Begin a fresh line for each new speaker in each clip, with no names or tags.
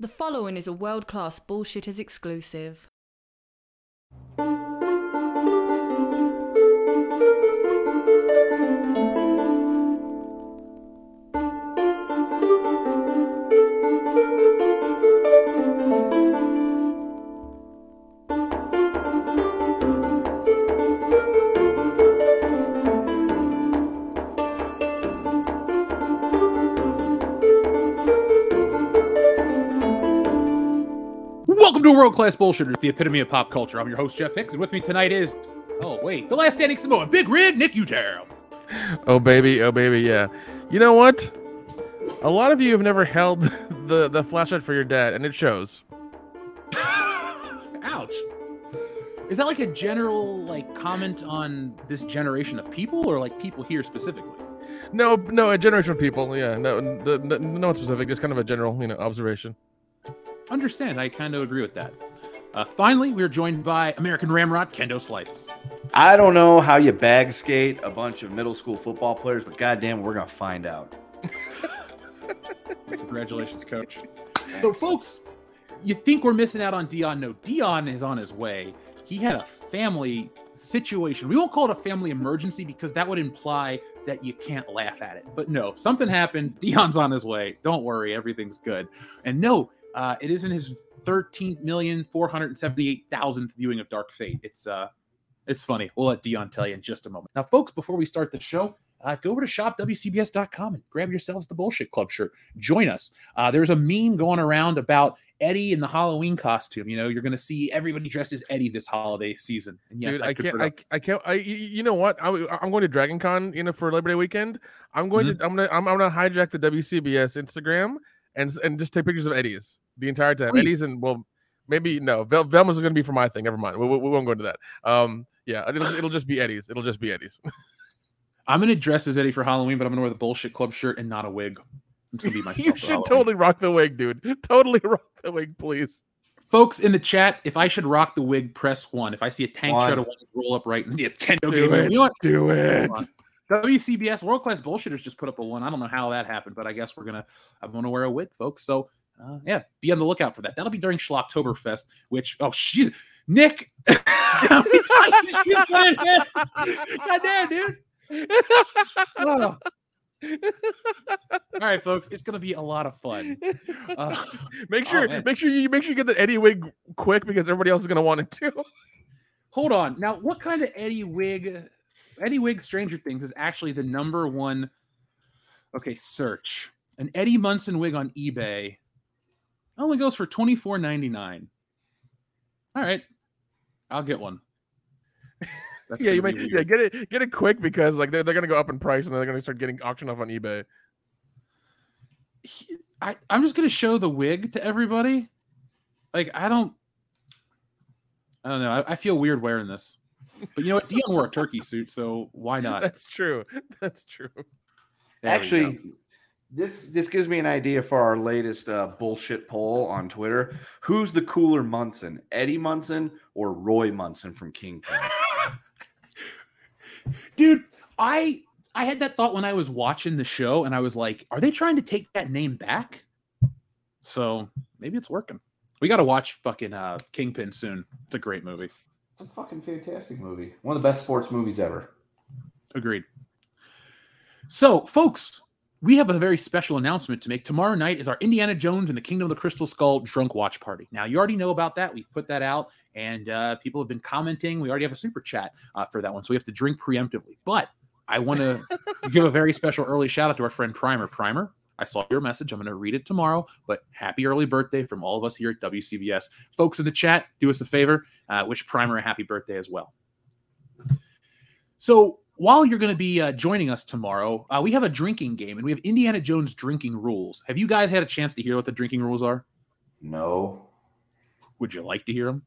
The following is a world class bullshitters exclusive.
World Class Bullshitters, the epitome of pop culture. I'm your host, Jeff Hicks, and with me tonight is, oh, wait, the last standing Samoan, Big Rig, Nick Utero.
Oh baby, oh baby, yeah. You know what? A lot of you have never held the the flashlight for your dad, and it shows.
Ouch. Is that like a general like comment on this generation of people, or like people here specifically?
No, no, a generation of people. Yeah, no, no, no, no one specific. Just kind of a general, you know, observation.
Understand? I kind of agree with that. Uh, finally, we are joined by American Ramrod Kendo Slice.
I don't know how you bag skate a bunch of middle school football players, but goddamn, we're gonna find out.
Congratulations, coach. So, folks, you think we're missing out on Dion? No, Dion is on his way. He had a family situation. We won't call it a family emergency because that would imply that you can't laugh at it. But no, something happened. Dion's on his way. Don't worry, everything's good. And no, uh, it isn't his 13,478,000th viewing of Dark Fate. It's uh, it's funny. We'll let Dion tell you in just a moment. Now, folks, before we start the show, uh, go over to shopwcbs.com and grab yourselves the Bullshit Club shirt. Join us. Uh, there's a meme going around about Eddie in the Halloween costume. You know, you're going to see everybody dressed as Eddie this holiday season. And yes,
Dude,
I,
I can't, I, I can't. I, you know what? I, am going to Dragon Con, you know, for Labor Day weekend. I'm going
Mm-hmm.
to, I'm gonna, I'm, I'm gonna hijack the WCBS Instagram and and just take pictures of Eddie's the entire time.
Please.
Eddie's and well, maybe no. Vel- Velma's is going to be for my thing. Never mind. We, we, we won't go into that. Um, yeah, it'll, it'll just be Eddie's. It'll just be Eddie's.
I'm going to dress as Eddie for Halloween, but I'm going to wear the Bullshit Club shirt and not a wig. It's going to be myself.
you should
Halloween.
totally rock the wig, dude. Totally rock the wig, please.
Folks in the chat, if I should rock the wig, press one. If I see a tank
One.
shirt, I want to roll up right in the Kendo
Do
game.
it.
You know what?
Do it.
on. WCBS World Class Bullshitters just put up a one. I don't know how that happened, but I guess we're gonna. I'm gonna wear a wig, folks. So uh, yeah, be on the lookout for that. That'll be during Schlocktoberfest. Which oh shit, Nick. How many times you put it in? God dude. Oh. All right, folks, it's gonna be a lot of fun. Uh,
make
oh,
sure,
man.
make sure you make sure you get the Eddie wig quick because everybody else is gonna want it too.
hold on. Now, what kind of Eddie Wig? Eddie Wig Stranger Things is actually the number one. Okay, search an Eddie Munson wig on eBay. Only goes for twenty four ninety nine. All right, I'll get one. That's
yeah, you
gonna
may
be
yeah get it get it quick because like they're, they're gonna go up in price and they're gonna start getting auctioned off on eBay.
I, I'm just gonna show the wig to everybody. Like I don't, I don't know. I, I feel weird wearing this, but you know what? Dion wore a turkey suit, so why not?
That's true. That's true.
There.
Actually, this this gives me an idea for our latest uh, bullshit poll on Twitter. Who's the cooler Munson, Eddie Munson or Roy Munson from Kingpin?
dude i i had that thought when i was watching the show and i was like are they trying to take that name back so maybe it's working we got to watch fucking uh kingpin soon it's a great movie
It's a fucking fantastic movie. One of the best sports movies ever.
agreed so folks we have a very special announcement to make. Tomorrow night is our indiana jones and the kingdom of the crystal skull drunk watch party. Now you already know about that. We've put that out and uh, people have been commenting. We already have a super chat uh, for that one so we have to drink preemptively. But i want to give a very special early shout out to our friend primer. Primer i saw your message. I'm going to read it tomorrow but happy early birthday from all of us here at wcbs folks in the chat do us a favor uh, wish primer a happy birthday as well. So while you're going to be uh, joining us tomorrow, uh, we have a drinking game and we have Indiana Jones drinking rules. Have you guys had a chance to hear what the drinking rules are?
No.
Would you like to hear them?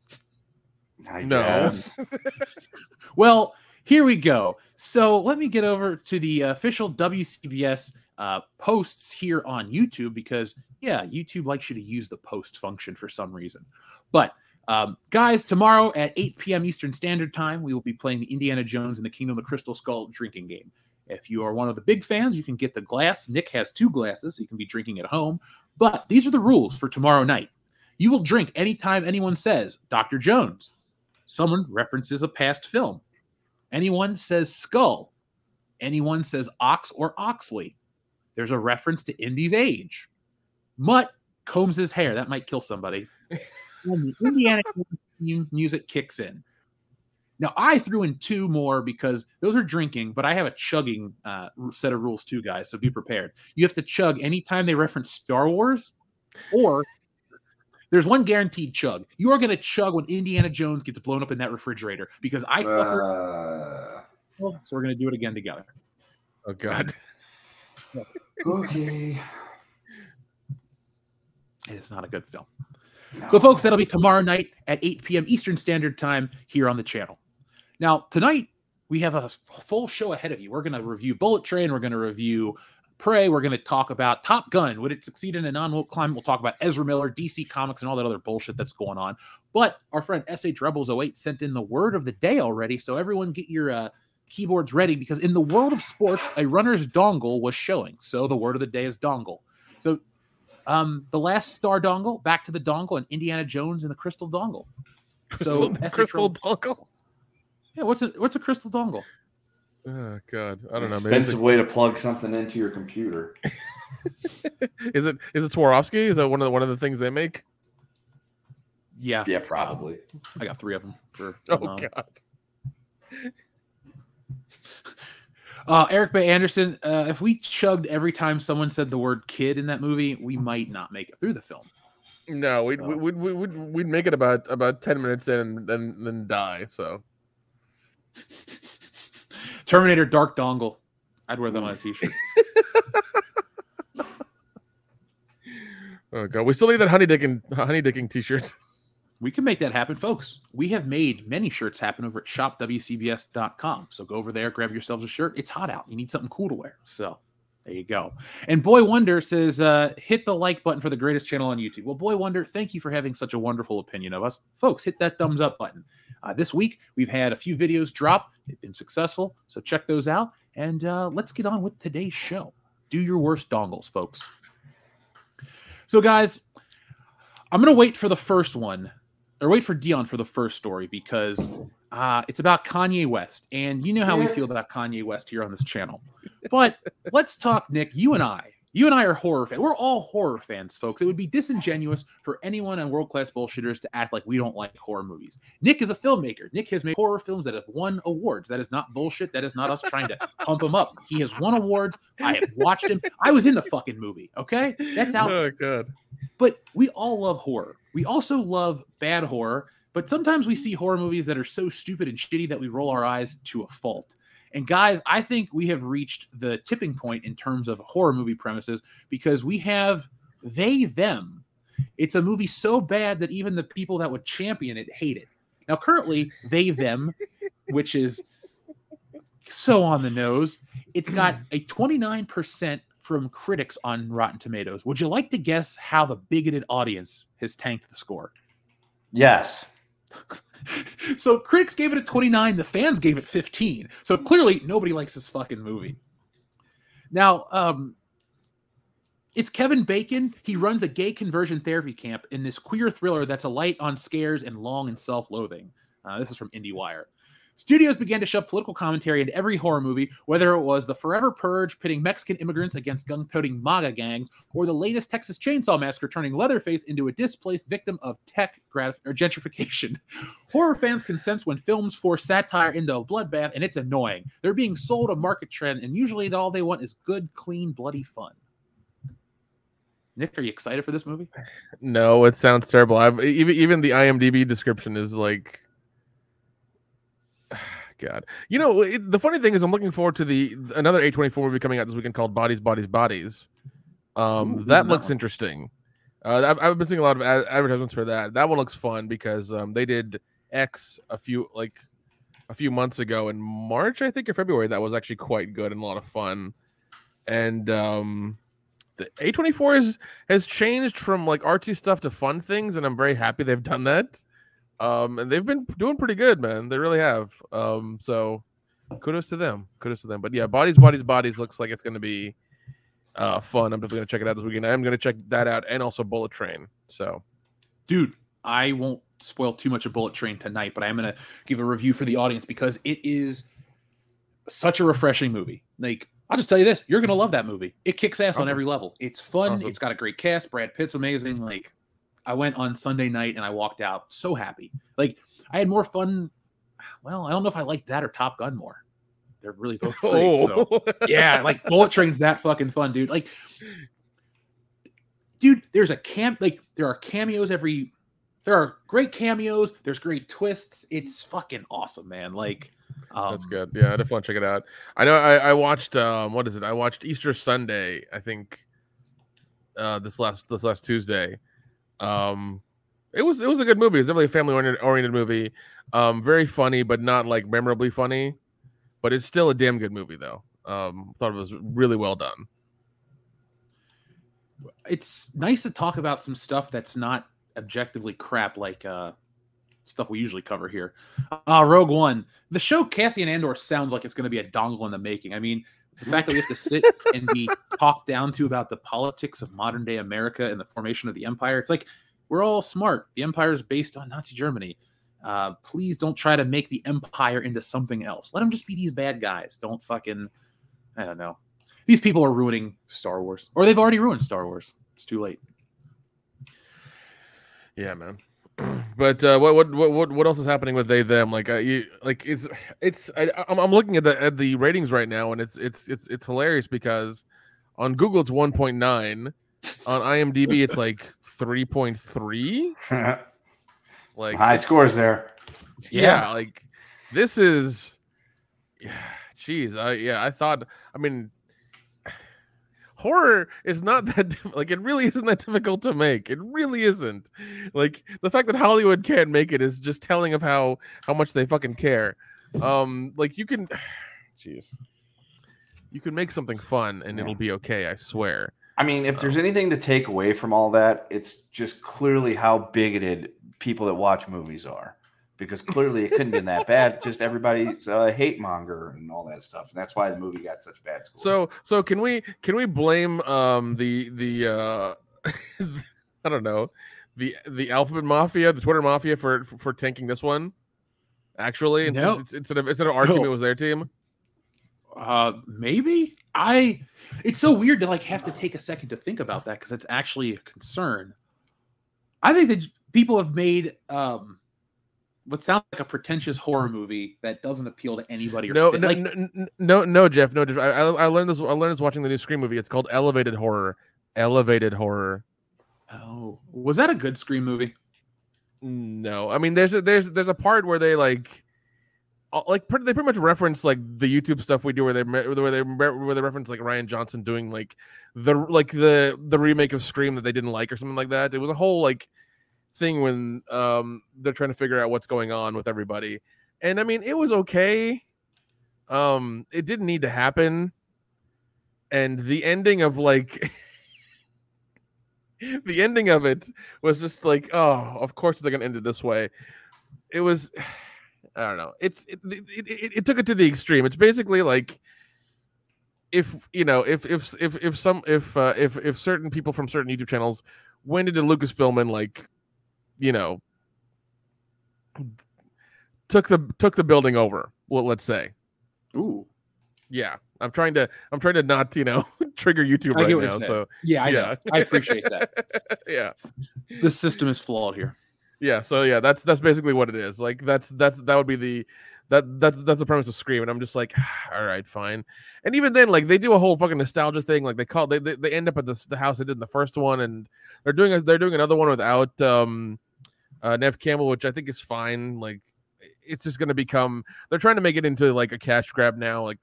I
No.
guess.
Well, here we go. So let me get over to the official WCBS uh, posts here on YouTube because, yeah, YouTube likes you to use the post function for some reason. But um, guys, tomorrow at 8 p.m. Eastern Standard Time, we will be playing the Indiana Jones and the Kingdom of the Crystal Skull drinking game. If you are one of the big fans, you can get the glass. Nick has two glasses, so you can be drinking at home. But these are the rules for tomorrow night. You will drink anytime anyone says Dr. Jones. Someone references a past film. Anyone says skull. Anyone says ox or oxley. There's a reference to Indy's age. Mutt combs his hair. That might kill somebody. and the Indiana theme music kicks in. Now I threw in two more because those are drinking, but I have a chugging uh, set of rules too, guys. So be prepared. You have to chug anytime they reference Star Wars, or there's one guaranteed chug. You are going to chug when Indiana Jones gets blown up in that refrigerator because I.
Uh,
so we're going to do it again together.
Oh God.
okay.
It's not a good film. So, folks, that'll be tomorrow night at 8 p.m. Eastern Standard Time here on the channel. Now, tonight we have a full show ahead of you. We're going to review Bullet Train. We're going to review Prey. We're going to talk about Top Gun. Would it succeed in a non woke climate? We'll talk about Ezra Miller, DC Comics, and all that other bullshit that's going on. But our friend SH Rebels 08 sent in the word of the day already. So, everyone get your uh, keyboards ready because in the world of sports, a runner's dongle was showing. So, the word of the day is dongle. So, um, the last star dongle, back to the dongle, and Indiana Jones and the crystal dongle. So,
crystal, crystal
Rebels-
dongle.
yeah, what's a what's a crystal dongle?
Oh God, I don't know. Maybe it's
Expensive way to plug something into your computer.
is it is it Swarovski? Is that one of the one of the things they make?
Yeah,
Yeah, probably.
I got three of them for.
Oh
um,
God.
Uh, Eric Bay Anderson, uh, if we chugged every time someone said the word kid in that movie, we might not make it through the film.
No, we'd,
So-
we'd, we'd, we'd, we'd make it about about ten minutes in and then then die. So
Terminator Dark Dongle. I'd wear them on a t shirt.
oh God, we still need that honey dicking honey dicking t-shirt.
We can make that happen, folks. We have made many shirts happen over at shopwcbs.com. So go over there, grab yourselves a shirt. It's hot out. You need something cool to wear. So there you go. And Boy Wonder says, uh, hit the like button for the greatest channel on YouTube. Well, Boy Wonder, thank you for having such a wonderful opinion of us. Folks, hit that thumbs up button. Uh, this week, we've had a few videos drop. They've been successful. So check those out. And uh, let's get on with today's show. Do your worst dongles, folks. So, guys, I'm going to wait for the first one or wait for Dion for the first story because uh, it's about Kanye West. And you know how we feel about Kanye West here on this channel. But let's talk, Nick. You and I, you and I are horror fans. We're all horror fans, folks. It would be disingenuous for anyone on World Class Bullshitters to act like we don't like horror movies. Nick is a filmmaker. Nick has made horror films that have won awards. That is not bullshit. That is not us trying to pump him up. He has won awards. I have watched him. I was in the fucking movie. Okay. That's out
Oh God.
but we all love horror. We also love bad horror, but sometimes we see horror movies that are so stupid and shitty that we roll our eyes to a fault. And guys, I think we have reached the tipping point in terms of horror movie premises because we have they them. It's a movie so bad that even the people that would champion it hate it. Now, currently, they them, which is so on the nose, it's got mm. a 29% from critics on Rotten Tomatoes. Would you like to guess how the bigoted audience has tanked the score?
Yes.
so critics gave it a 29, the fans gave it 15. So clearly nobody likes this fucking movie. Now, um it's Kevin Bacon. He runs a gay conversion therapy camp in this queer thriller that's a light on scares and long and self-loathing. Uh, this is from IndieWire. Studios began to shove political commentary into every horror movie, whether it was the Forever Purge pitting Mexican immigrants against gun-toting MAGA gangs, or the latest Texas Chainsaw Massacre turning Leatherface into a displaced victim of tech gratif- or gentrification. Horror fans can sense when films force satire into a bloodbath, and it's annoying. They're being sold a market trend, and usually all they want is good, clean, bloody fun. Nick, are you excited for this movie?
No, it sounds terrible. I've even even the IMDb description is like, God. You know, it, the funny thing is, I'm looking forward to the another A24 movie coming out this weekend called Bodies, Bodies, Bodies. Um,
Ooh,
that looks interesting. Uh, I've, I've been seeing a lot of ad- advertisements for that. That one looks fun because um, they did X a few like a few months ago in March, I think, or February. That was actually quite good and a lot of fun. And um, the A24 is has changed from like artsy stuff to fun things, and I'm very happy they've done that. Um, and they've been doing pretty good, man. They really have. Um, so kudos to them. Kudos to them. But yeah, bodies, bodies, bodies looks like it's going to be uh, fun. I'm definitely going to check it out this weekend. I'm going to check that out and also Bullet Train. So,
dude, I won't spoil too much of Bullet Train tonight, but I'm going to give a review for the audience because it is such a refreshing movie. Like, I'll just tell you this: you're going to love that movie. It kicks ass
Awesome.
on every level. It's fun.
Awesome.
It's got a great cast. Brad Pitt's amazing. Like, I went on Sunday night and I walked out so happy. Like, I had more fun. Well, I don't know if I like that or Top Gun more. They're really both great. So
oh,
yeah, like Bullet Train's that fucking fun, dude. Like, dude, there's a camp. Like, there are cameos every. There are great cameos. There's great twists. It's fucking awesome, man. Like, um,
That's good. Yeah, I definitely want to check it out. I know I, I watched um what is it? I watched Easter Sunday, I think uh this last this last Tuesday. Um it was it was a good movie. It's definitely a family oriented oriented movie. Um very funny, but not like memorably funny. But it's still a damn good movie though. Um thought it was really well done.
It's nice to talk about some stuff that's not objectively crap, like uh, stuff we usually cover here. Uh, Rogue One. The show Cassian Andor sounds like it's going to be a dongle in the making. I mean, the fact that we have to sit and be talked down to about the politics of modern day America and the formation of the empire. It's like we're all smart. The empire is based on Nazi Germany. Uh, please don't try to make the empire into something else. Let them just be these bad guys. Don't fucking, I don't know. These people are ruining Star Wars, or they've already ruined Star Wars. It's too late.
Yeah, man. But uh, what what what what else is happening with they them? Like uh, you like it's it's I, I'm I'm looking at the at the ratings right now and it's it's it's it's hilarious because on Google it's 1.9, on IMDb it's like 3.3. Like
High scores there.
Yeah, like this is, yeah, jeez, I yeah, I thought. I mean, horror is not that diff- like it really isn't that difficult to make. It really isn't. Like the fact that Hollywood can't make it is just telling of how how much they fucking care. Um, like you can, jeez, you can make something fun and
Yeah.
it'll be okay. I swear.
I mean, if there's anything to take away from all that, it's just clearly how bigoted people that watch movies are. Because clearly it couldn't have been that bad. Just everybody's a hate monger and all that stuff, and that's why the movie got such bad scores.
So so can we can we blame um the the uh I don't know the the alphabet mafia the Twitter mafia for for, for tanking this one actually and
No.
since it's, instead of instead of our team it was their team
Uh, maybe I. It's so weird to like have to take a second to think about that because it's actually a concern. I think that people have made um, what sounds like a pretentious horror movie that doesn't appeal to anybody. Or
no no,
like,
no no no Jeff no Jeff I, I learned this I learned this watching the new Scream movie it's called Elevated Horror Elevated Horror
oh, was that a good Scream movie?
No, I mean there's a, there's there's a part where they like like pretty, they pretty much reference like the YouTube stuff we do where they where they where they reference like Rian Johnson doing like the like the the remake of Scream that they didn't like or something like that. It was a whole like thing when um they're trying to figure out what's going on with everybody. And I mean it was okay. Um it didn't need to happen. And the ending of like the ending of it was just like, oh, of course they're gonna end it this way. It was, I don't know. It's it, it, it, it took it to the extreme. It's basically like if you know if if if if some if uh, if if certain people from certain YouTube channels went into Lucasfilm and like you know took the took the building over. Well, let's say,
Ooh,
yeah. I'm trying to I'm trying to not you know trigger YouTube right
get what you're
now. So
yeah, I
yeah,
know. I appreciate that.
yeah.
The system is flawed here.
Yeah, so yeah, that's that's basically what it is. Like that's that's that would be the that that's that's the premise of Scream, and I'm just like, all right, fine. And even then, like they do a whole fucking nostalgia thing. Like they call they they, they end up at the the house they did in the first one, and they're doing a, they're doing another one without um uh Neve Campbell, which I think is fine. Like it's just gonna become they're trying to make it into like a cash grab now, like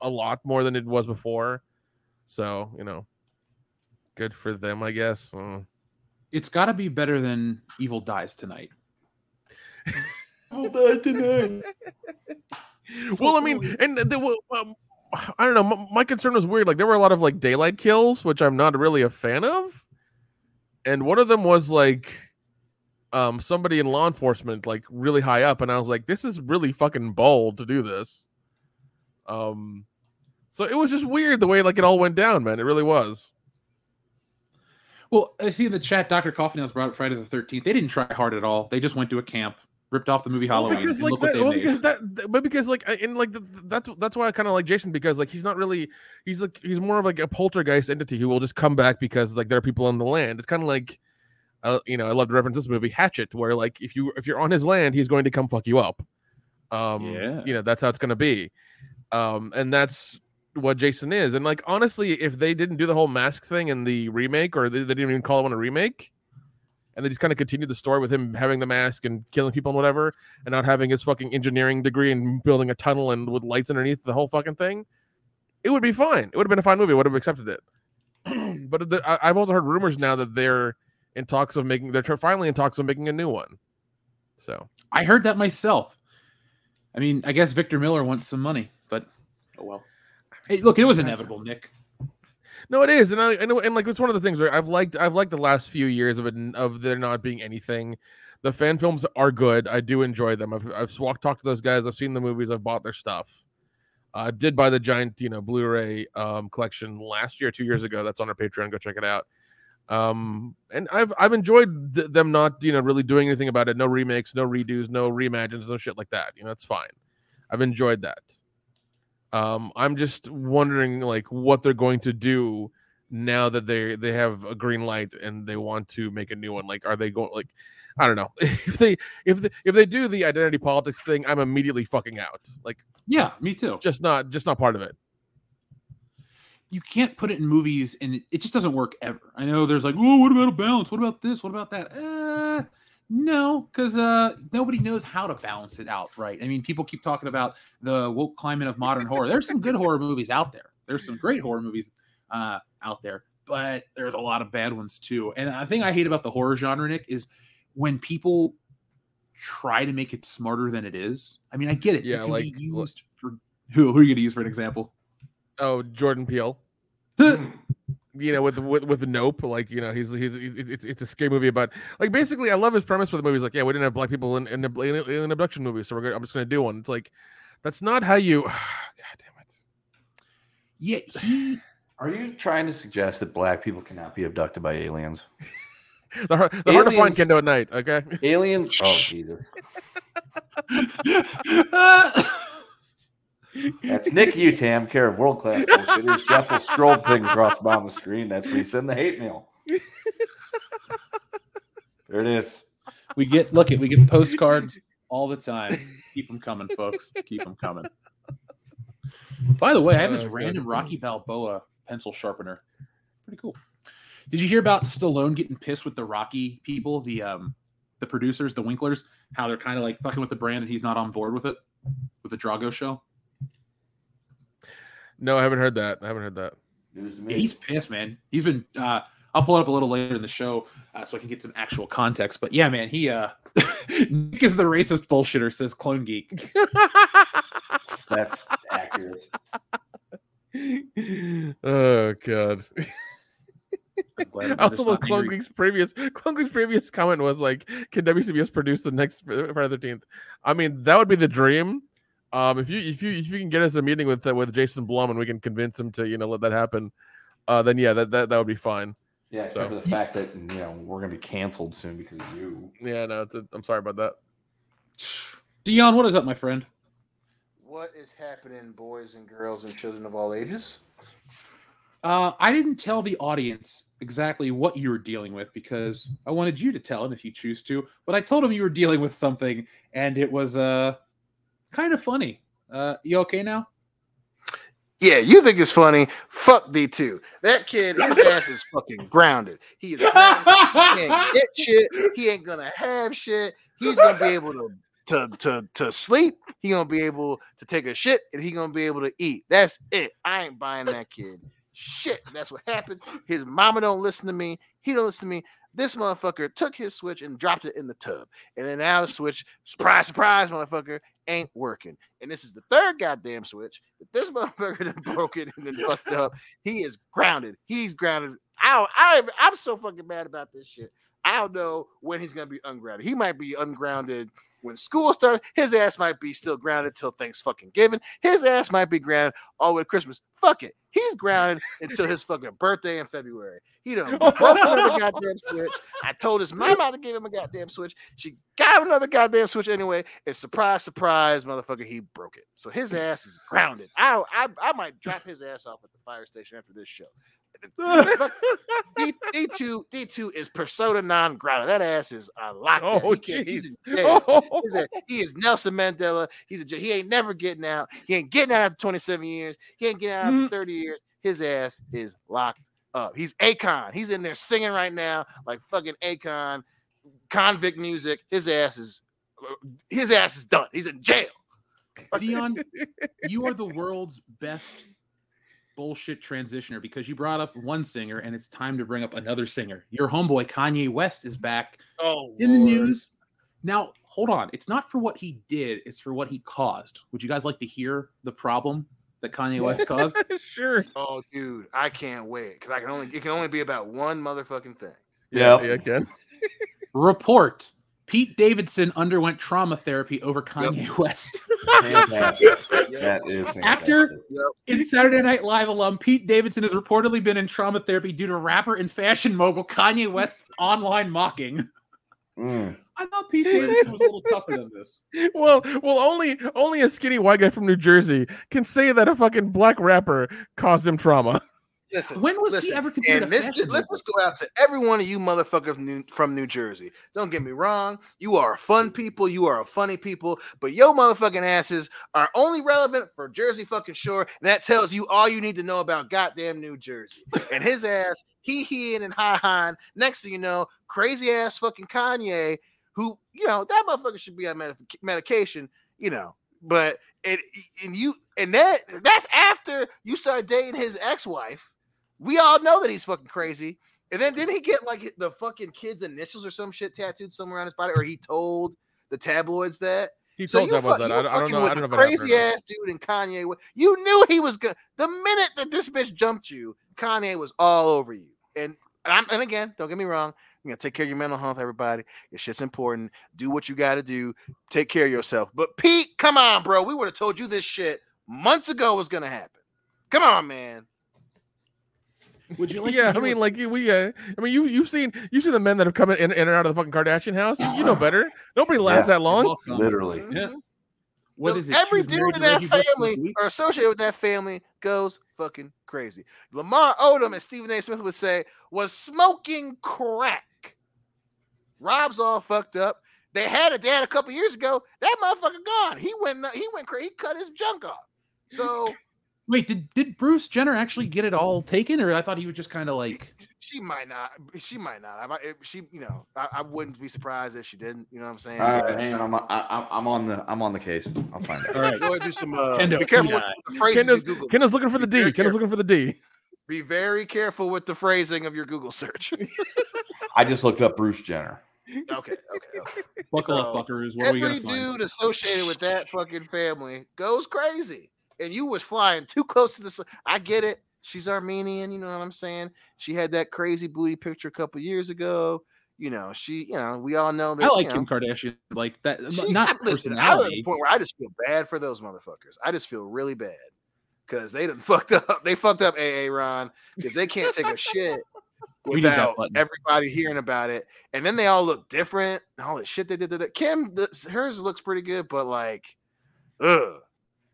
a lot more than it was before. So you know, good for them, I guess. Uh,
It's got to be better than Evil Dies Tonight.
I'll die tonight.
well, I mean, and the, well, um, I don't know. My, my concern was weird. Like there were a lot of like daylight kills, which I'm not really a fan of. And one of them was like um somebody in law enforcement like really high up and I was like this is really fucking bold to do this. Um so it was just weird the way like it all went down, man. It really was.
Well, I see in the chat, Dr. Coffee brought up Friday the 13th. They didn't try hard at all. They just went to a camp, ripped off the movie
Well,
Halloween,
because like
look
that, well,
they
because that, but because like I- and like that's that's why I kind of like Jason because like he's not really he's like he's more of like a poltergeist entity who will just come back because like there are people on the land. It's kind of like uh, you know I love to reference this movie Hatchet where like if you if you're on his land he's going to come fuck you up. Um,
Yeah.
you know that's how it's going to be, um, and that's what Jason is. And like honestly, if they didn't do the whole mask thing in the remake or they, they didn't even call it one a remake and they just kind of continued the story with him having the mask and killing people and whatever, and not having his fucking engineering degree and building a tunnel and with lights underneath the whole fucking thing, it would be fine. It would have been a fine movie. I would have accepted it. but the, I, I've also heard rumors now that they're in talks of making. They're finally in talks of making a new one. So
I heard that myself. I mean, I guess Victor Miller wants some money, but oh well. Hey, look, it was inevitable, Nick.
no, it is, and I and, and like it's one of the things where I've liked I've liked the last few years of it of there not being anything. The fan films are good. I do enjoy them. I've I've walked talked to those guys. I've seen the movies. I've bought their stuff. I did buy the giant, you know, Blu-ray um, collection last year, two years ago. That's on our Patreon. Go check it out. Um, and I've I've enjoyed th- them not, you know, really doing anything about it. No remakes, no redos, no reimagines, no shit like that. You know, it's fine. I've enjoyed that. Um, I'm just wondering like what they're going to do now that they they have a green light and they want to make a new one. Like, are they going like? I don't know if they if they, if they do the identity politics thing, I'm immediately fucking out. Like,
Yeah, me too.
just not just not part of it.
You can't put it in movies, and it, it just doesn't work ever. I know there's like, oh, what about a balance? What about this? What about that? Uh, no, because uh, nobody knows how to balance it out, right? I mean, people keep talking about the woke climate of modern horror. There's some good horror movies out there. There's some great horror movies uh, out there, but there's a lot of bad ones too. And the thing I hate about the horror genre, Nick, is when people try to make it smarter than it is. I mean, I get it.
Yeah,
it can
like-
used for who? Who are you going to use for an example?
Oh, Jordan Peele. you know, with with with Nope, like you know, he's he's, he's it's it's a scary movie about like basically, I love his premise for the movie. He's like, yeah, we didn't have black people in in, in, in an abduction movie, so we're gonna, I'm just gonna do one. It's like that's not how you. God damn it.
Yeah, he
Are you trying to suggest that black people cannot be abducted by aliens?
The hard, the hard to find
Aliens-
Kendo at night. Okay.
Aliens? Oh Jesus! That's Nick Utam, care of world class bullshitters. Jeff will scroll the thing across the bottom of the screen. That's where you send the hate mail. There it is.
we get look at we get postcards all the time. Keep them coming, folks. Keep them coming. By the way, I have this
Oh,
random Rocky Balboa pencil sharpener. Pretty cool. Did you hear about Stallone getting pissed with the Rocky people, the um the producers, the Winklers, how they're kind of like fucking with the brand and he's not on board with it with the Drago show?
No, I haven't heard that. I haven't heard that.
News to
Yeah,
me.
he's pissed, man. He's been. uh I'll pull it up a little later in the show uh, so I can get some actual context. But yeah, man, he uh Nick is the racist bullshitter. Says Clone Geek.
That's accurate.
oh god.
I'm glad I'm
also,
just
the Clone. Geek's previous Clone Geek's previous comment was like, "Can WCBS produce the next Friday the Thirteenth?" I mean, that would be the dream. Um, if you if you if you can get us a meeting with uh, with Jason Blum and we can convince him to you know let that happen, uh, then yeah, that that, that would be fine.
Yeah, except for the fact that you know we're gonna be canceled soon because of you.
Yeah, no, it's a, I'm sorry about that.
Dion, what is up, my friend?
What is happening, boys and girls and children of all ages?
Uh, I didn't tell the audience exactly what you were dealing with because I wanted you to tell him if you choose to. But I told him you were dealing with something, and it was uh kind of funny. Uh, you okay now?
Yeah, you think it's funny? Fuck D2. That kid, his ass is fucking grounded. He is grounded. he ain't get shit. He ain't gonna have shit. He's gonna be able to to to to sleep. He gonna be able to take a shit, and he gonna be able to eat. That's it. I ain't buying that kid. Shit, that's what happens. His mama don't listen to me. He don't listen to me. This motherfucker took his switch and dropped it in the tub, and then now the switch, surprise, surprise, motherfucker, ain't working. And this is the third goddamn switch that this motherfucker done broken and then fucked up. He is grounded. He's grounded I I I'm so fucking mad about this shit. I don't know when he's gonna be ungrounded. He might be ungrounded when school starts. His ass might be still grounded till thanks fucking given. His ass might be grounded all the way to Christmas. Fuck it. He's grounded until his fucking birthday in February. He done broke another goddamn switch. I told his mama to give him a goddamn switch. She got him another goddamn switch anyway. And surprise, surprise, motherfucker, he broke it. So his ass is grounded. I I, I might drop his ass off at the fire station after this show. D, D2 D2 is persona non grata. That ass is a lockdown.
Oh,
oh, He
jeez. Oh.
He's a- he is Nelson Mandela. He's a he ain't never getting out. He ain't getting out after 27 years. He ain't getting out after mm. 30 years. His ass is locked up. He's Akon. He's in there singing right now like fucking Akon, convict music. His ass is uh, his ass is done. He's in jail.
Dion, you are the world's best bullshit transitioner because you brought up one singer and it's time to bring up another singer. Your homeboy Kanye West is back
Oh,
in the news. Now, hold on. It's not for what he did, it's for what he caused. Would you guys like to hear the problem that Kanye West caused?
sure.
Oh, dude, I can't wait because I can only it can only be about one motherfucking thing.
Yeah,
Yep.
yeah, again.
Report. Pete Davidson underwent trauma therapy over Kanye West.
Fantastic. That is fantastic.
Actor in Saturday Night Live alum Pete Davidson has reportedly been in trauma therapy due to rapper and fashion mogul Kanye West's online mocking.
Mm.
I thought Pete Davidson was a little tougher than this.
Well, well, only only a skinny white guy from New Jersey can say that a fucking black rapper caused him trauma.
Listen,
When was
listen,
he ever considered
and
a
this,
fashion
let's just go out to every one of you motherfuckers new, from New Jersey. Don't get me wrong. You are fun mm. people. You are a funny people. But yo motherfucking asses are only relevant for Jersey fucking Shore. And that tells you all you need to know about goddamn New Jersey. And his ass, he he and hi hi. Next thing you know, crazy ass fucking Kanye, who you know that motherfucker should be on medic- medication. You know, but it and you and that that's after you start dating his ex-wife. We all know that he's fucking crazy. And then didn't he get like the fucking kid's initials or some shit tattooed somewhere on his body, or he told the tabloids that?
He
So
told
you
that that.
you
I, I don't know.
with
I don't know I
crazy ass dude and Kanye. You knew he was good. The minute that this bitch jumped you, Kanye was all over you. And and, I'm, and again, don't get me wrong. You know, take care of your mental health, everybody. Your shit's important. Do what you got to do. Take care of yourself. But Pete, come on, bro. We would have told you this shit months ago was gonna happen. Come on, man.
Would you like? to
yeah, I mean, like we. Uh, I mean, you you've seen you've seen the men that have come in, in and out of the fucking Kardashian house. You, you know better. Nobody lasts
Yeah.
that long.
Literally.
Yeah.
Mhm.
What
The-
is it?
Every
was married
dude in that
Reggie Bush for a
family or associated with that family goes fucking crazy. Lamar Odom, as Stephen A. Smith would say, was smoking crack. Rob's all fucked up. They had a dad a couple years ago. That motherfucker gone. He went. He went crazy. He cut his junk off. So
Wait, did did Bruce Jenner actually get it all taken, or I thought he was just kind of like?
she might not. She might not. I might, she, you know, I, I wouldn't be surprised if she didn't. You know what I'm saying?
All right,
But
hang on. I'm, I, I'm- I'm on the I'm on the case. I'll find out.
All right.
Go ahead and do some. Uh,
Kendo,
be careful with
yeah.
the phrases you
Kendall's, looking for the D. Kendall's looking for the D.
Be very careful with the phrasing of your Google search.
I just looked up Bruce Jenner.
okay, okay, okay.
Buckle up,
So,
Buckaroos. What are we
Every
gonna find?
dude associated with that fucking family goes crazy, and you was flying too close to the. sun. I get it. She's Armenian. You know what I'm saying? She had that crazy booty picture a couple years ago. You know, she. You know, we all know that.
I like
you
Kim Kardashian, like that.
she-
not
I- listen, I'm at the point where I just feel bad for those motherfuckers. I just feel really bad because they done fucked up. They fucked up AA Ron because they can't take a shit
We need that
without everybody hearing about it. And then they all look different. All the shit they did to that. Kim, this, hers looks pretty good, but like, ugh,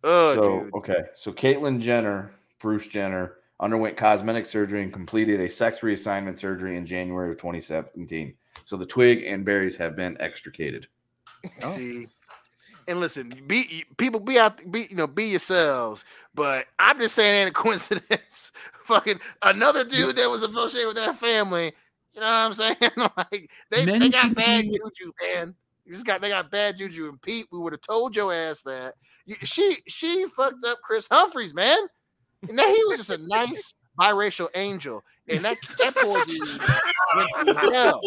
ugh,
so
dude.
okay, so Caitlyn Jenner, Bruce Jenner underwent cosmetic surgery and completed a sex reassignment surgery in January of 2017. So the twig and berries have been extricated.
Oh.
See, and listen, be people be out, be you know, be yourselves. But I'm just saying, ain't a coincidence. Fucking another dude that was associated with that family. You know what I'm saying? like they,
Men
they got
should
bad
be-
juju, man. You just got they got bad juju. And Pete, we would have told your ass that. You, she she fucked up Kris Humphries, man. And that he was just a nice biracial angel. And that that poor dude went hell.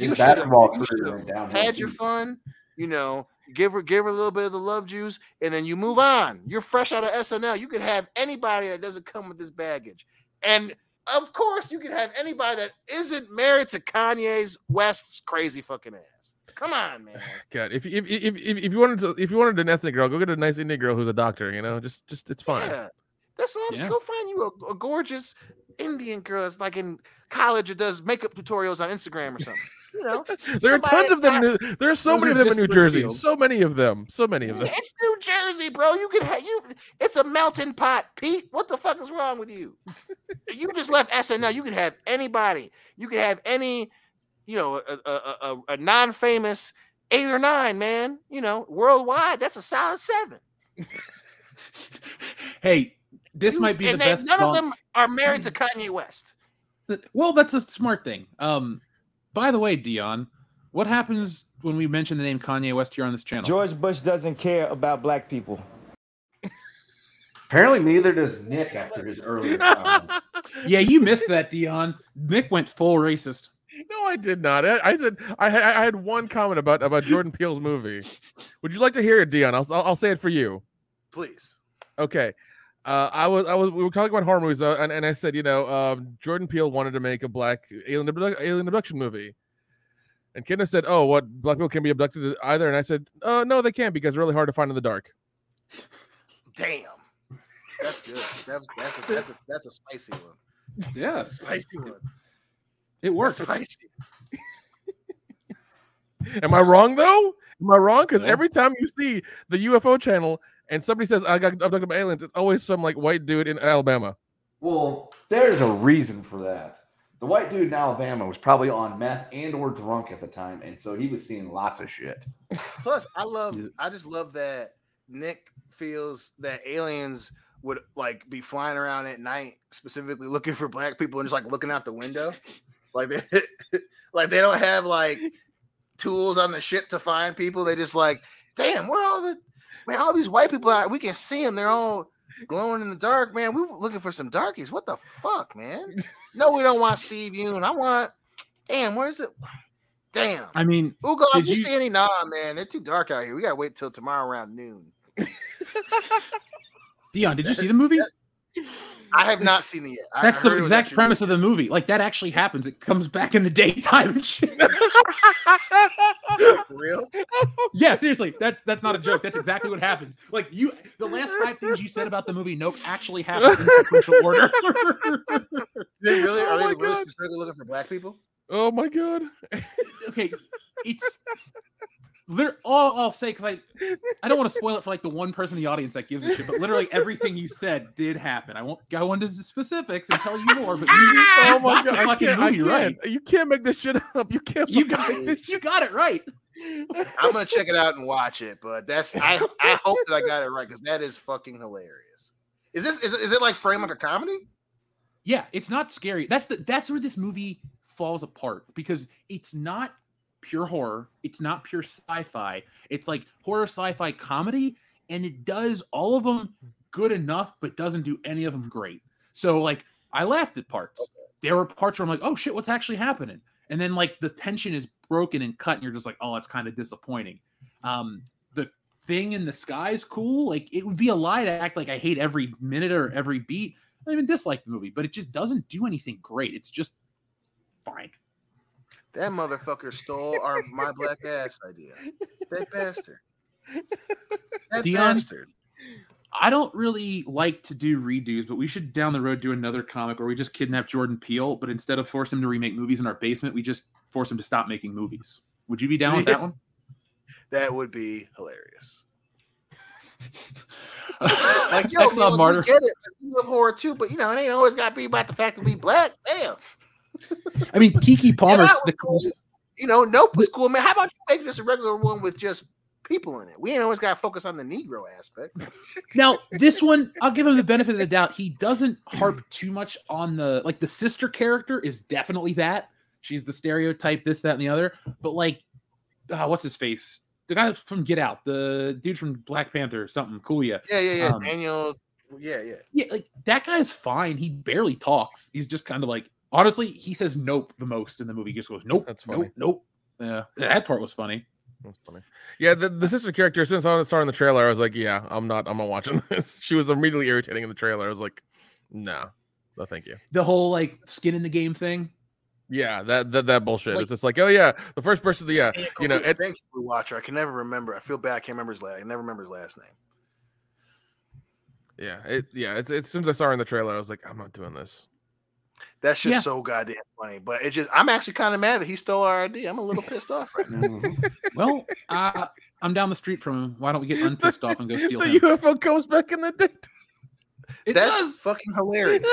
You
basketball career downhill.
had your fun, you know, give her give her a little bit of the love juice, and then you move on. You're fresh out of SNL. You could have anybody that doesn't come with this baggage. And of course you could have anybody that isn't married to Kanye's West's crazy fucking ass. Come on, man.
God, if if if if, if you wanted to, if you wanted an ethnic girl, go get a nice Indian girl who's a doctor. You know, just just it's fine.
Yeah. That's what I'm
Yeah.
Go find you a, a gorgeous Indian girl that's like in college or does makeup tutorials on Instagram or something. You know,
There are tons of them. in New, there are so many of them in New Jersey.
Springfield.
So many of them. So many of them.
it's New Jersey, bro. You can have you. It's a melting pot, Pete. What the fuck is wrong with you? you just left SNL. You could have anybody. You could have any, you know, a, a, a, a- a non-famous eight or nine man. You know, worldwide. That's a solid seven.
Hey, this
You-
might be the
and they-
best.
None of them are married to Kanye West.
Well, that's a smart thing. Um, by the way, Dion, what happens when we mention the name Kanye West here on this channel?
George Bush doesn't care about black people.
Apparently, neither does Nick after his earlier.
Yeah, you missed that, Dion. Nick went full racist.
No, I did not. I, I said I, had- I had one comment about about Jordan Peele's movie. Would you like to hear it, Dion? I'll I'll, I'll say it for you.
Please.
Okay. Uh, I was I was we were talking about horror movies, uh, and, and I said you know um, Jordan Peele wanted to make a black alien abduct, alien abduction movie, and Kenneth said, "Oh, what black people can be abducted either?" And I said, "Oh, no, they can't because they're really hard to find in the dark."
Damn. That's good. That was, that's, a, that's, a, that's a spicy one.
Yeah,
Spicy one.
It works.
That's.
Am I wrong though? Am I wrong? Because
No.
every time you see the UFO channel and somebody says I got abducted by aliens, it's always some like white dude in Alabama.
Well, there's a reason for that. The white dude in Alabama was probably on meth and or drunk at the time, and so he was seeing lots of shit.
Plus, I love, I just love that Nick feels that aliens would like be flying around at night, specifically looking for black people and just like looking out the window, like they, like they don't have like tools on the ship to find people. They just like, damn, where all the man, all these white people are. We can see them. They're all glowing in the dark, man. We were looking for some darkies. What the fuck, man? No, we don't want Steve Yeun. I want, damn, where's it? Damn.
I mean,
Ugo,
Did
you,
you-
see any, nah, man, they're too dark out here. We gotta wait till tomorrow around noon.
Dion, did you see the movie?
I have not seen it yet.
That's
I
the
heard it was
exact
actually
premise
really
of the movie. Like that actually happens. It comes back in the daytime. and shit.
good. for real.
yeah, seriously, that's that's not a joke. That's exactly what happens. Like you, the last five things you said about the movie Nope actually happened in sequential order.
They really
Oh
are they
my
really
God.
specifically looking for black people?
Oh my god!
okay, it's. They're all I'll say because I I don't want to spoil it for like the one person in the audience that gives a shit, but literally everything you said did happen. I won't go into the specifics and tell you more, but you,
Oh my
got the
god! I
fucking
can't, I can't.
right.
You can't make this shit up. You can't.
You got
make this
you got it right.
I'm gonna check it out and watch it, but that's I I hope that I got it right because that is fucking hilarious. Is this is it, is it like frame like a comedy?
Yeah, it's not scary. That's the that's where this movie falls apart because it's not pure horror. It's not pure sci-fi. It's like horror sci-fi comedy and it does all of them good enough but doesn't do any of them great. So like I laughed at parts. There were parts where I'm like, "Oh shit, what's actually happening?" And then like the tension is broken and cut and you're just like, "Oh, it's kind of disappointing." Um the thing in the sky is cool. Like it would be a lie to act like I hate every minute or every beat. I don't even dislike the movie, but it just doesn't do anything great. It's just fine.
That motherfucker stole our my black ass idea. That bastard. That
Dion?
bastard.
I don't really like to do redos, but we should down the road do another comic where we just kidnap Jordan Peele, but instead of force him to remake movies in our basement, we just force him to stop making movies. Would you be down with that one?
That would be hilarious. Like, yo, man, we
Martyr.
get it. We love horror too, but you know, it ain't always got to be about the fact that we black. Damn.
I mean, Keke Palmer's
that
the
was cool. You know, Nope was cool, man. How about you make this a regular one with just people in it? We ain't always got to focus on the Negro aspect.
Now, this one, I'll give him the benefit of the doubt. He doesn't harp too much on the like the sister character is definitely that. She's the stereotype, this, that, and the other. But like, uh, what's his face? The guy from Get Out, the dude from Black Panther, something cool. Yeah,
Yeah, yeah, yeah.
Um,
Daniel. Yeah, yeah.
yeah, like that guy's fine. He barely talks. He's just kind of like, honestly, he says nope the most in the movie. He just goes nope,
That's funny.
nope, nope. Yeah, that part was funny.
That's funny. Yeah, the, the sister character. Since I saw her in the trailer, I was like, yeah, I'm not. I'm not watching this. She was immediately irritating in the trailer. I was like, nah. No, thank you.
The whole like skin in the game thing.
Yeah, that that, that bullshit.
Like-
it's just like, oh yeah, the first person. Yeah, you know, it,
thank you, Blue Watcher. I can never remember. I feel bad. I can't remember his last. I never remember his last name.
yeah, it, yeah. It's, as soon as I saw her in the trailer, I was like, I'm not doing this.
That's just
Yeah.
so goddamn funny. But it just, I'm actually kind of mad that he stole our idea. I'm a little pissed off right now.
Mhm.
Well, uh, I'm down the street from him. Why don't we get unpissed off and go steal
the
him?
UFO comes back in the day.
It
That's
does.
fucking hilarious.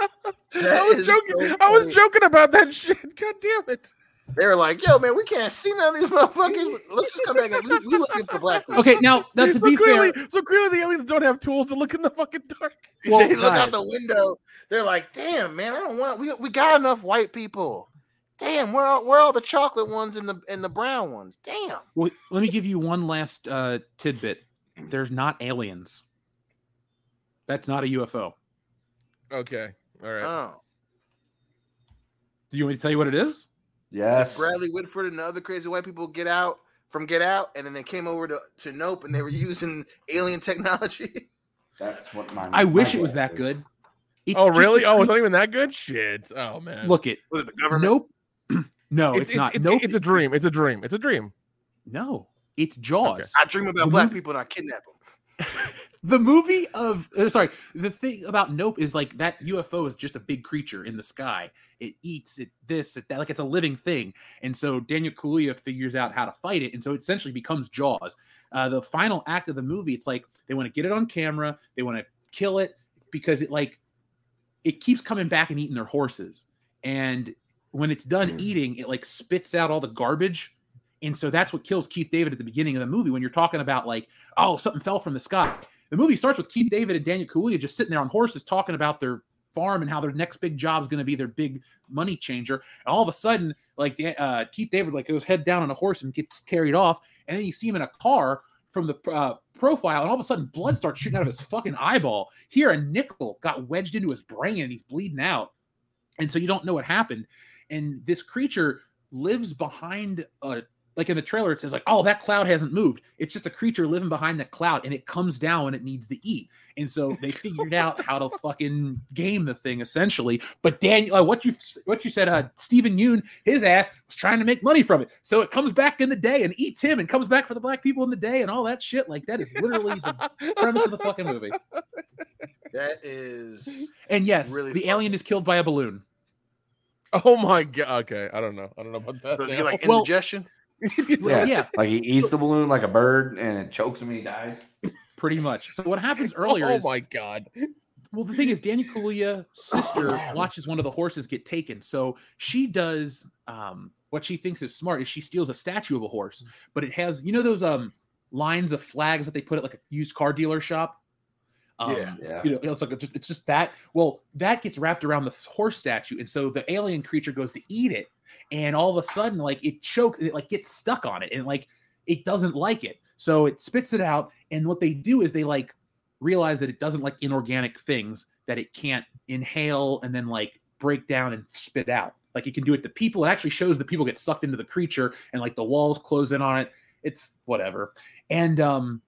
I
That
was joking.
so
I was joking about that shit. God damn it.
They were like, "Yo, man, we can't see none of these motherfuckers. Let's just come back. And we, we looking for black people."
Okay, now, now to
so
be
clearly,
fair,
so clearly the aliens don't have tools to look in the fucking dark.
Well,
they look
guys-
out the window. They're like, "Damn, man, I don't want. We we got enough white people. Damn, where are, where are all the chocolate ones and the and the brown ones? Damn."
well, let me give you one last uh, tidbit. There's not aliens. That's not a UFO.
Okay, all right.
Oh,
Do you want me to tell you what it is?
Yes.
Bradley Whitford and the other crazy white people get out from Get Out, and then they came over to to Nope, and they were using alien technology.
That's what my.
I
my
wish it was
guess
that
is.
good. It's
oh
just
really?
a
Oh, it's not even that good. Shit. Oh man.
look it.
Was it the government?
Nope. no, it's, not.
It's,
nope.
it's a dream. It's a dream. It's a dream.
No, it's Jaws.
I dream about
The
black
movie-
people and I kidnap them.
the movie of uh, sorry the thing about nope is like that ufo is just a big creature in the sky it eats it this it that like it's a living thing and so daniel kaluuya figures out how to fight it and so it essentially becomes jaws uh, the final act of the movie it's like they want to get it on camera they want to kill it because it like it keeps coming back and eating their horses and when it's done
Mm.
eating it like spits out all the garbage and so that's what kills keith david at the beginning of the movie when you're talking about like oh something fell from the sky the movie starts with Keith David and Daniel Kaluuya just sitting there on horses talking about their farm and how their next big job is going to be their big money changer. And all of a sudden, like uh, Keith David like goes head down on a horse and gets carried off, and then you see him in a car from the uh, profile, and all of a sudden blood starts shooting out of his fucking eyeball. Here, a nickel got wedged into his brain and he's bleeding out, and so you don't know what happened. And this creature lives behind a like in the trailer, it says like, "Oh, that cloud hasn't moved." It's just a creature living behind the cloud, and it comes down when it needs to eat. And so they figured out how to fucking game the thing essentially. But Daniel, uh, what you what you said, uh, Steven Yeun, his ass was trying to make money from it, so it comes back in the day and eats him, and comes back for the black people in the day, and all that shit. Like that is literally the premise of the fucking movie.
That is
And yes,
Really
the
fucking-
alien is killed by a balloon.
Oh my god. Okay, I don't know. I don't know about that.
does he like indigestion?
Well, yeah,
Like he eats the balloon like a bird and it chokes him and he dies.
pretty much. So what happens earlier
oh
is
my god.
Well, the thing is, Daniel Kaluuya's sister watches one of the horses get taken. So she does um, what she thinks is smart is she steals a statue of a horse, but it has you know those um lines of flags that they put at like a used car dealer shop. Um,
Yeah.
Yeah.
You know, it's like a, just it's just that. Well, that gets wrapped around the horse statue, and so the alien creature goes to eat it, and all of a sudden, like it chokes, it like gets stuck on it, and like it doesn't like it, so it spits it out. And what they do is they like realize that it doesn't like inorganic things that it can't inhale and then like break down and spit out. Like it can do it to people. It actually shows that people get sucked into the creature and like the walls close in on it. It's whatever. And um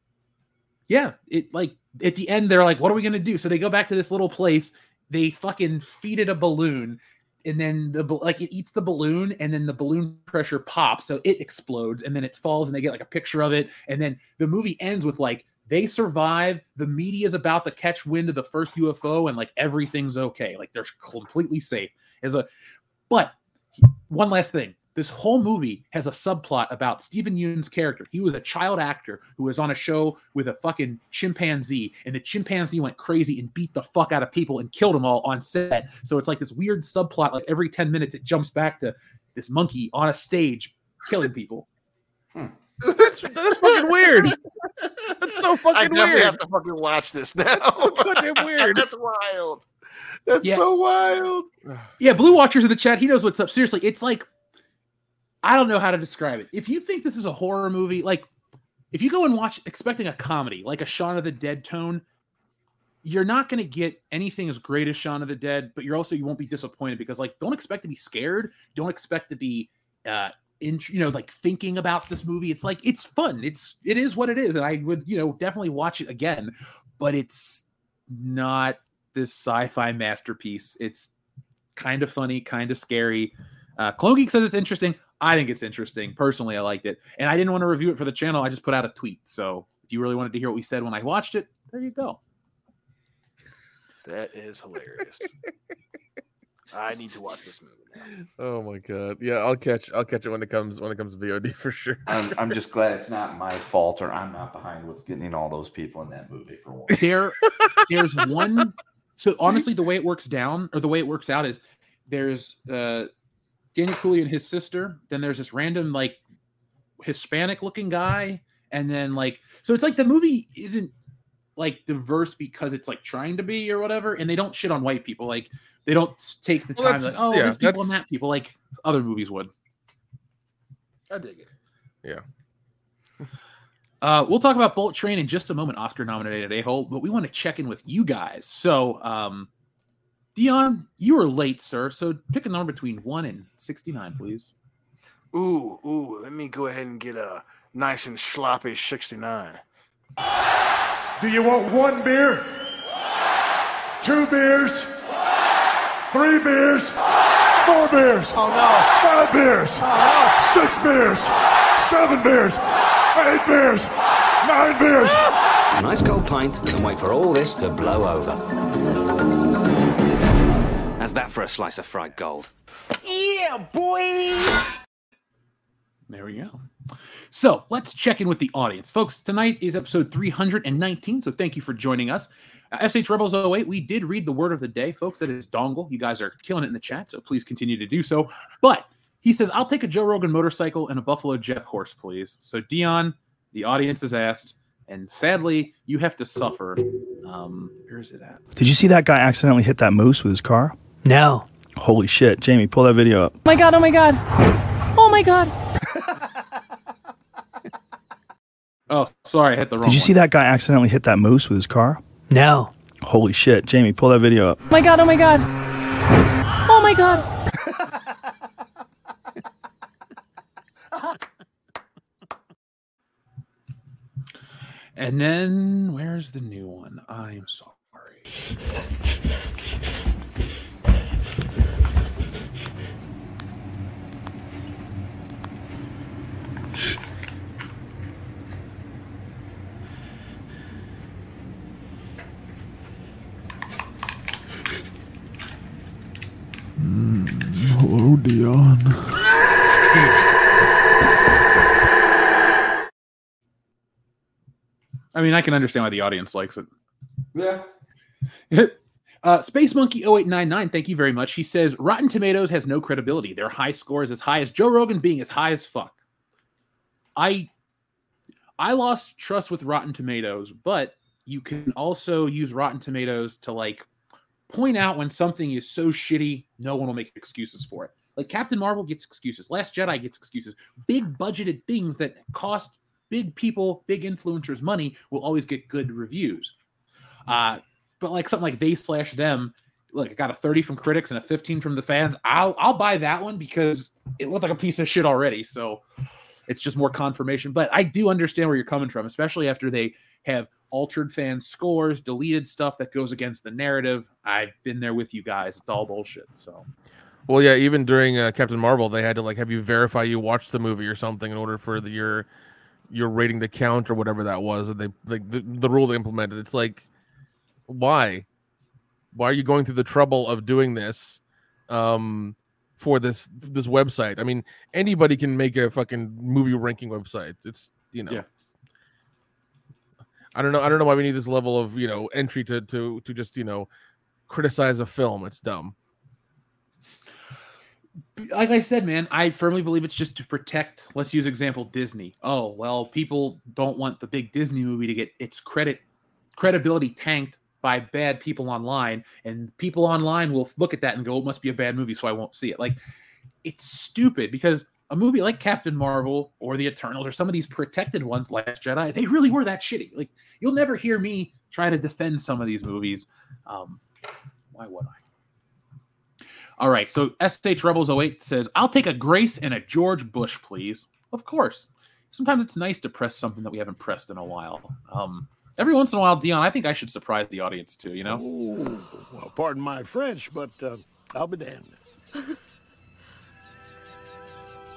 yeah, it like at the end they're like, what are we gonna do? So they go back to this little place. They fucking feed it a balloon, and then the like it eats the balloon, and then the balloon pressure pops, so it explodes, and then it falls, and they get like a picture of it, and then the movie ends with like they survive. The media is about to catch wind of the first UFO, and like everything's okay, like they're completely safe. As a but one last thing. This whole movie has a subplot about Steven Yeun's character. He was a child actor who was on a show with a fucking chimpanzee, and the chimpanzee went crazy and beat the fuck out of people and killed them all on set. So it's like this weird subplot. Like every 10 minutes, it jumps back to this monkey on a stage killing people. Hmm.
That's,
That's fucking weird. That's so
I
fucking
definitely
weird.
have to fucking watch this now.
so fucking weird.
That's wild. That's
Yeah.
so wild.
Yeah, Blue Watchers in the chat. He knows what's up. Seriously, it's like I don't know how to describe it. If you think this is a horror movie, like if you go and watch expecting a comedy, like a Shaun of the Dead tone, you're not going to get anything as great as Shaun of the Dead, but you're also you won't be disappointed because like don't expect to be scared, don't expect to be uh in you know like thinking about this movie. It's like it's fun. It's it is what it is and I would, you know, definitely watch it again, but it's not this sci-fi masterpiece. It's kind of funny, kind of scary. Uh, Clone Geek says it's interesting. I think it's interesting. Personally, I liked it, and I didn't want to review it for the channel. I just put out a tweet. So if you really wanted to hear what we said when I watched it, there you go.
That is hilarious. I need to watch this movie now.
Oh my god. Yeah, I'll catch I'll catch it when it comes when it comes to VOD for sure.
I'm, I'm just glad it's not my fault or I'm not behind what's getting all those people in that movie for one.
There, there's one. So honestly, the way it works down or the way it works out is there's uh, Daniel Cooley and his sister. Then there's this random like Hispanic looking guy, and then like so it's like the movie isn't like diverse because it's like trying to be or whatever, and they don't shit on white people. Like they don't take the
Well,
time like oh
yeah,
there's people and that people like other movies would.
I dig it. Yeah.
Uh, we'll talk about Bullet Train in just a moment, Oscar nominated a hole, but we want to check in with you guys. So, um, Dion, you were late, sir. So pick a number between one and 69, please.
Ooh, ooh, let me go ahead and get a nice and sloppy 69.
Do you want one beer? Two beers? Three beers? Four beers? Oh no. Five beers? Oh no. Six beers? Seven beers? Eight beers? Nine beers?
A Nice cold pint and wait for all this to blow over. How's that for a slice of fried gold? Yeah, boy!
There we go. So let's check in with the audience. Folks, tonight is episode 319. So thank you for joining us. Uh, SH Rebels 08, we did read the word of the day, folks. That is dongle. You guys are killing it in the chat. So please continue to do so. But he says, I'll take a Joe Rogan motorcycle and a Buffalo Jeff horse, please. So, Dion, the audience has asked. And sadly, you have to suffer. Um, where is it at?
Did you see that guy accidentally hit that moose with his car?
No.
Holy shit. Jamie, pull that video up.
Oh my god, oh my god. Oh my god.
Oh, sorry, I hit the wrong
Did you see
one.
that guy accidentally hit that moose with his car?
No.
Holy shit. Jamie, pull that video up.
Oh my god, oh my god. Oh my god.
And then where's the new one? I'm sorry.
Hello, Dion.
I mean, I can understand why the audience likes it.
Yeah.
Uh, Space Monkey 0899, thank you very much. He says Rotten Tomatoes has no credibility. Their high score is as high as Joe Rogan being as high as fuck. I I lost trust with Rotten Tomatoes, but you can also use Rotten Tomatoes to like point out when something is so shitty, no one will make excuses for it. Like Captain Marvel gets excuses, Last Jedi gets excuses. Big budgeted things that cost big people, big influencers money will always get good reviews. Uh, but like something like they slash them, look, I got a 30 from critics and a 15 from the fans. I'll I'll buy that one because it looked like a piece of shit already. So it's just more confirmation. But I do understand where you're coming from, especially after they have altered fan scores, deleted stuff that goes against the narrative. I've been there with you guys. It's all bullshit. So
Well, yeah, even during uh, Captain Marvel, they had to like have you verify you watched the movie or something in order for the, your your rating to count or whatever that was. And they like the, the rule they implemented. It's like, why? Why are you going through the trouble of doing this um, for this this website? I mean, anybody can make a fucking movie ranking website. It's you know.
Yeah.
I don't know. I don't know why we need this level of you know entry to to to just you know criticize a film. It's dumb.
like I said, man, I firmly believe it's just to protect. Let's use example Disney. Oh well, people don't want the big Disney movie to get its credit credibility tanked by bad people online, and people online will look at that and go, "It must be a bad movie," so I won't see it. Like it's stupid because a movie like Captain Marvel or the Eternals or some of these protected ones, Last Jedi, they really were that shitty. Like you'll never hear me try to defend some of these movies. Um, why would I? All right, so SH Rebels 08 says, I'll take a Grace and a George Bush, please. Of course. Sometimes it's nice to press something that we haven't pressed in a while. Um, every once in a while, Dion, I think I should surprise the audience too. You know,
Ooh, well, pardon my French, but uh, I'll be damned.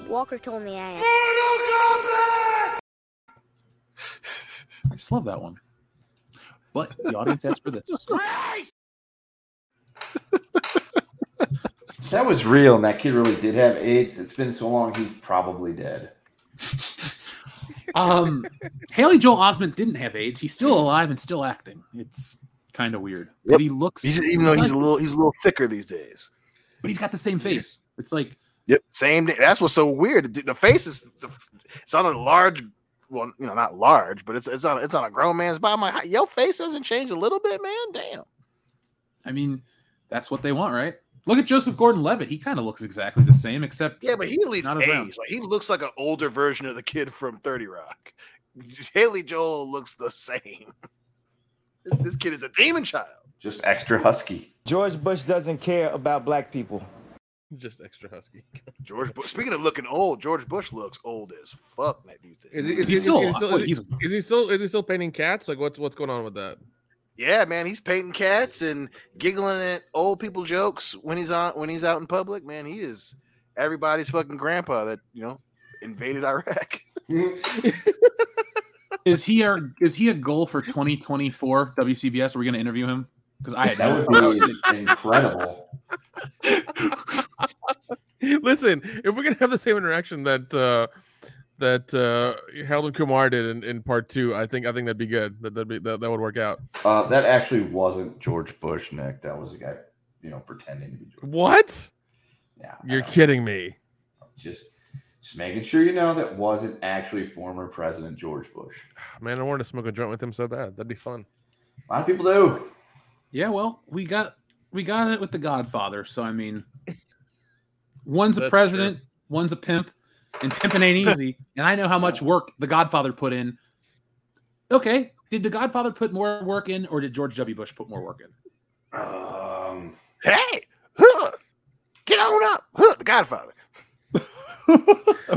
Walker told me I
I just love that one. But the audience asked for this.
That was real, and that kid really did have AIDS. It's been so long, he's probably dead.
Um, Haley Joel Osment didn't have AIDS. He's still alive and still acting. It's kind of weird.
Yep.
He looks,
He's, even though he's a little he's a little thicker these days.
but he's got the same face. It's like
Yep, same. day. That's what's so weird. The- face is the, it's on a large, well, you know, not large, but it's it's on it's on a grown man's body. Like, your face hasn't changed a little bit, man. Damn.
I mean, that's what they want, right? Look at Joseph Gordon-Levitt. He kind of looks exactly the same, except
Yeah, but he at least
Not
aged. Like he looks like an older version of the kid from Third Rock. Haley Joel looks the same. This- This kid is a demon child.
Just extra husky.
George Bush doesn't care about black people.
Just extra husky.
George Bush. Speaking of looking old, George Bush looks old as fuck man, these days.
Is he, is,
He's
he,
still
is, he still,
What,
is, he,
he's-
is he still is he still painting cats? Like what's what's going on with that?
Yeah, man, he's painting cats and giggling at old people jokes when he's on when he's out in public. Man, he is everybody's fucking grandpa that you know invaded Iraq.
is he our is he a goal for 2024 WCBS? Are we going to interview him? Because I
That would be incredible.
Listen, if we're gonna have the same interaction that uh that uh Harold and Kumar did in, in part two, I think I think that'd be good. That that'd be that, that would work out.
Uh, that actually wasn't George Bush, Nick. That was a guy, you know, pretending to be George.
What?
Yeah,
You're
know.
kidding me.
Just, just making sure you know that wasn't actually former President George Bush.
Man, I wanted to smoke a joint with him so bad. That'd be fun.
A lot of people do.
Yeah, well, we got we got it with the Godfather. So I mean, one's a
That's
president, one's a pimp, and pimping ain't easy. and I know how much work the Godfather put in. Okay, did the Godfather put more work in, or did George W. Bush put more work in?
Um,
Hey, huh, get on up, huh, the Godfather. okay.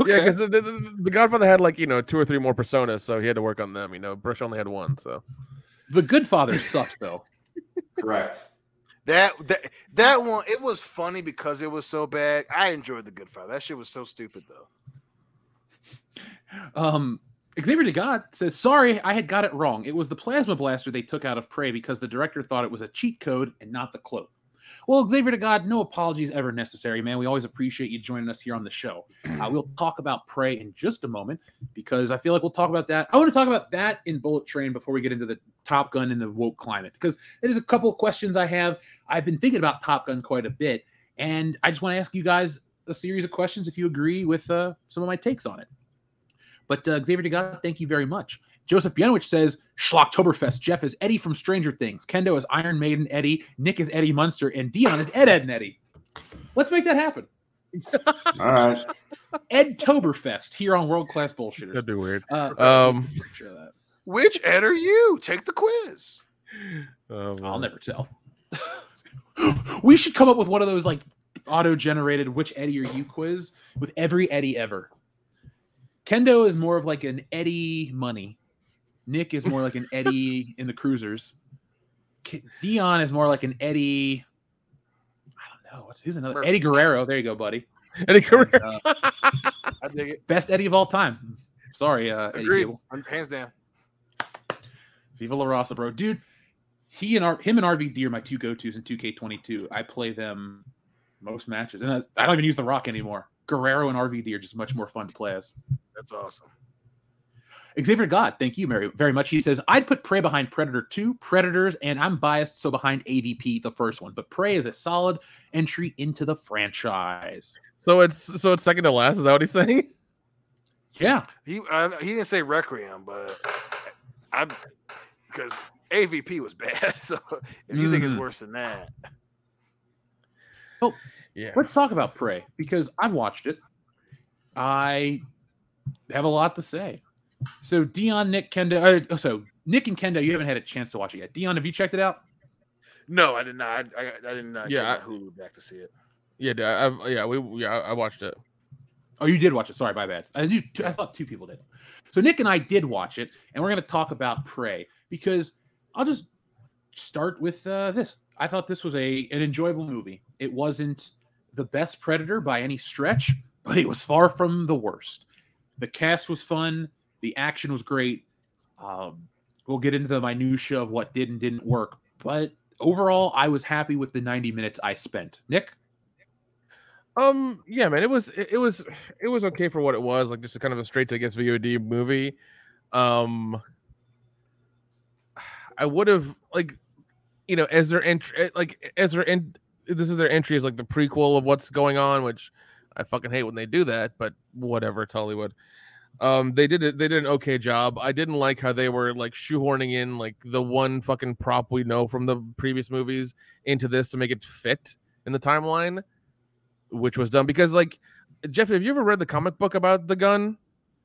Yeah, because the, the, the Godfather had like you know two or three more personas, so he had to work on them. You know, Bush only had one, so
The Good Father sucked though.
correct.
That that that one, it was funny because it was so bad. I enjoyed the Good Father. That shit was so stupid though.
Um, Xavier DeGod says, "Sorry, I had got it wrong. It was the plasma blaster they took out of Prey because the director thought it was a cheat code and not the cloak." Well, Xavier DeGod, no apologies ever necessary, man. We always appreciate you joining us here on the show. Uh, we'll talk about Prey in just a moment because I feel like we'll talk about that. I want to talk about that in Bullet Train before we get into the Top Gun and the woke climate because it is a couple of questions I have. I've been thinking about Top Gun quite a bit, and I just want to ask you guys a series of questions if you agree with uh, some of my takes on it. But uh, Xavier DeGod, thank you very much. Joseph Bienowich says, Schlocktoberfest. Jeff is Eddie from Stranger Things. Kendo is Iron Maiden Eddie. Nick is Eddie Munster. And Dion is Ed, Ed, and Eddie. Let's make that happen.
All right.
Ed Toberfest here on World Class Bullshitters.
that'd be weird.
Uh,
Um,
that.
Which Ed are you? Take the quiz.
oh,
I'll never tell. we should come up with one of those like auto-generated which Eddie are you quiz with every Eddie ever. Kendo is more of like an Eddie money. Nick is more like an Eddie in the cruisers. Dion is more like an Eddie. I don't know. What's who's another
Murphy.
Eddie Guerrero? There you go, buddy.
Eddie Guerrero.
Uh,
I dig it.
best Eddie of all time. Sorry, uh, Eddie
Agreed.
Cable.
Hands down.
Viva La Raza, bro. Dude, he and R- him and RVD are my two go-tos in 2K22. I play them most matches. And I, I don't even use the rock anymore. Guerrero and RVD are just much more fun to play as.
That's awesome.
Xavier God, thank you very, very much. He says, I'd put Prey behind Predator 2, Predators, and I'm biased, so behind AVP, the first one. But Prey is a solid entry into the franchise.
So it's so it's second to last. Is that what he's saying?
Yeah.
He uh, he didn't say Requiem, but I'm because AVP was bad. So if you think it's
Mhm.
worse than that,
Yeah.
Let's talk about Prey because I've watched it. I have a lot to say. So Dion, Nick, Kendo. Uh, so Nick and Kendo, you haven't had a chance to watch it yet. Dion, have you checked it out?
no, I did not. I, I, I didn't. Uh,
Yeah,
yeah,
I-
Hulu back to see it.
Yeah, I, I've, yeah, we yeah, I I watched it.
Oh, you did watch it. Sorry, my bad. I knew. Two, I thought two people did. So Nick and I did watch it, and we're going to talk about Prey because I'll just start with uh, this. I thought this was a an enjoyable movie. It wasn't the best Predator by any stretch, but it was far from the worst. The cast was fun. The action was great. Um, we'll get into the minutia of what did and didn't work, but overall, I was happy with the 90 minutes I spent. Nick,
Um, yeah, man, it was it, was it was okay for what it was, like just kind of a straight to guess VOD movie. Um, I would have like, you know, as their entry, like as their end, this is their entry as like the prequel of what's going on, which I fucking hate when they do that, but whatever, it's Hollywood. Um, they did it. They did an okay job. I didn't like how they were like shoehorning in like the one fucking prop we know from the previous movies into this to make it fit in the timeline, which was done because like Jeff, have you ever read the comic book about the gun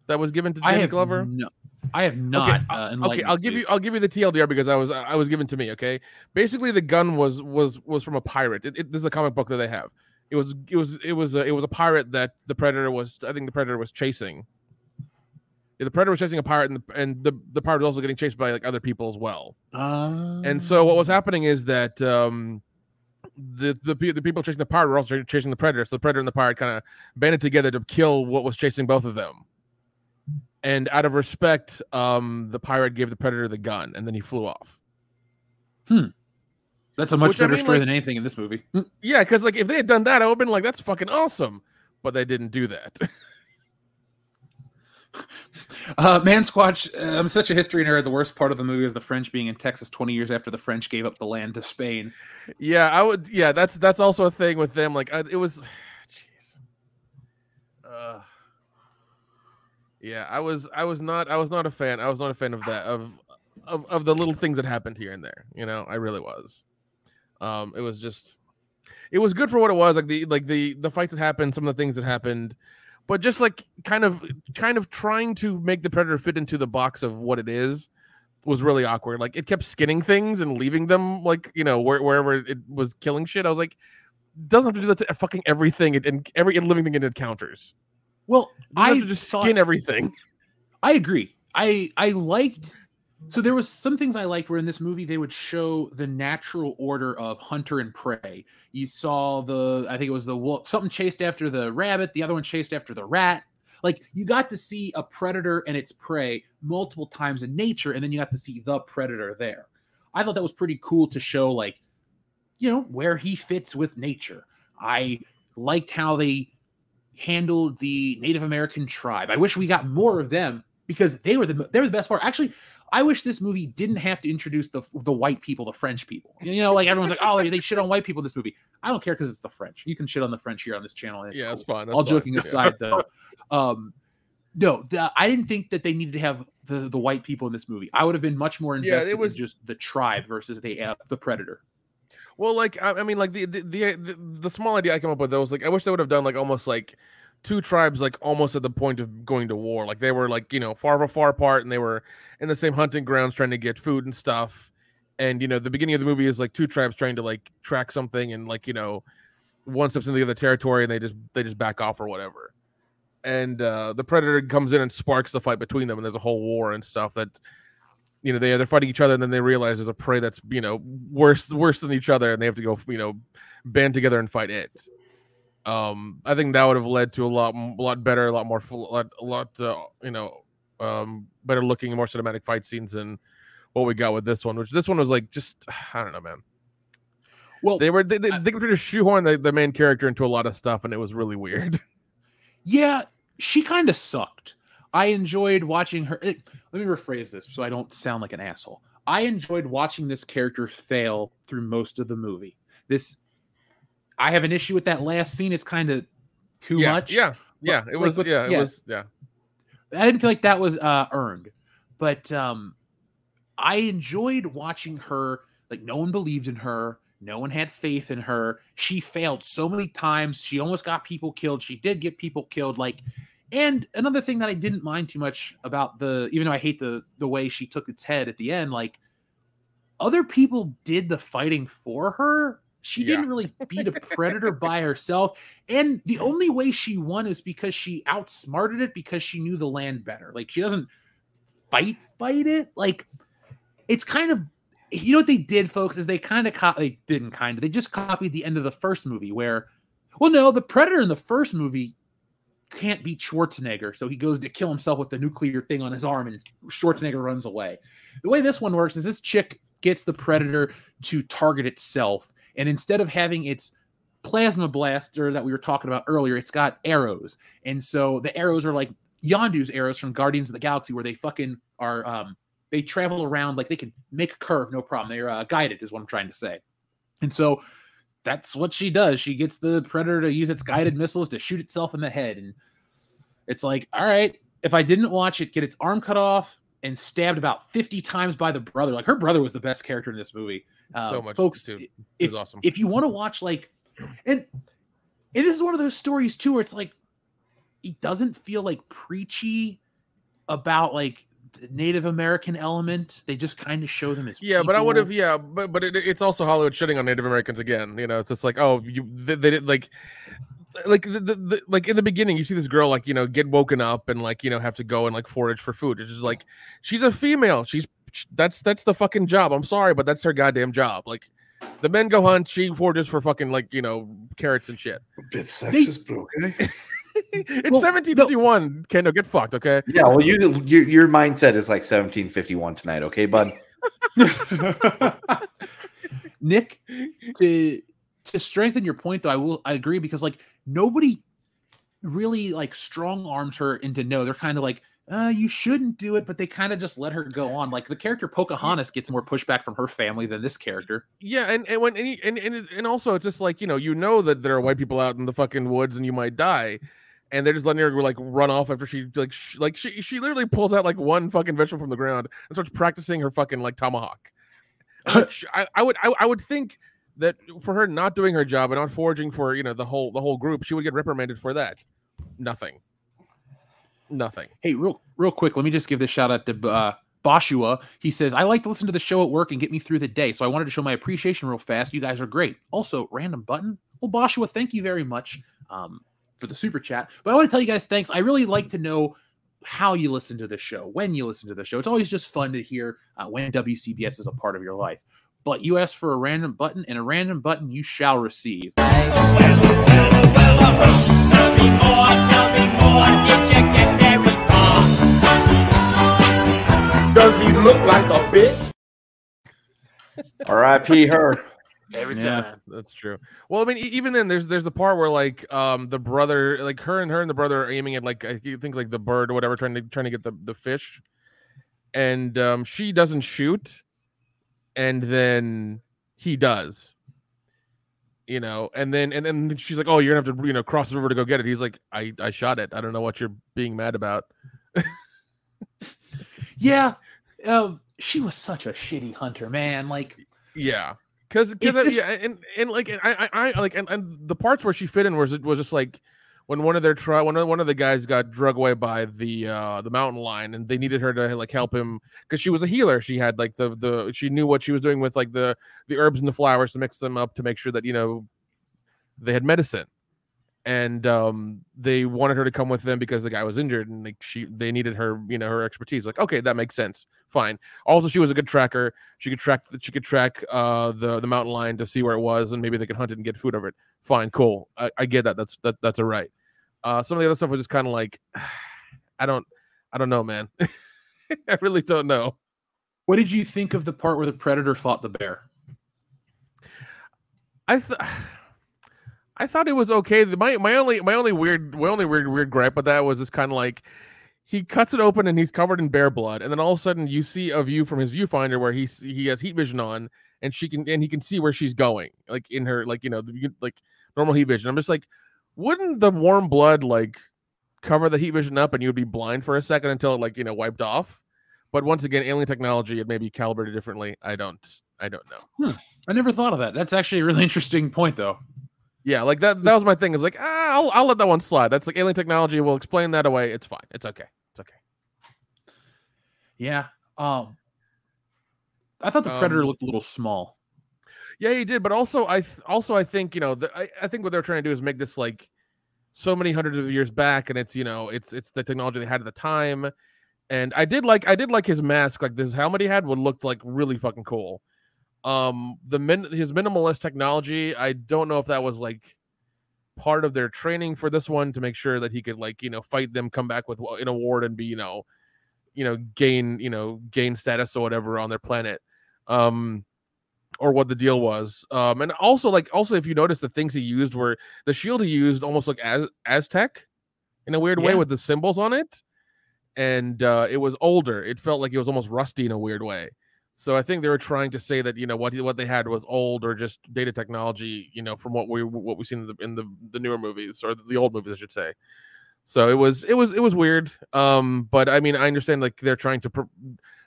that was given to Danny Glover?
no, I have not.
Okay,
uh,
okay, I'll give you. I'll give you the TLDR because I was I was given to me. Okay, basically the gun was was was from a pirate. It, it, this is a comic book that they have. It was it was it was a, it was a pirate that the predator was I think the predator was chasing. Yeah, the predator was chasing a pirate, and the, and the the pirate was also getting chased by like other people as well. And so what was happening is that um, the the the people chasing the pirate were also chasing the predator. So the predator and the pirate kind of banded together to kill what was chasing both of them. And out of respect, um, the pirate gave the predator the gun, and then he flew off.
That's a much
Which, I
better
mean,
story
like-
than anything in this movie.
Yeah, because like if they had done that, I would have been like, "That's fucking awesome," but they didn't do that.
Uh, Man Squatch, uh, I'm such a history nerd. The worst part of the movie is the French being in Texas 20 years after the French gave up the land to Spain.
yeah, I would. Yeah, that's that's also a thing with them. Like I, it was, jeez. Uh, yeah, I was I was not I was not a fan. I was not a fan of that of of of the little things that happened here and there. You know, I really was. Um, it was just, it was good for what it was. Like the like the the fights that happened, some of the things that happened, but just like kind of kind of trying to make the predator fit into the box of what it is was really awkward. Like it kept skinning things and leaving them like you know where, wherever it was killing shit. I was like, doesn't have to do that to fucking everything and, and every living thing it encounters.
Well,
I have to just
thought-
skin everything.
I agree. I I liked so there was some things I liked where in this movie they would show the natural order of hunter and prey. You saw the I think it was the wolf something chased after the rabbit, the other one chased after the rat. Like you got to see a predator and its prey multiple times in nature, and then you got to see the predator there. I thought that was pretty cool to show like you know where he fits with nature. I liked how they handled the Native American tribe. I wish we got more of them because they were the they were the best part. Actually, I wish this movie didn't have to introduce the the white people, the French people. You know, like everyone's like, oh, they, shit on white people in this movie. I don't care because it's the French. You can shit on the French here on this channel.
Yeah,
cool.
it's fine. that's
All
fine.
joking
Yeah.
aside, though, um, no, the, I didn't think that they needed to have the the white people in this movie. I would have been much more
Yeah,
invested
was-
in just the tribe versus the uh, the predator.
Well, like I, I mean, like the the, the the small idea I came up with though was like I wish they would have done like almost like two tribes like almost at the point of going to war. Like they were like you know far far apart and they were in the same hunting grounds trying to get food and stuff. And you know the beginning of the movie is like two tribes trying to like track something and like you know one steps into the other territory and they just they just back off or whatever. And uh, the predator comes in and sparks the fight between them and there's a whole war and stuff that you know they they're fighting each other and then they realize there's a prey that's you know worse worse than each other and they have to go you know band together and fight it um i think that would have led to a lot a lot better a lot more a lot, a lot uh, you know um better looking more cinematic fight scenes than what we got with this one which this one was like just i don't know man
well
they were they, they, they were trying to shoehorn the, the main character into a lot of stuff and it was really weird
Yeah, she kind of sucked. I enjoyed watching her. it- let me rephrase this so I don't sound like an asshole. I enjoyed watching this character fail through most of the movie. This, I have an issue with that last scene. It's kind of too
yeah
much.
yeah yeah
But,
it was
with-
yeah it
yeah.
was yeah
I didn't feel like that was uh, earned, but um, I enjoyed watching her. Like no one believed in her. No one had faith in her. She failed so many times. She almost got people killed. She did get people killed. Like, and another thing that I didn't mind too much about the, even though I hate the the way she took its head at the end, like other people did the fighting for her. She
Yeah.
didn't really beat a predator by herself. And the only way she won is because she outsmarted it because she knew the land better. Like she doesn't fight fight it. Like it's kind of you know what they did, folks, is they kind of co- they didn't kind of they just copied the end of the first movie where, well, no, the Predator in the first movie can't beat Schwarzenegger, so he goes to kill himself with the nuclear thing on his arm, and Schwarzenegger runs away. The way this one works is this chick gets the Predator to target itself, and instead of having its plasma blaster that we were talking about earlier, it's got arrows, and so the arrows are like Yondu's arrows from Guardians of the Galaxy, where they fucking are. Um, they travel around like they can make a curve, no problem. They're uh, guided, is what I'm trying to say. And so that's what she does. She gets the predator to use its guided missiles to shoot itself in the head, and it's like, all right, if I didn't watch it get its arm cut off and stabbed about 50 times by the brother, like her brother was the best character in this movie.
so
Um,
much,
folks.
too. It
If,
was awesome.
if you want to watch like, and and this is one of those stories too, where it's like it doesn't feel like preachy about like Native American element. They just kind of show them as
Yeah, but I would have. Yeah, but but it, it's also Hollywood shitting on Native Americans again. You know, it's just like, oh, you they, they did like, like the, the, the like in the beginning, you see this girl like you know get woken up and like you know have to go and like forage for food. It's just like she's a female. She's that's that's the fucking job. I'm sorry, but that's her goddamn job. Like the men go hunt, she forages for fucking like you know carrots and shit.
A bit sexist, but okay.
it's 1751. Kendo, get fucked, okay?
Yeah, well, you your, your mindset is like 1751 tonight, okay, bud?
Nick, to to strengthen your point though, I will I agree because like nobody really like strong arms her into no. They're kind of like, uh, you shouldn't do it, but they kind of just let her go on. Like the character Pocahontas gets more pushback from her family than this character.
Yeah, and and when and and and, and also it's just like you know you know that there are white people out in the fucking woods and you might die, and they're just letting her like run off after she like sh- like she she literally pulls out like one fucking vegetable from the ground and starts practicing her fucking like tomahawk. And, like, sh- I, I would I, I would think that for her not doing her job and not foraging for you know the whole the whole group she would get reprimanded for that. Nothing. Nothing.
Hey, real real quick, let me just give this shout out to uh, Boshua. He says, I like to listen to the show at work and get me through the day. So I wanted to show my appreciation real fast. You guys are great. Also, random button. Well, Boshua, thank you very much um, for the super chat. But I want to tell you guys thanks. I really like to know how you listen to the show, when you listen to the show. It's always just fun to hear uh, when WCBS is a part of your life. But you ask for a random button, and a random button you shall receive.
Does he look like a bitch?
R.I.P. her.
Every
Yeah.
time.
That's true. Well, I mean, even then, there's there's the part where like um the brother, like her and her and the brother are aiming at like I think like the bird or whatever, trying to trying to get the the fish, and um she doesn't shoot, and then he does. You know, and then and then she's like, "Oh, you're gonna have to you know cross the river to go get it." He's like, "I I shot it. I don't know what you're being mad about."
Yeah, um, she was such a shitty hunter, man. Like,
Yeah, because because yeah, and and like I I, I like and, and the parts where she fit in was was just like when one of their tri- one of one of the guys got drug away by the uh the mountain lion and they needed her to like help him because she was a healer. She had like the the she knew what she was doing with like the the herbs and the flowers to mix them up to make sure that you know they had medicine. And um, they wanted her to come with them because the guy was injured, and like she, they needed her, you know, her expertise. Like, okay, that makes sense, fine. Also, she was a good tracker. She could track, she could track uh, the the mountain lion to see where it was, and maybe they could hunt it and get food over it. Fine, cool. I, I get that. That's that that's all right. Uh, some of the other stuff was just kind of like, I don't, I don't know, man. I really don't know.
what did you think of the part where the predator fought the bear?
I th- I thought it was okay. My my only my only weird my only weird weird gripe with that was just kind of like he cuts it open and he's covered in bear blood, and then all of a sudden you see a view from his viewfinder where he he has heat vision on, and she can and he can see where she's going, like in her like you know the, like normal heat vision. I'm just like, wouldn't the warm blood like cover the heat vision up and you'd be blind for a second until it like you know wiped off? But once again, alien technology it may be calibrated differently. I don't I don't know. Hmm.
I never thought of that. That's actually a really interesting point, though.
Yeah, like that. That was my thing. Is like, ah, I'll, I'll let that one slide. That's like alien technology. We'll explain that away. It's fine. It's okay. It's okay.
Yeah. Um, I thought the predator
Um,
looked a little small.
Yeah, he did. But also, I th- also I think you know, the, I, I think what they're trying to do is make this like so many hundreds of years back, and it's you know, it's it's the technology they had at the time, And I did like I did like his mask, like this helmet he had would looked like really fucking cool. Um, the min his minimalist technology, I don't know if that was like part of their training for this one to make sure that he could like you know fight them, come back with an award, and be you know, you know gain you know gain status or whatever on their planet. Um, or what the deal was. Um, and also like also if you notice the things he used were the shield he used almost like as Aztec in a weird way with the symbols on it. And uh, it was older. It felt like it was almost rusty in a weird way. So I think they were trying to say that you know what what they had was old or just data technology, you know, from what we what we've seen in the in the, the newer movies or the old movies, I should say. So it was it was it was weird. Um, but I mean, I understand like they're trying to pr-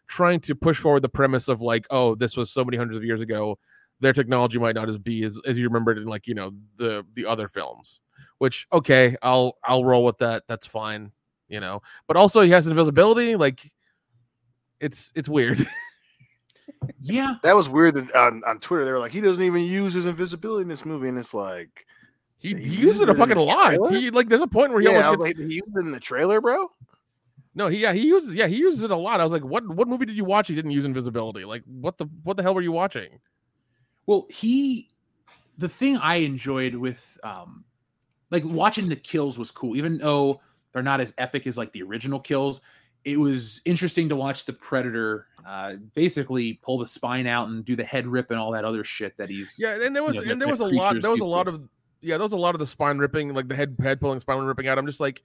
trying to push forward the premise of like, oh, this was so many hundreds of years ago. Their technology might not as be as, as you remembered in like you know the the other films. Which okay, I'll I'll roll with that. That's fine, you know. But also he has invisibility. Like it's it's weird.
Yeah.
That was weird that on, on Twitter they were like, he doesn't even use his invisibility in this movie, and it's like
he,
he
he uses it a fucking lot. He like there's a point where he
yeah, I
almost
was
gets
like, he used it in the trailer, bro.
No, he yeah, he uses yeah, he uses it a lot. I was like, what what movie did you watch? He didn't use invisibility. Like, what the what the hell were you watching?
Well, he the thing I enjoyed with um like watching the kills was cool, even though they're not as epic as like the original kills. It was interesting to watch the predator uh basically pull the spine out and do the head rip and all that other shit that he's
Yeah, and there was
you know,
and there was a lot there was a lot of yeah, there was a lot of the spine ripping, like the head head pulling, spine ripping out. I'm just like,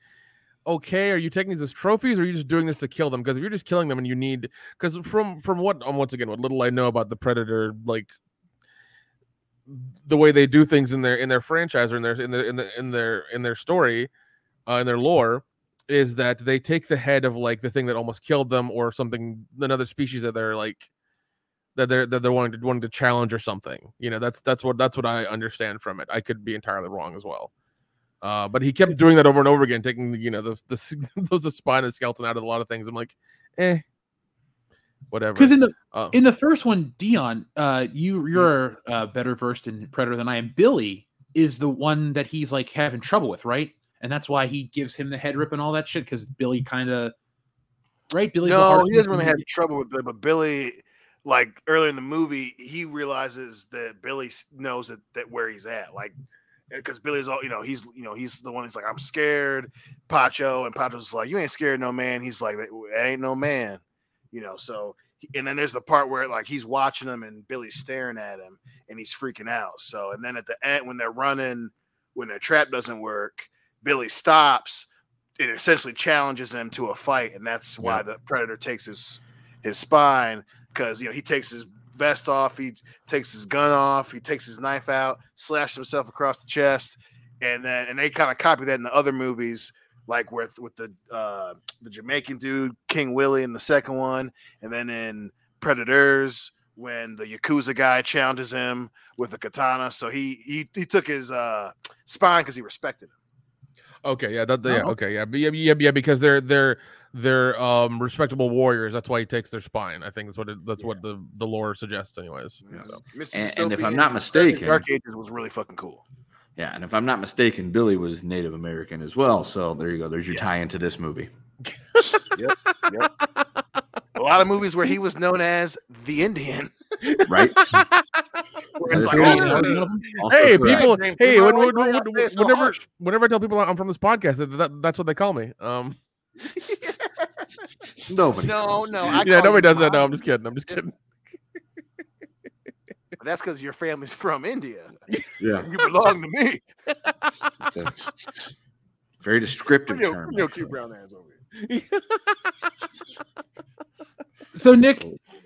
okay, are you taking these as trophies or are you just doing this to kill them? Because if you're just killing them and you need because from from what um, once again what little I know about the predator, like the way they do things in their in their franchise or in their in their in, the, in their in their story, uh, in their lore, is that they take the head of like the thing that almost killed them or something another species that they're like that they're that they're wanting to wanting to challenge or something. You know, that's that's what that's what I understand from it. I could be entirely wrong as well. Uh, but he kept doing that over and over again, taking you know the the those the spine and skeleton out of a lot of things. I'm like, eh, whatever.
because in the
Oh.
in the first one, Dion, uh, you you're uh, better versed in Predator than I am. Billy is the one that he's like having trouble with, right? And that's why he gives him the head rip and all that shit because Billy kind of right. Billy,
no, he doesn't really have trouble with Billy, but Billy, like earlier in the movie, he realizes that Billy knows that, that where he's at, like eh, because Billy's all you know, he's you know, he's the one that's like, I'm scared, Poncho, and Poncho's like, You ain't scared, no man. He's like, That ain't no man, you know. So and then there's the part where like he's watching him and Billy's staring at him and he's freaking out. So and then at the end when they're running, when their trap doesn't work, Billy stops it essentially challenges him to a fight, and that's why the predator takes his his spine because you know he takes his vest off, he takes his gun off, he takes his knife out, slashes himself across the chest, and then and they kind of copy that in the other movies, like with with the uh, the Jamaican dude King Willie in the second one, and then in Predators when the Yakuza guy challenges him with a katana. So he he he took his uh, spine because he respected him.
Okay, yeah, that, yeah,
Oh.
okay, yeah, yeah, yeah, yeah, because they're they're they're um respectable warriors. That's why he takes their spine. I think that's what it, that's what the the lore suggests, anyways. So.
And- and if I'm not mistaken-
Dark Ages was really fucking cool.
Yeah, and if I'm not mistaken, Billy was Native American as well. So there you go. There's your tie into this movie.
Yep, yep. A lot of movies where he was known as the Indian.
Right?
Where it's
This
like,
is
oh,
one of them. Also
hey, people!
James,
Hey,
you
when, when, when,
you gotta say it so
whenever whenever I tell people I'm from this podcast, that, that that's what they call me. Um,
Nobody.
no, no. I
yeah, nobody
you
does that. No, I'm just kidding. I'm just kidding.
That's because your family's from India.
Yeah.
You belong to me.
It's a very descriptive
Bring your,
term.
bring your cute brown ass over here.
So, Nick,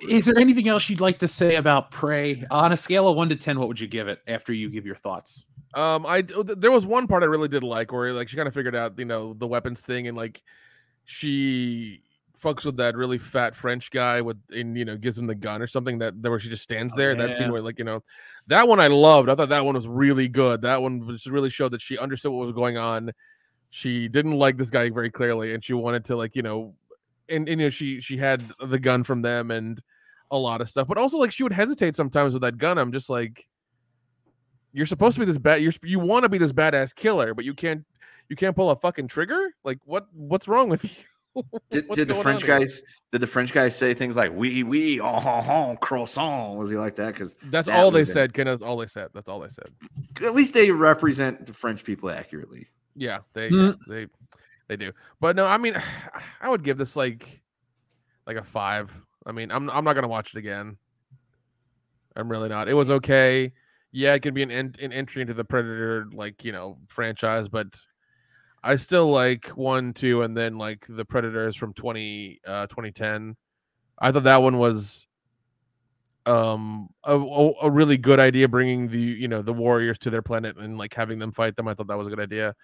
is there anything else you'd like to say about Prey? On a scale of one to ten, what would you give it after you give your thoughts?
Um, I there was one part I really did like where like she kind of figured out you know the weapons thing and like she fucks with that really fat French guy with and you know gives him the gun or something that, that where she just stands
Oh,
there. That scene where like you know that one I loved. I thought that one was really good. That one just really showed that she understood what was going on. She didn't like this guy very clearly, and she wanted to like you know, and, and you know she she had the gun from them and a lot of stuff, but also like she would hesitate sometimes with that gun. I'm just like you're supposed to be this bad you're you want to be this badass killer but you can't you can't pull a fucking trigger like what what's wrong with you
Did, did the French
on here?
guys? Did the French guys say things like "we we oh, oh, oh croissant"? Was he like that? Because
That's all they said. Ken, that's all they said. That's all they said.
At least they represent the French people accurately.
Yeah, they
Mm.
yeah, they they do. But no, I mean, I would give this like like a five. I mean, I'm I'm not gonna watch it again. I'm really not. It was okay. Yeah, it can be an an entry into the Predator like you know franchise, but I still like one, two, and then like the Predators from 20 uh 2010. I thought that one was um a a really good idea bringing the you know the warriors to their planet and like having them fight them i thought that was a good idea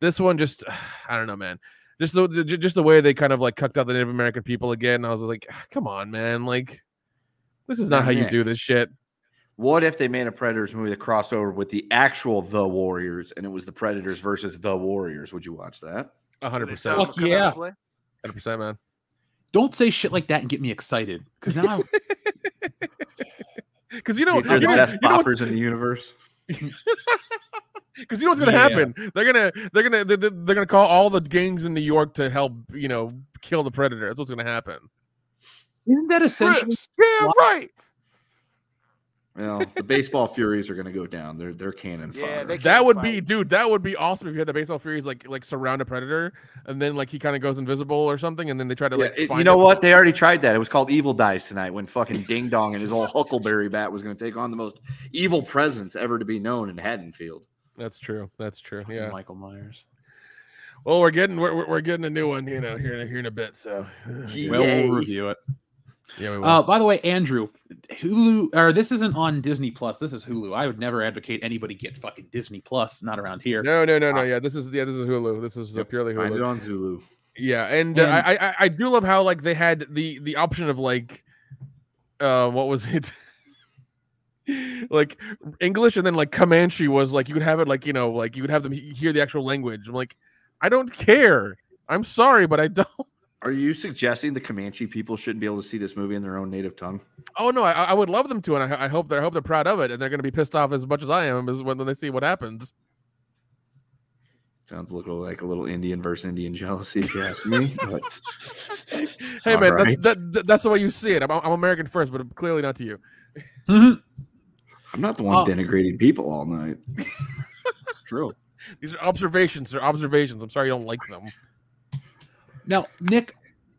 this one just i don't know man just the, the just the way they kind of like cucked out the native american people again i was like "Ah, come on man like this is not how you do this shit
What if they made a Predators movie that crossed over with the actual The Warriors and it was the Predators versus the Warriors? Would you watch that?
100%
Fuck yeah.
100% man
Don't say shit like that and get me excited. Because now
because you know
if they're
you
the
know,
best
you know
boppers in the universe.
because you know what's gonna
Yeah.
happen they're gonna they're gonna they're, they're they're gonna call all the gangs in new york to help you know kill the predator that's what's gonna happen
isn't that essentially
Crips. Yeah, right.
Well, the baseball Furies are going to go down. They're they're cannon fodder.
Yeah, they
that
can't
would be dude that would be awesome if you had the baseball furies like like surround a predator and then like he kind of goes invisible or something and then they try to
Yeah,
like
it-
find
you know
him.
what? They already tried that. It was called Evil Dies tonight when fucking Ding Dong and his old Huckleberry bat was going to take on the most evil presence ever to be known in Haddonfield.
That's true that's true yeah
Michael Myers.
well we're getting we're, we're- we're getting a new one you know here in a, here in a bit so
Well, we'll review it.
yeah we will.
Uh, by the way, Andrew, Hulu or this isn't on Disney Plus. This is Hulu. I would never advocate anybody get fucking Disney Plus. Not around here.
no no no no yeah this is yeah this is hulu this is uh, purely Hulu.
Find it
hulu
on Zulu.
Yeah, and, uh,
And-
I, I I do love how like they had the the option of like, uh, what was it? like English and then like Comanche was like you could have it like you know like you could have them he- hear the actual language. I'm like, I don't care. I'm sorry, but I don't.
Are you suggesting the Comanche people shouldn't be able to see this movie in their own native tongue?
Oh no, I, I would love them to, and I, I hope they're I hope they're proud of it, and they're gonna be pissed off as much as I am as when, when they see what happens.
Sounds a little like a little Indian versus Indian jealousy, if you ask me. but-
Hey man,
Alright.
that's, that, that- that's the way you see it. I'm, I'm American first, but clearly not to you.
Mhm.
I'm not the one
Oh.
denigrating people all night.
True.
These are observations. They're observations. I'm sorry you don't like them.
Now, Nick,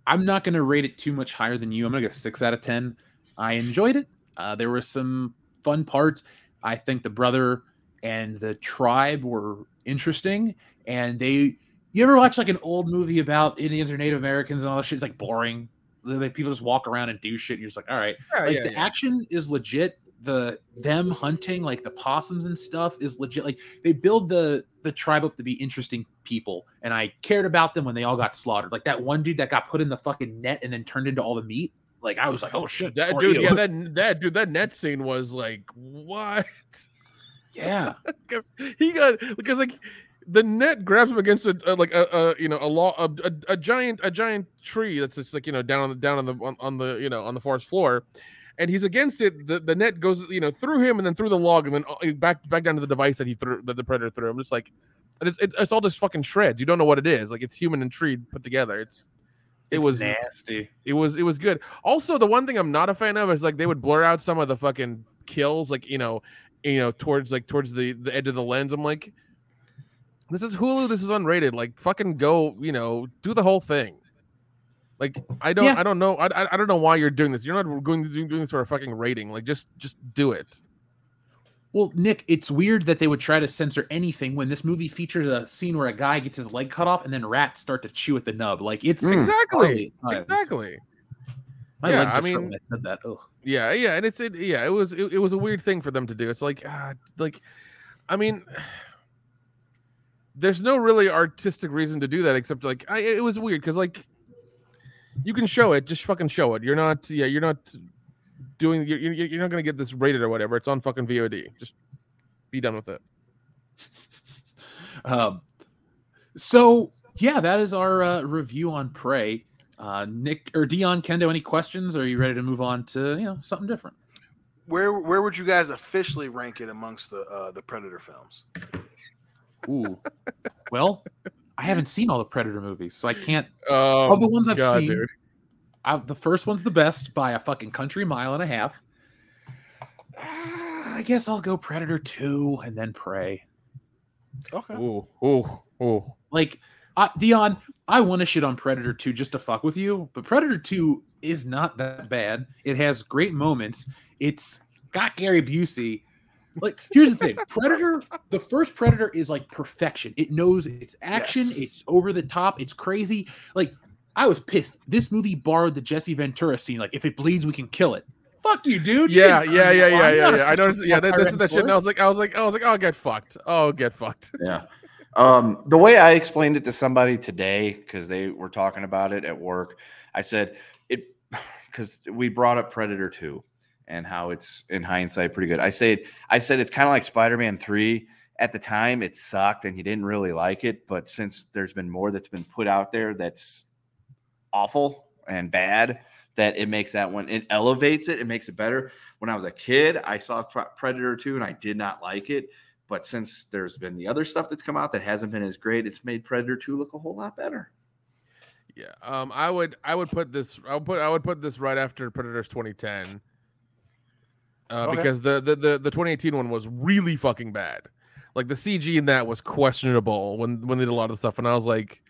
I'm not going to rate it too much higher than you. I'm going to go six out of ten. I enjoyed it. Uh, there were some fun parts. I think the brother and the tribe were interesting, and they. You ever watch like an old movie about Indians or Native Americans and all that shit? It's like boring. Like people just walk around and do shit. And you're just like, all right.
Yeah,
like
yeah,
the
yeah.
action is legit. The them hunting like the possums and stuff is legit. Like they build the the tribe up to be interesting people, and I cared about them when they all got slaughtered. Like that one dude that got put in the fucking net and then turned into all the meat. Like I was like, oh shit,
That dude,
you.
yeah, that that dude, that net scene was like what?
yeah.
Because he got because like the net grabs him against a, a like a, a you know a law a, a, a giant a giant tree that's just like you know down on the down on the on, on the you know on the forest floor, and he's against it. The, the net goes you know through him and then through the log and then uh, back back down to the device that he threw that the predator threw. I'm just like, it's, it's all just fucking shreds. You don't know what it is. Like it's human and tree put together. It's it
It's
was
nasty.
it was it was good. Also, the one thing I'm not a fan of is like they would blur out some of the fucking kills, like you know, you know, towards like towards the the edge of the lens. I'm like, this is Hulu. This is unrated. Like, fucking go. You know, do the whole thing. Like, I don't,
Yeah.
I don't know, I, I, don't know why you're doing this. You're not going to do doing this for a fucking rating. Like, just, just do it.
Well, Nick, it's weird that they would try to censor anything when this movie features a scene where a guy gets his leg cut off and then rats start to chew at the nub. Like it's
Mm.
Exactly, exactly.
My
Yeah, I mean-
I said that. Ugh.
Yeah, yeah, and it's it, yeah, it was it, it was a weird thing for them to do. It's like ah, like I mean there's no really artistic reason to do that except like I, it was weird cuz like you can show it, just fucking show it. You're not yeah, you're not doing you're, you're you're not going to get this rated or whatever. It's on fucking VOD. Just be done with it.
Um, so yeah, that is our uh, review on Prey. Uh, Nick or Dion Kendo, any questions? Or are you ready to move on to you know something different?
Where where would you guys officially rank it amongst the uh, the Predator films?
Ooh, well, I haven't seen all the Predator movies, so I can't.
Oh,
of the ones I've
God,
seen,
dude.
I, the first one's the best by a fucking country mile and a half. Ah, I guess I'll go Predator 2 and then Prey.
Okay.
Ooh, ooh, ooh.
Like, uh, Dion, I want to shit on Predator 2 just to fuck with you, but Predator 2 is not that bad. It has great moments. It's got Gary Busey. Like, here's the thing Predator, the first Predator is like perfection. It knows it's action,
Yes.
it's over the top, it's crazy. Like, I was pissed. This movie borrowed the Jesse Ventura scene. Like, if it bleeds, we can kill it. Fuck you, dude. You
Yeah,
didn't
yeah, yeah, yeah, yeah, yeah. I noticed. Yeah, that, this is that shit. And I was like, I was like, I was like, oh, get fucked. Oh, get fucked.
Yeah. Um, the way I explained it to somebody today, because they were talking about it at work, I said it because we brought up Predator 2 and how it's in hindsight pretty good. I said I said it's kind of like Spider-Man 3. At the time, it sucked and he didn't really like it, but since there's been more that's been put out there that's awful and bad, that it makes that one it elevates it, it makes it better. When I was a kid, I saw Predator 2 and I did not like it. But since there's been the other stuff that's come out that hasn't been as great, it's made Predator 2 look a whole lot better.
Yeah. Um, I would I would put this I would put I would put this right after Predators 2010. Uh,
Okay.
because the, the the the 2018 one was really fucking bad. Like the CG in that was questionable when when they did a lot of the stuff, and I was like,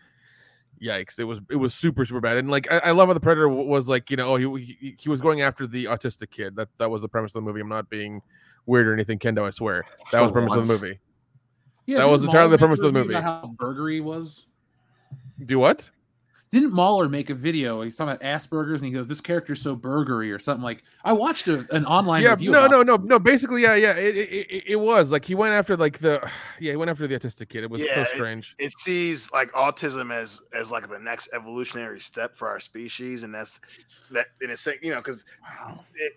"Yikes!" It was it was super super bad. And like I, I love how the Predator was like, you know, oh he, he he was going after the autistic kid. That that was the premise of the movie. I'm not being weird or anything, Kendo. I swear that was the
For
premise of the movie.
Yeah,
That was entirely the premise of the movie.
How burgery was.
Do what?
Didn't Mauler make a video? He's talking about Asperger's, and he goes, "This character's so burgery" or something like. I watched a, an online
yeah,
review.
no, no, no, no. Basically, yeah, yeah. It, it, it, it was like he went after like the, yeah, he went after the autistic kid. It was
Yeah,
so strange.
It sees like autism as as like the next evolutionary step for our species, and that's that. And it's saying, you know, because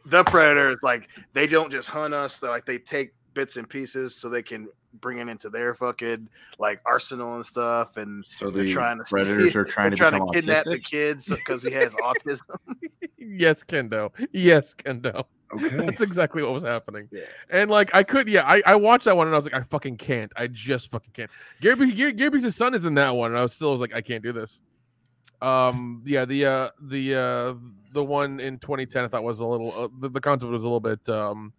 the predator is like they don't just hunt us; they like they take bits and pieces so they can bring it into their fucking like arsenal and stuff. And
So
they're
the
trying to
predators
steal-
are trying to
trying to
become
kidnap the kids because he has autism.
yes, Kendo. Yes, Kendo.
Okay.
That's exactly what was happening.
Yeah.
And like I could, yeah, I, I watched that one and I was like, I fucking can't. I just fucking can't. Gary B- Gary, Gary Busey's son is in that one, and I was still was like, I can't do this. Um, yeah, the uh the uh the one in 2010 I thought was a little uh, the, the concept was a little bit um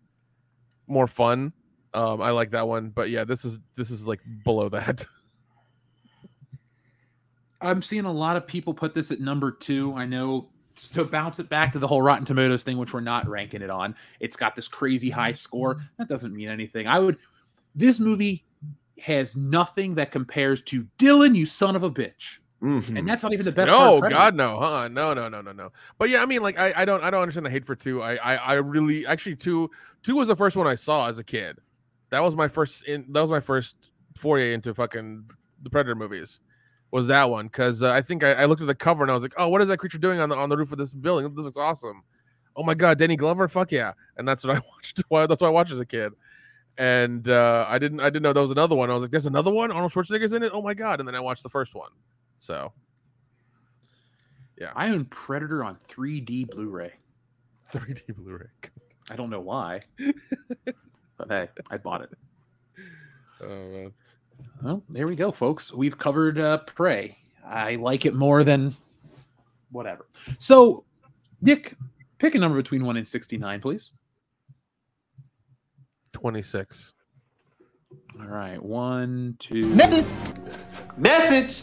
more fun. Um, I like that one, but yeah, this is this is like below that.
I'm seeing a lot of people put this at number two. I know to bounce it back to the whole Rotten Tomatoes thing, which we're not ranking it on. It's got this crazy high score. That doesn't mean anything. I would. This movie has nothing that compares to Dillon, you son of a bitch,
Mhm.
and that's not even the best.
no, God, no, huh? No, no, no, no, no. But yeah, I mean, like, I, I don't, I don't understand the hate for two. I, I, I really, actually, two, two was the first one I saw as a kid. That was my first, in, that was my first foray into fucking the Predator movies. Was that one? Because uh, I think I, I looked at the cover and I was like, oh, what is that creature doing on the on the roof of this building? This looks awesome. Oh my God, Danny Glover, fuck yeah! And that's what I watched. That's what I watched as a kid. And uh, I didn't, I didn't know there was another one. I was like, there's another one. Arnold Schwarzenegger's in it. Oh my God! And then I watched the first one. So yeah
I own Predator on 3D Blu-ray.
3D Blu-ray.
I don't know why, but hey, I bought it.
Oh man.
Well, there we go, folks. We've covered uh, Prey. I like it more than whatever. So, Nick, pick a number between 1 and 69, please.
26.
All right. One, two.
Message. Message.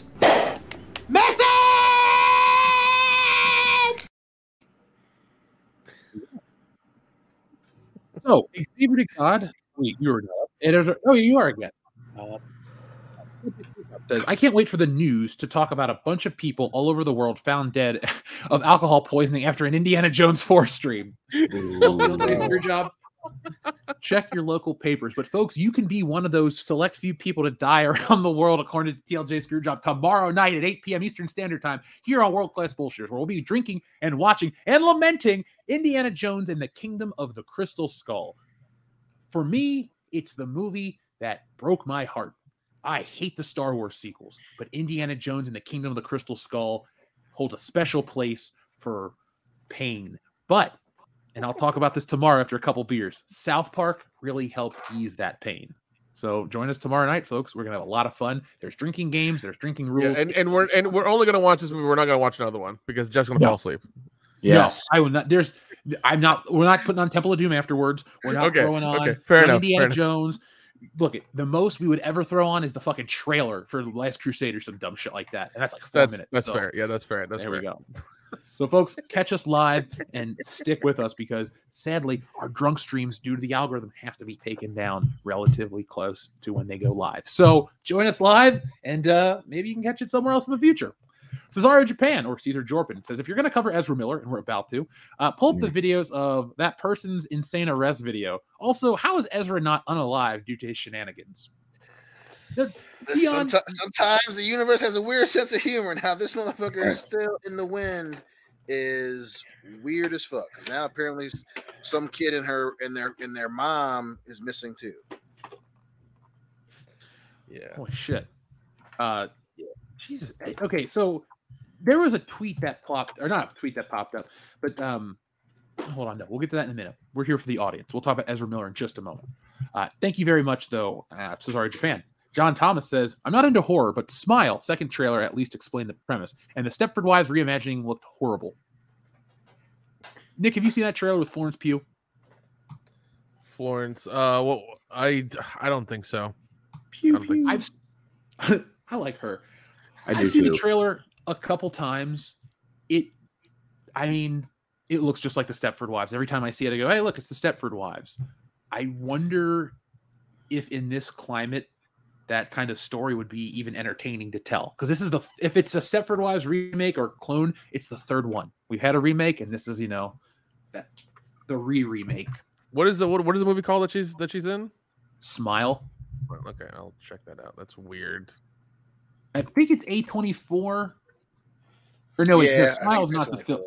So, Xavier to God. Wait, you were not. up. It is, oh, you are again. Uh, says, I can't wait for the news to talk about a bunch of people all over the world found dead of alcohol poisoning after an Indiana Jones 4 stream. Your job. Check your local papers. But folks, you can be one of those select few people to die around the world, according to TLJ Screwjob, tomorrow night at 8 p.m. Eastern Standard Time here on World Class Bullshitters, where we'll be drinking and watching and lamenting Indiana Jones and the Kingdom of the Crystal Skull. For me, it's the movie that broke my heart. I hate the Star Wars sequels, but Indiana Jones and the Kingdom of the Crystal Skull holds a special place for pain. But, and I'll talk about this tomorrow after a couple beers, South Park really helped ease that pain. So join us tomorrow night, folks. We're gonna have a lot of fun. There's drinking games. There's drinking
Yeah,
rules.
and, and we're and we're only gonna watch this movie. We're not gonna watch another one because Jeff's gonna
No.
fall asleep.
Yes.
No, I will not. There's, I'm not. We're not putting on Temple of Doom afterwards. We're not
Okay,
throwing on
okay, fair enough,
Indiana
fair enough.
Jones. Look, the most we would ever throw on is the fucking trailer for the Last Crusade or some dumb shit like that, and that's like four
That's
minutes.
that's
So,
fair. Yeah, that's fair. That's
there
fair.
we go. So, folks, catch us live and stick with us because sadly, our drunk streams, due to the algorithm, have to be taken down relatively close to when they go live. So, join us live and uh, maybe you can catch it somewhere else in the future. Cesaro Japan or Caesar Jorpin says if you're going to cover Ezra Miller, and we're about to, uh, pull up the videos of that person's insane arrest video. Also, how is Ezra not unalive due to his shenanigans? Dion-
Someti- sometimes the universe has a weird sense of humor, and how this motherfucker is still in the wind is weird as fuck. 'Cause now apparently some kid in her in their in their mom is missing too.
Yeah.
Holy shit. Uh, Jesus. eh, Okay, so there was a tweet that popped, or not a tweet that popped up, but um, hold on, no, we'll get to that in a minute. We're here for the audience. We'll talk about Ezra Miller in just a moment. Uh, thank you very much, though, uh, Cesare Japan. John Thomas says, I'm not into horror, but Smile, second trailer, at least explained the premise. And the Stepford Wives reimagining looked horrible. Nick, have you seen that trailer with Florence Pugh?
Florence. Uh, well, I I don't think so.
Pew,
I don't think so.
I've, I like her.
I
I've
do
seen the trailer a couple times. It, I mean, it looks just like the Stepford Wives. Every time I see it, I go, "Hey, look, it's the Stepford Wives." I wonder if in this climate, that kind of story would be even entertaining to tell. Because this is the if it's a Stepford Wives remake or clone, it's the third one. We've had a remake, and this is you know that the re-remake.
What is the what, what is the movie called that she's that she's in?
Smile.
Okay, I'll check that out. That's weird.
I think it's A twenty four. Or no, wait, no,
Yeah,
Smile's not the film.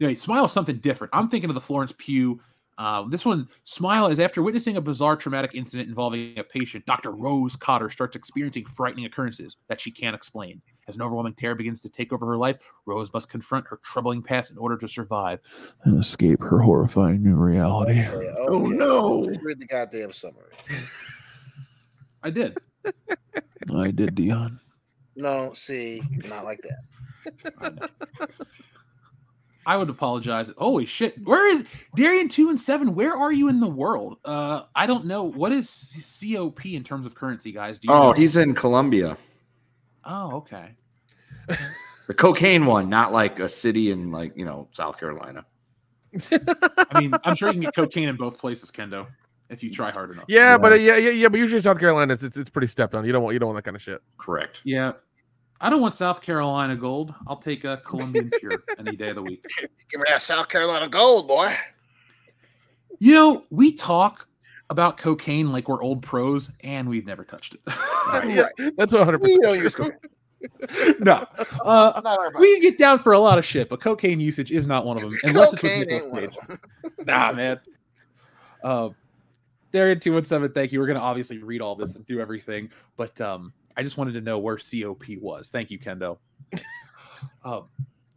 No, Smile is something different. I'm thinking of the Florence Pugh. Uh, this one, Smile, is after witnessing a bizarre traumatic incident involving a patient, Dr. Rose Cotter starts experiencing frightening occurrences that she can't explain. As an overwhelming terror begins to take over her life, Rose must confront her troubling past in order to survive and escape her horrifying new reality.
Yeah,
Oh, no.
Just read the goddamn summary.
I did. I did, Dion.
No, see, not like that.
I would apologize. Holy shit. Where is Darian 2 and 7? Where are you in the world? Uh I don't know. What is COP in terms of currency, guys? Do you
Oh,
know?
he's in Colombia.
Oh, okay.
The cocaine one, not like a city in like, you know, South Carolina.
I mean, I'm sure you can get cocaine in both places, Kendo, if you try hard enough.
Yeah, but uh, yeah, yeah, yeah. But usually South Carolina, it's, it's it's pretty stepped on. You don't want you don't want that kind of shit.
Correct.
Yeah. I don't want South Carolina gold. I'll take a Colombian pure any day of the week.
Give me that South Carolina gold, boy.
You know, we talk about cocaine like we're old pros, and we've never touched it.
yeah, that's 100.
We don't
percent
use cocaine.
no. Uh,
Not
we get down for a lot of shit, but cocaine usage is not one of them, unless it's with
Cocaine
Nicolas
ain't one of
Cage. Nah, man. Uh, Darian two one seven. Thank you. We're gonna obviously read all this and do everything, but um, I just wanted to know where COP was. Thank you, Kendo. um,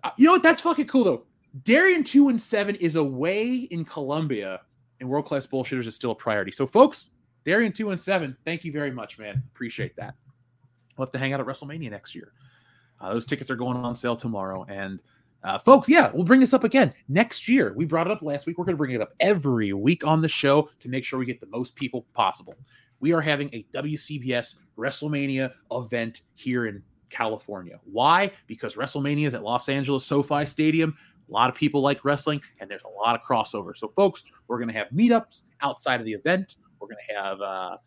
uh, you know what? That's fucking cool though. Darian two and seven is away in Colombia, and world class bullshitters is still a priority. So, folks, Darian two and seven. Thank you very much, man. Appreciate that. We'll have to hang out at WrestleMania next year. Uh, those tickets are going on sale tomorrow, and uh, folks, yeah, we'll bring this up again next year. We brought it up last week. We're going to bring it up every week on the show to make sure we get the most people possible. We are having a WCBS WrestleMania event here in California. Why? Because WrestleMania is at Los Angeles SoFi Stadium. A lot of people like wrestling, and there's a lot of crossover. So, folks, we're going to have meetups outside of the event. We're going to have uh,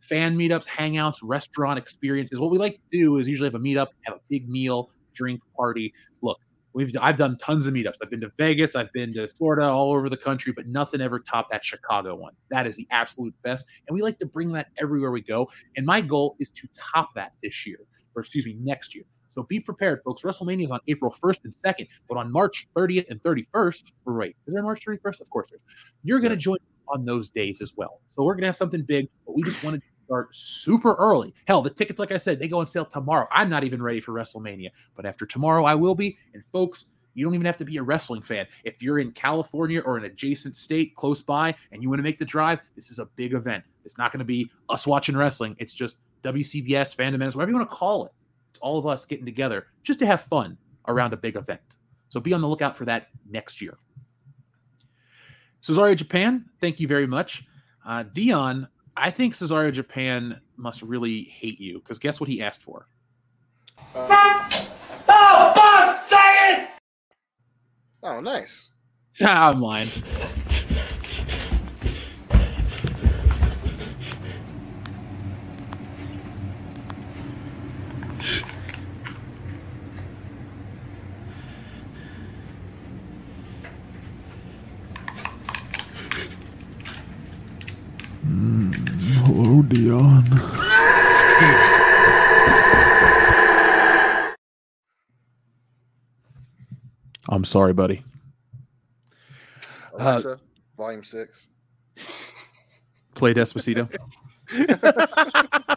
fan meetups, hangouts, restaurant experiences. What we like to do is usually have a meetup, have a big meal, drink, party. Look, we've I've done tons of meetups. I've been to Vegas, I've been to Florida, all over the country, but nothing ever topped that Chicago one. That is the absolute best, and we like to bring that everywhere we go. And my goal is to top that this year, or excuse me, next year. So be prepared, folks. WrestleMania is on April 1st and 2nd, but on March 30th and 31st, or wait, is there March 31st? Of course there is. You're going to join on those days as well. So we're going to have something big, but we just wanted to start super early. Hell, the tickets, like I said, they go on sale tomorrow. I'm not even ready for WrestleMania, but after tomorrow, I will be. And folks, you don't even have to be a wrestling fan. If you're in California or an adjacent state close by and you want to make the drive, this is a big event. It's not going to be us watching wrestling. It's just WCBS, Fandom Menace, whatever you want to call it. It's all of us getting together just to have fun around a big event. So be on the lookout for that next year. Cesario Japan, thank you very much. Uh, Dion, I think Cesario Japan must really hate you because guess what he asked for?
Oh, oh nice.
I'm lying.
Hello, Dion.
I'm sorry, buddy.
Alexa, volume six.
Play Despacito.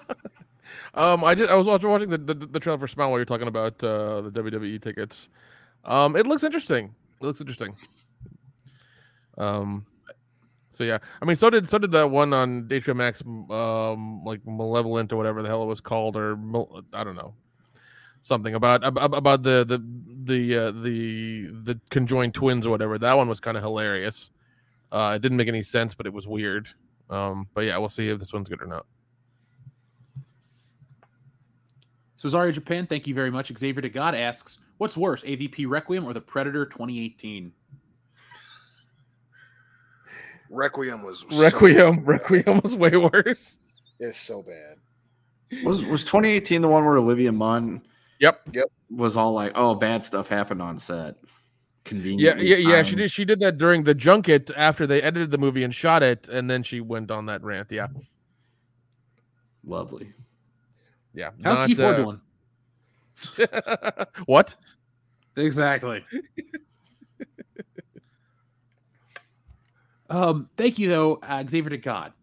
Um, I just I was watching, watching the, the the trailer for Smile while you're talking about uh, the WWE tickets. Um, it looks interesting. It looks interesting. Um, so yeah, I mean, so did so did that one on HBO Max, um, like Malevolent or whatever the hell it was called, or I don't know, something about ab- ab- about the the the uh, the the conjoined twins or whatever. That one was kind of hilarious. Uh, it didn't make any sense, but it was weird. Um, but yeah, we'll see if this one's good or not.
Cesario Japan, thank you very much. Xavier to God asks, what's worse, AVP Requiem or The Predator 2018?
Requiem was so-
Requiem, Requiem was way worse.
it's so bad.
Was was 2018 the one where Olivia Munn
Yep.
Yep.
was all like, "Oh, bad stuff happened on set."
Yeah,
Conveniently.
yeah, yeah. She did. She did that during the junket after they edited the movie and shot it, and then she went on that rant. Yeah,
Lovely.
yeah.
How's
not,
Keith Ford
uh,
doing?
what?
Exactly. um, thank you though, uh, Xavier to God.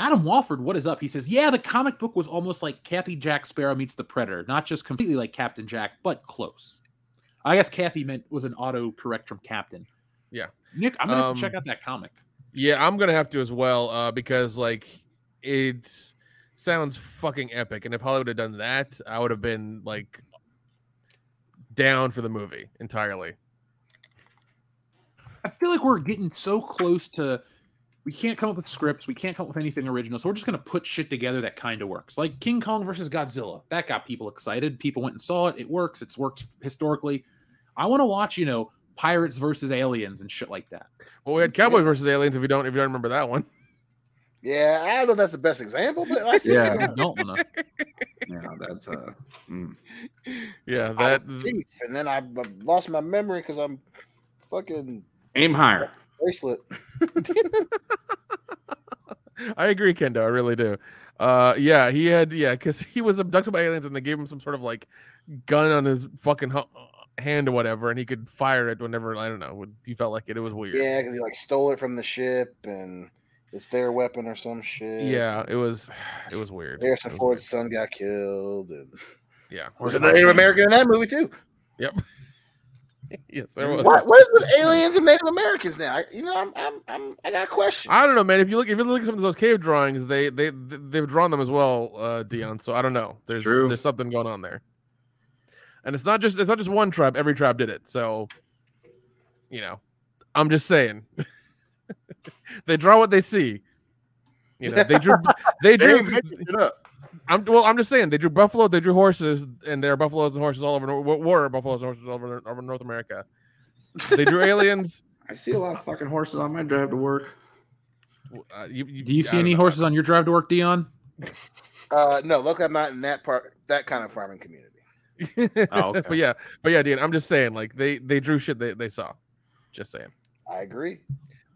Adam Walford, what is up? He says, "Yeah, the comic book was almost like Kathy Jack Sparrow meets the Predator, not just completely like Captain Jack, but close." I guess Kathy meant was an auto correct from Captain.
Yeah.
Nick, I'm gonna have to check
Um,
out that comic.
Yeah, I'm gonna have to as well uh, because like it sounds fucking epic, and if Hollywood had done that, I would have been like down for the movie entirely.
I feel like we're getting so close to we can't come up with scripts, we can't come up with anything original, so we're just gonna put shit together that kind of works. Like King Kong versus Godzilla, that got people excited. People went and saw it. It works. It's worked historically. I want to watch, you know, pirates versus aliens and shit like that.
Well, we had Cowboys versus Aliens. If you don't, if you don't remember that one,
Yeah, I don't know if that's the best example, but I see
Yeah.
I don't wanna.
Yeah, that's uh. mm.
yeah, that
was and then I I lost my memory because I'm fucking
Aim higher.
Bracelet.
I agree, Kendo. I really do. Uh, yeah, he had yeah, because he was abducted by aliens and they gave him some sort of like gun on his fucking hu- hand or whatever, and he could fire it whenever I don't know. When he felt like it, it was weird.
Yeah, because he like stole it from the ship, and it's their weapon or some shit.
Yeah, it was it was weird.
Harrison
It was
Ford's son got killed, and
weird. Yeah.
there's a Native American in that movie too.
Yep. yes, there was.
What, what is with aliens and Native Americans now? I, you know, I'm, I'm, I'm, I got a question.
I don't know, man. If you look, if you look at some of those cave drawings, they they they've drawn them as well, uh, Dion. So I don't know. There's
True.
there's something going on there, and it's not just it's not just one tribe. Every tribe did it. So, you know, I'm just saying, they draw what they see. You know, they drew they
They
drew.
ain't making it up.
I'm well. I'm just saying they drew buffalo. They drew horses, and there are buffaloes and horses all over. Nor- Were buffaloes and horses all over, over North America. They drew aliens.
I see a lot of fucking horses on my drive to work.
Uh, you, you,
Do you
I
see any
know.
horses on your drive to work, Dion?
Uh, no, look, I'm not in that part, that kind of farming community.
Oh, okay.
but yeah, but yeah, Dean, I'm just saying, like they they drew shit they, they saw. Just saying.
I agree.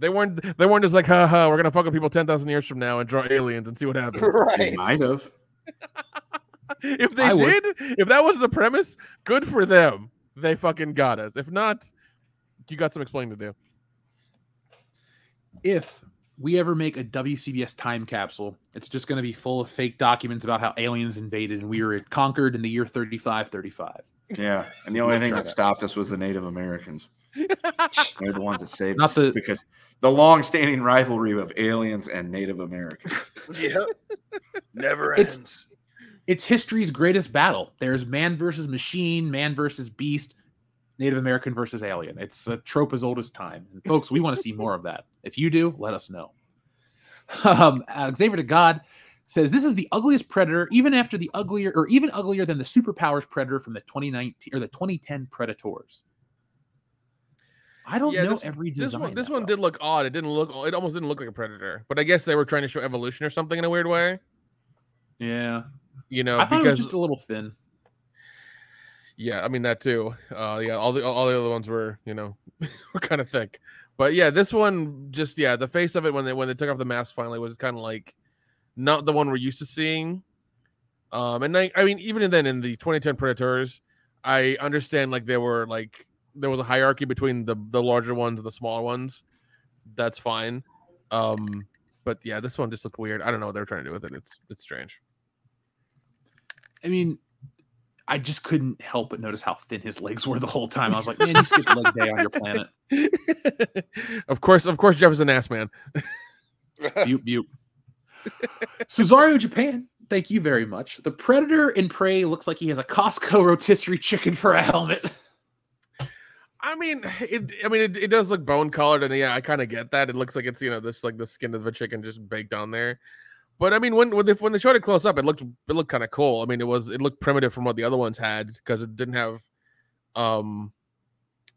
They weren't they weren't just like, ha ha, we're gonna fuck with people ten thousand years from now and draw aliens and see what happens.
They
Right.
might have.
If they
I would.
did, if that was the premise, good for them. They fucking got us. If not, you got some explaining to do.
If we ever make a WCBS time capsule, it's just going to be full of fake documents about how aliens invaded and we were conquered in the year 3535.
Yeah, and the only thing that
that.
stopped us was the Native Americans. They're the ones that saved
Not
us
the-
because the long-standing rivalry of aliens and Native Americans.
Yep. Never
It's-
ends.
It's history's greatest battle. There's man versus machine, man versus beast, Native American versus alien. It's a trope as old as time. And folks, we want to see more of that. If you do, let us know. Um, uh, Xavier to God says this is the ugliest predator, even after the uglier or even uglier than the superpowers predator from the 2019 or the 2010 Predators. I don't know
this,
every
this
design.
one, this one
well.
did look odd. It didn't look. It almost didn't look like a predator. But I guess they were trying to show evolution or something in a weird way.
Yeah,
You know,
I thought it
because
was just a little thin.
yeah, I mean that too. Uh, yeah, all the all the other ones were you know were kind of thick. But yeah, this one just yeah, the face of it when they when they took off the mask finally was kind of like not the one we're used to seeing. Um, and I, I mean, even then in the 2010 Predators, I understand like they were like there was a hierarchy between the the larger ones and the smaller ones. That's fine. Um, but yeah, this one just looked weird. I don't know what they're trying to do with it. It's it's strange.
I mean, I just couldn't help but notice how thin his legs were the whole time. I was like, man, you skipped leg day on your planet.
of course, of course, Jeff is an ass man.
Butte, butte. Cesario Japan, thank you very much. The Predator in Prey looks like he has a Costco rotisserie chicken for a helmet.
I mean, it. I mean, it, it does look bone colored, and yeah, I kind of get that. It looks like it's you know this like the skin of a chicken just baked on there. But I mean, when when they, when they showed it close up, it looked it looked kind of cool. I mean, it was it looked primitive from what the other ones had because it didn't have um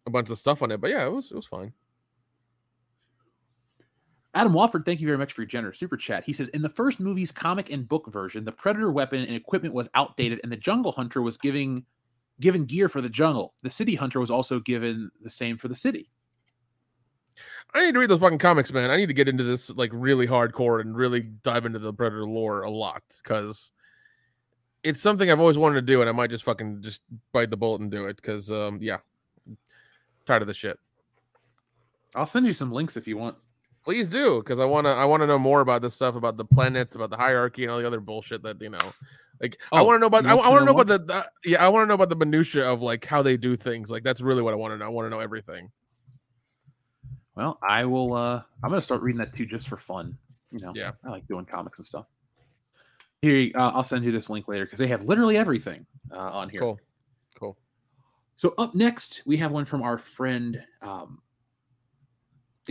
a bunch of stuff on it. But yeah, it was it was fine.
Adam Wofford, thank you very much for your generous super chat. He says, in the first movie's comic and book version, the Predator weapon and equipment was outdated, and the Jungle Hunter was giving given gear for the jungle. The City Hunter was also given the same for the city.
I need to read those fucking comics, man. I need to get into this like really hardcore and really dive into the Predator lore a lot because it's something I've always wanted to do, and I might just fucking just bite the bullet and do it because um yeah, tired of this shit.
I'll send you some links if you want.
Please do because I want to I want to know more about this stuff about the planets, about the hierarchy, and all the other bullshit that you know. Like I
Oh,
want to know about
you
I,
want to know
know about the, the yeah I want to know about the minutia of like how they do things. Like that's really what I want to know. I want to know everything.
Well, I will. uh I'm gonna start reading that too, just for fun. You know,
Yeah.
I like doing comics and stuff. Here, uh, I'll send you this link later because they have literally everything uh, on here.
Cool, cool.
So up next, we have one from our friend um,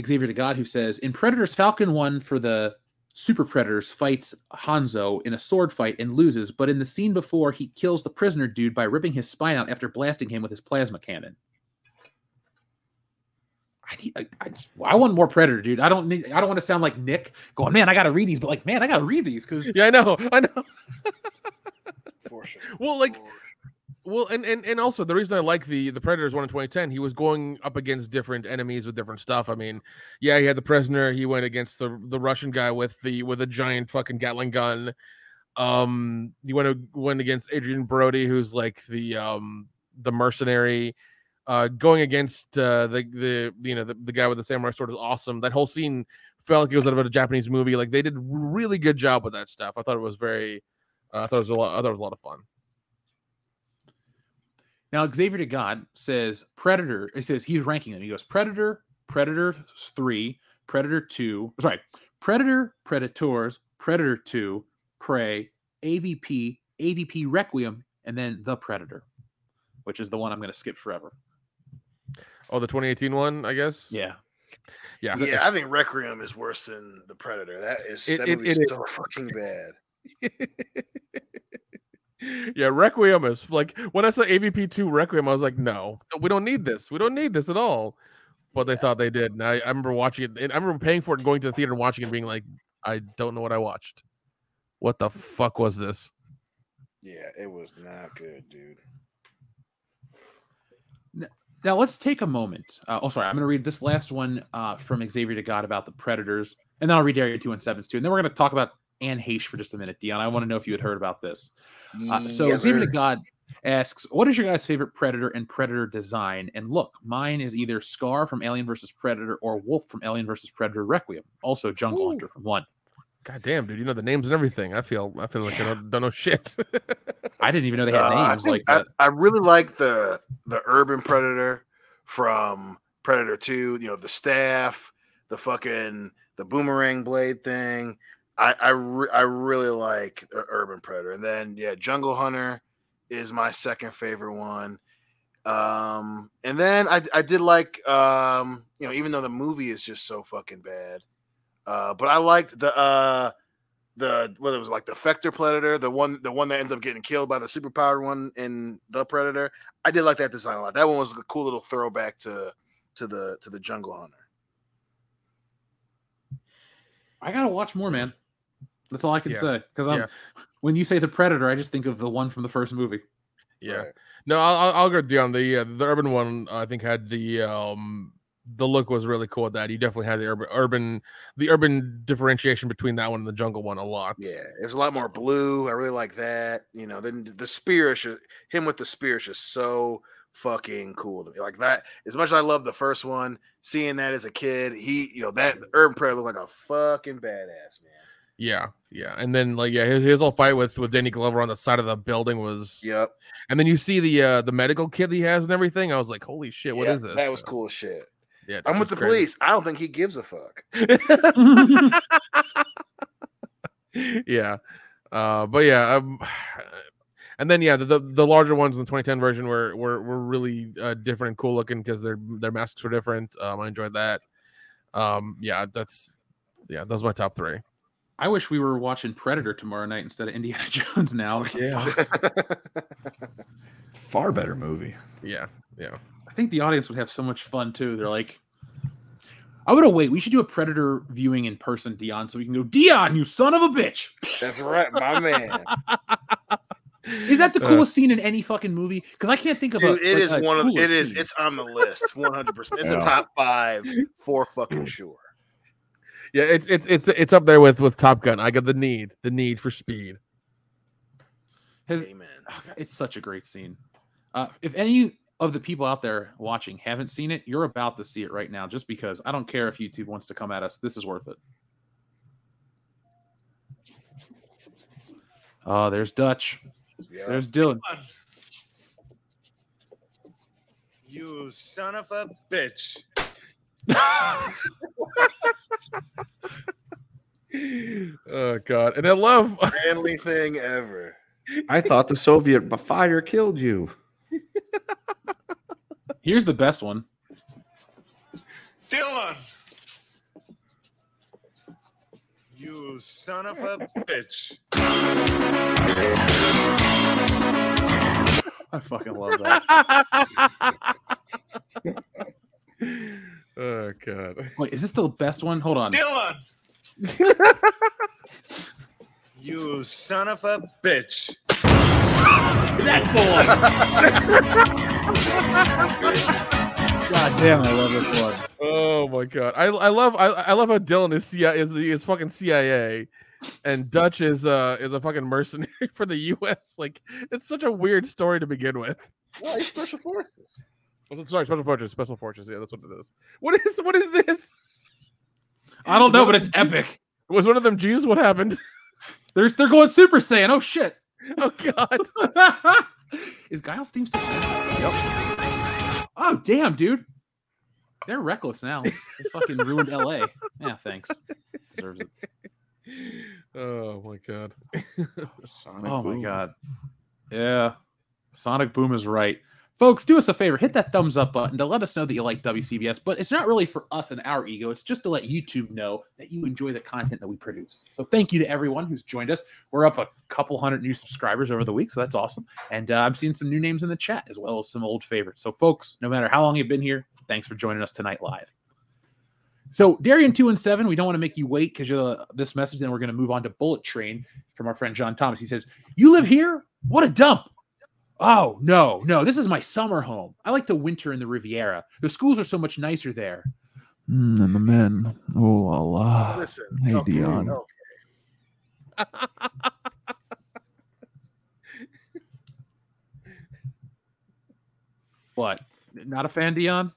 Xavier to God, who says, "In Predators, Falconer for the Super Predators fights Hanzo in a sword fight and loses, but in the scene before, he kills the prisoner dude by ripping his spine out after blasting him with his plasma cannon." I need, I, I, I want more Predator, dude. I don't need, I don't want to sound like Nick going, man, I gotta read these, but like, man, I gotta read these because
Yeah, I know, I know.
For sure.
Well, like, well, and, and and also the reason I like the the Predators one in 2010, he was going up against different enemies with different stuff. I mean, yeah, he had the prisoner. He went against the the Russian guy with the with a giant fucking Gatling gun. Um, he went went against Adrien Brody, who's like the um the mercenary. Uh, going against uh, the the you know the, the guy with the samurai sword is awesome. That whole scene felt like it was out of a Japanese movie. Like they did really good job with that stuff. I thought it was very. Uh, I thought it was a lot. I thought it was a lot of fun.
Now, Xavier to God says Predator. It says he's ranking them. He goes Predator, Predator three, Predator two. Sorry, Predator, Predators, Predator two, Prey, AVP, AVP Requiem, and then the Predator, which is the one I'm going to skip forever.
Oh, the 2018 one, I guess.
Yeah,
yeah,
Yeah, I think Requiem is worse than the Predator. That is
It-
that
it-
movie's
it is.
so fucking bad.
yeah, Requiem is like when I saw AVP two Requiem, I was like, no, we don't need this. We don't need this at all. But they thought they did. And I, I remember watching it. and I remember paying for it and going to the theater and watching it, and being like, I don't know what I watched. What the fuck was this?
Yeah, it was not good, dude.
Now let's take a moment. Uh, oh, sorry, I'm going to read this last one uh, from Xavier to God about the Predators, and then I'll read Area Two and Sevens too, and then we're going to talk about Anne Heche for just a minute, Dion. I want to know if you had heard about this. Uh, so
Yes,
Xavier to God asks, "What is your guys' favorite Predator and Predator design?" And look, mine is either Scar from Alien vs Predator or Wolf from Alien vs Predator Requiem. Also, Jungle Hunter from One.
God damn, dude, you know the names and everything. I feel I feel like I don't, don't know shit.
I didn't even know they had
Uh, I,
names
think
like
I,
that.
I really like the the urban predator from Predator Two. You know, the staff, the fucking the boomerang blade thing. I I, re- I really like urban predator. And then yeah, Jungle Hunter is my second favorite one. Um, and then I I did like um, you know, even though the movie is just so fucking bad. Uh, but I liked the uh the what it was like the Vector Predator, the one the one that ends up getting killed by the superpowered one in the Predator. I did like that design a lot. That one was a cool little throwback to to the to the Jungle Hunter.
I gotta watch more, man. That's all I can
Yeah.
say. Because I'm
Yeah.
when you say the Predator, I just think of the one from the first movie.
Yeah. No, I'll, I'll- I'll with you on the uh, the urban one. I think had the um the look was really cool. With that you definitely had the urban urban the urban differentiation between that one and the jungle one a lot.
Yeah, it was a lot more blue. I really like that. You know, then the spear is just, him with the spear is just so fucking cool to me. Like that, as much as I love the first one, seeing that as a kid, he, you know, that urban predator looked like a fucking badass man.
Yeah, yeah, and then like yeah, his, his whole fight with with Danny Glover on the side of the building was.
Yep.
And then you see the uh the medical kit he has and everything. I was like, holy shit, what
Yeah,
is this?
That was cool shit.
Yeah,
I'm with the
crazy.
police. I don't think he gives a fuck.
yeah, uh, but yeah, um, and then yeah, the, the the larger ones in the 2010 version were were were really uh, different and cool looking because their their masks were different. Um, I enjoyed that. Um, yeah, that's yeah, those are my top three.
I wish we were watching Predator tomorrow night instead of Indiana Jones now.
yeah. Far better movie.
Yeah, yeah.
I think the audience would have so much fun too. They're like, I would have wait. We should do a Predator viewing in person, Dion, so we can go, Dion, you son of a bitch.
That's right, my man.
Is that the
Uh,
coolest scene in any fucking movie? Because I can't think of
Dude,
a.
it
like,
is
a
one of it is
scene.
it's on the list 100. percent It's
Yeah.
a top five for fucking sure.
Yeah, it's it's it's it's up there with with Top Gun. I got the need, the need for speed.
Has-
Amen.
Oh, it's such a great scene. Uh, if any of the people out there watching haven't seen it, you're about to see it right now. Just because I don't care if YouTube wants to come at us, this is worth it. Oh, there's Dutch.
Yeah.
There's Dillon.
You son of a bitch.
Oh god, and I love
Manly thing ever.
I thought the Soviet b- fire killed you.
Here's the best one.
Dillon. You son of a bitch.
I fucking love that.
oh god.
Wait, is this the best one? Hold on.
Dillon. you son of a bitch.
That's the one. God damn, I love this one.
Oh my god, I I love I, I love how Dillon is CIA is is fucking CIA, and Dutch is uh is a fucking mercenary for the U.S. Like it's such a weird story to begin with.
Well, he's special forces.
Oh, Sorry, special forces, special forces. Yeah, that's what it is. What is what is this?
I don't know, but it's epic.
Was one of them Jesus? What happened?
There's they're going Super Saiyan. Oh shit.
Oh god.
is Guile's theme still? Yep. Oh damn, dude. They're reckless now. They fucking ruined LA. Yeah, thanks. Deserves it.
Oh my god.
Oh, Sonic
Oh my god. Yeah. Sonic Boom is right. Folks, do us a favor, hit that thumbs up button to let us know that you like WCBS, but it's not really for us and our ego. It's just to let YouTube know that you enjoy the content that we produce. So thank you to everyone who's joined us. We're up a couple hundred new subscribers over the week, so that's awesome. And uh, I'm seeing some new names in the chat as well as some old favorites. So folks, no matter how long you've been here, thanks for joining us tonight live. So Darian two and seven, we don't want to make you wait because you're this message. Then we're going to move on to Bullet Train from our friend John Thomas. He says, "You live here? What a dump! Oh no, no, this is my summer home. I like the winter in the Riviera. The schools are so much nicer there.
Mm, and the men. Oh la la.
Listen,
Hey
okay,
Dion.
okay.
What? Not a fan, Dion?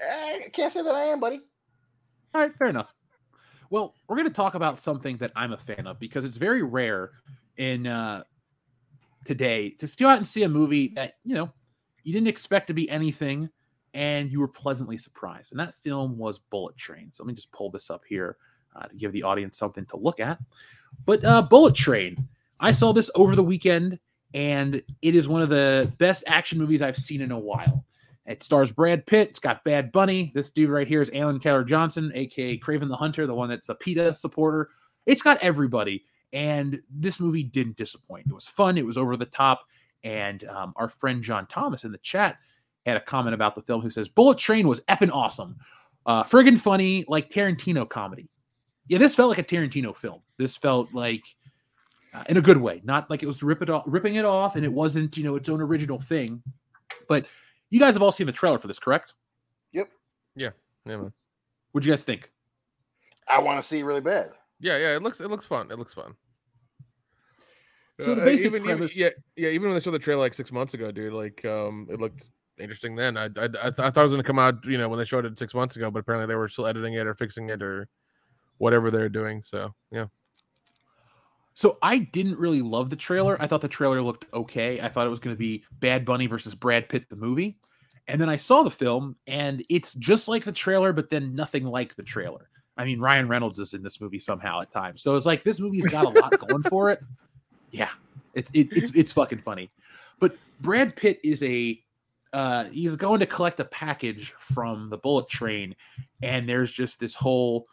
Eh, I can't say that I am, buddy.
All right, fair enough. Well, we're going to talk about something that I'm a fan of because it's very rare in uh, today to go out and see a movie that you know you didn't expect to be anything, and you were pleasantly surprised. And that film was Bullet Train. So let me just pull this up here uh, to give the audience something to look at. But uh, Bullet Train, I saw this over the weekend, and it is one of the best action movies I've seen in a while. It stars Brad Pitt. It's got Bad Bunny. This dude right here is Aaron Taylor-Johnson, aka Kraven the Hunter, the one that's a PETA supporter. It's got everybody, and this movie didn't disappoint. It was fun. It was over the top, and um, our friend John Thomas in the chat had a comment about the film who says Bullet Train was effing awesome, uh, friggin' funny, like Tarantino comedy. Yeah, this felt like a Tarantino film. This felt like uh, in a good way, not like it was rip it off, ripping it off, and it wasn't you know its own original thing. But you guys have all seen the trailer for this, correct?
Yep.
Yeah. Yeah, man.
What'd you guys think?
I want to see it really bad.
Yeah, yeah. It looks it looks fun. It looks fun.
So the
Uh,
basic
even, even-
premise-
yeah, yeah. Even when they showed the trailer like six months ago, dude, like um, it looked interesting then. I I, I, th- I thought it was gonna come out, you know, when they showed it six months ago, but apparently they were still editing it or fixing it or whatever they're doing. So yeah,
So I didn't really love the trailer. I thought the trailer looked okay. I thought it was going to be Bad Bunny versus Brad Pitt, the movie. And then I saw the film, and it's just like the trailer, but then nothing like the trailer. I mean, Ryan Reynolds is in this movie somehow at times, so it's like this movie's got a lot going for it. Yeah, it's it, it's it's fucking funny. But Brad Pitt is a uh, he's going to collect a package from the bullet train, and there's just this whole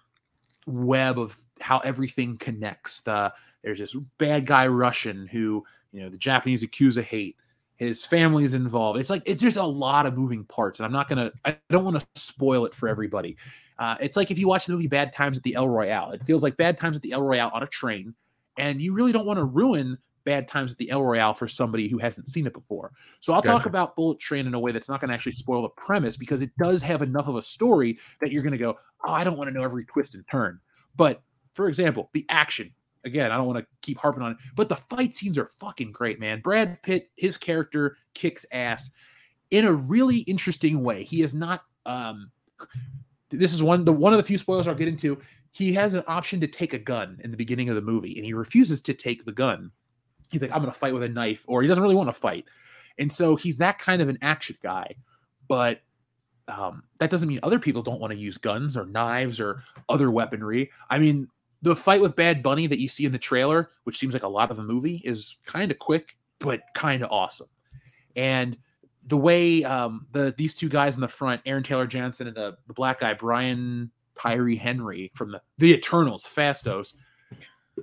web of how everything connects. The there's this bad guy Russian who you know the Japanese accuse of hate. His family's involved. It's like it's just a lot of moving parts, and I'm not gonna. I don't want to spoil it for everybody. Uh, it's like if you watch the movie Bad Times at the El Royale. It feels like Bad Times at the El Royale on a train, and you really don't want to ruin Bad Times at the El Royale for somebody who hasn't seen it before. So I'll talk about Bullet Train in a way that's not going to actually spoil the premise because it does have enough of a story that you're going to go, oh, I don't want to know every twist and turn. But for example, the action. Again, I don't want to keep harping on it, but the fight scenes are fucking great, man. Brad Pitt, his character kicks ass in a really interesting way. He is not um this is one the one of the few spoilers I'll get into. He has an option to take a gun in the beginning of the movie, and he refuses to take the gun. He's like, I'm gonna fight with a knife, or he doesn't really want to fight. And so he's that kind of an action guy. But um, that doesn't mean other people don't want to use guns or knives or other weaponry. I mean, the fight with Bad Bunny that you see in the trailer, which seems like a lot of the movie, is kind of quick, but kind of awesome. And the way um, the these two guys in the front, Aaron Taylor Johnson and the, the black guy Brian Tyree Henry from the the Eternals, Phastos,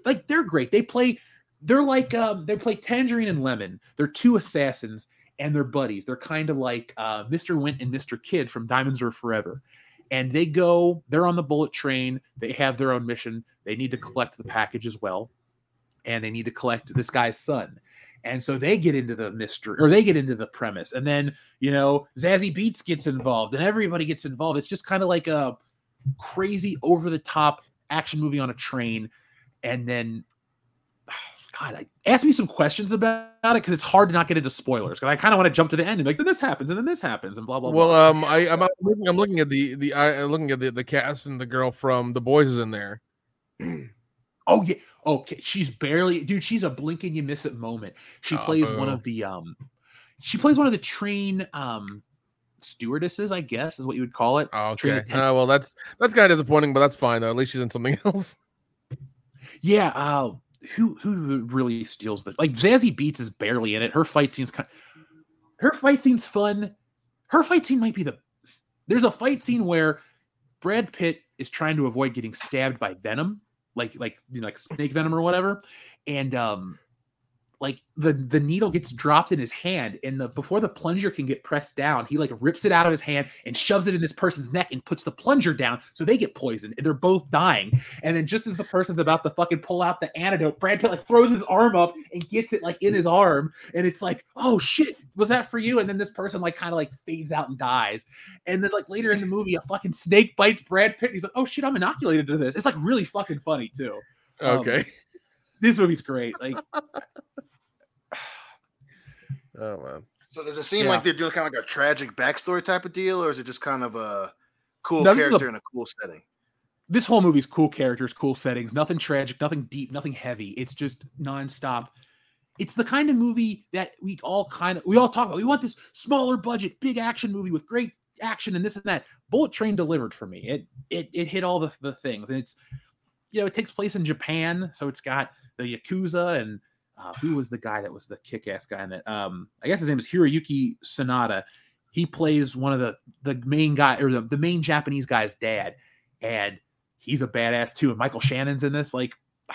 like they're great. They play, they're like um, they play Tangerine and Lemon. They're two assassins and they're buddies. They're kind of like uh, Mr. Wint and Mr. Kidd from Diamonds Are Forever. And they go, they're on the bullet train. They have their own mission. They need to collect the package as well. And they need to collect this guy's son. And so they get into the mystery or they get into the premise. And then, you know, Zazie Beetz gets involved and everybody gets involved. It's just kind of like a crazy over the top action movie on a train. And then, God, I, ask me some questions about it because it's hard to not get into spoilers. Because I kind of want to jump to the end and be like, then this happens and then this happens and blah, blah, blah.
Well, um, I I'm, I'm looking, I'm looking at the the I, I'm looking at the, the cast and the girl from The Boys is in there.
Oh yeah. Okay. She's barely dude, she's a blink and you miss it moment. She
Oh,
plays one of the um she plays one of the train um stewardesses, I guess, is what you would call it.
Oh, okay. Uh, well, that's that's kind of disappointing, but that's fine though. At least she's in something else.
Yeah, uh who who really steals the like Zazie Beetz is barely in it. Her fight scene's kind her fight scene's fun. Her fight scene might be the there's a fight scene where Brad Pitt is trying to avoid getting stabbed by venom, like like you know, like snake venom or whatever, and um like the the needle gets dropped in his hand and the before the plunger can get pressed down he like rips it out of his hand and shoves it in this person's neck and puts the plunger down so they get poisoned and they're both dying. And then just as the person's about to fucking pull out the antidote brad pitt like throws his arm up and gets it like in his arm and it's like oh shit was that for you? And then this person like kind of like fades out and dies. And then like later in the movie a fucking snake bites brad pitt and he's like oh shit i'm inoculated to this. It's like really fucking funny too. Um,
Okay.
this movie's great like
oh man.
So does it seem
Yeah.
like they're doing kind of like a tragic backstory type of deal, or is it just kind of a cool
No, is a-
character in a cool setting?
this whole movie's cool characters, cool settings, nothing tragic, nothing deep, nothing heavy. It's just nonstop. It's the kind of movie that we all kind of we all talk about. We want this smaller budget, big action movie with great action and this and that. Bullet Train delivered for me. It it it hit all the, the things, and it's you know it takes place in Japan, so it's got the yakuza and uh, who was the guy that was the kick-ass guy in that? Um, I guess his name is Hiroyuki Sanada. He plays one of the the main guy or the, the main Japanese guy's dad, and he's a badass too. And Michael Shannon's in this. Like,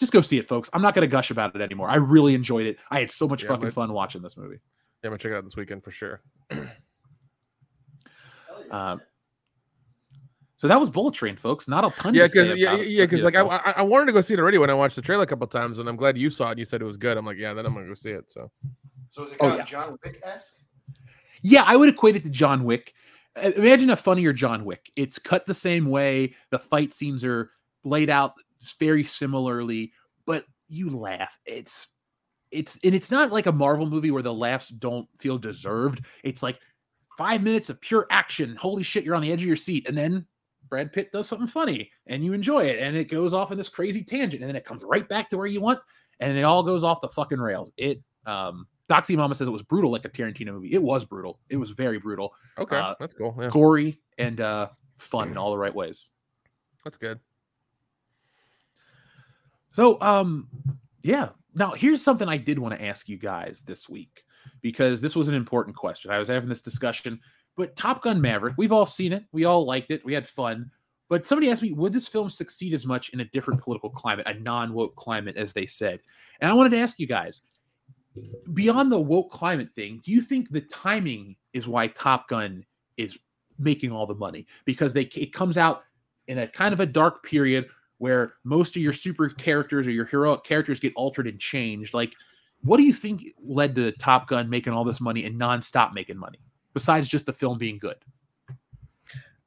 just go see it, folks. I'm not going to gush about it anymore. I really enjoyed it. I had so much
Yeah,
fucking
but-
fun watching this movie.
Yeah, I'm gonna check it out this weekend for sure.
Um, so that was Bullet Train, folks. Not a ton.
yeah, because yeah,
about
yeah, because like I. I I wanted to go see it already when I watched the trailer a couple times, and I'm glad you saw it. and You said it was good. I'm like, yeah, then I'm gonna go see it. So
So is it
Oh,
kind
yeah.
John Wick esque?
Yeah, I would equate it to John Wick. Uh, Imagine a funnier John Wick. It's cut the same way. The fight scenes are laid out very similarly, but you laugh. It's it's and it's not like a Marvel movie where the laughs don't feel deserved. It's like five minutes of pure action. Holy shit, you're on the edge of your seat, and then Brad Pitt does something funny, and you enjoy it, and it goes off in this crazy tangent, and then it comes right back to where you want, and it all goes off the fucking rails. It um Doxy Mama says it was brutal like a Tarantino movie. It was brutal. It was very brutal.
okay,
Uh,
that's cool. Yeah,
Gory and uh fun in all the right ways.
that's good.
So um yeah. Now here's something I did want to ask you guys this week because this was an important question. I was having this discussion, but Top Gun Maverick, we've all seen it. We all liked it. We had fun. But somebody asked me, would this film succeed as much in a different political climate, a non-woke climate, as they said? And I wanted to ask you guys, beyond the woke climate thing, do you think the timing is why Top Gun is making all the money? Because they it comes out in a kind of a dark period where most of your super characters or your heroic characters get altered and changed. Like, what do you think led to Top Gun making all this money and nonstop making money, besides just the film being good?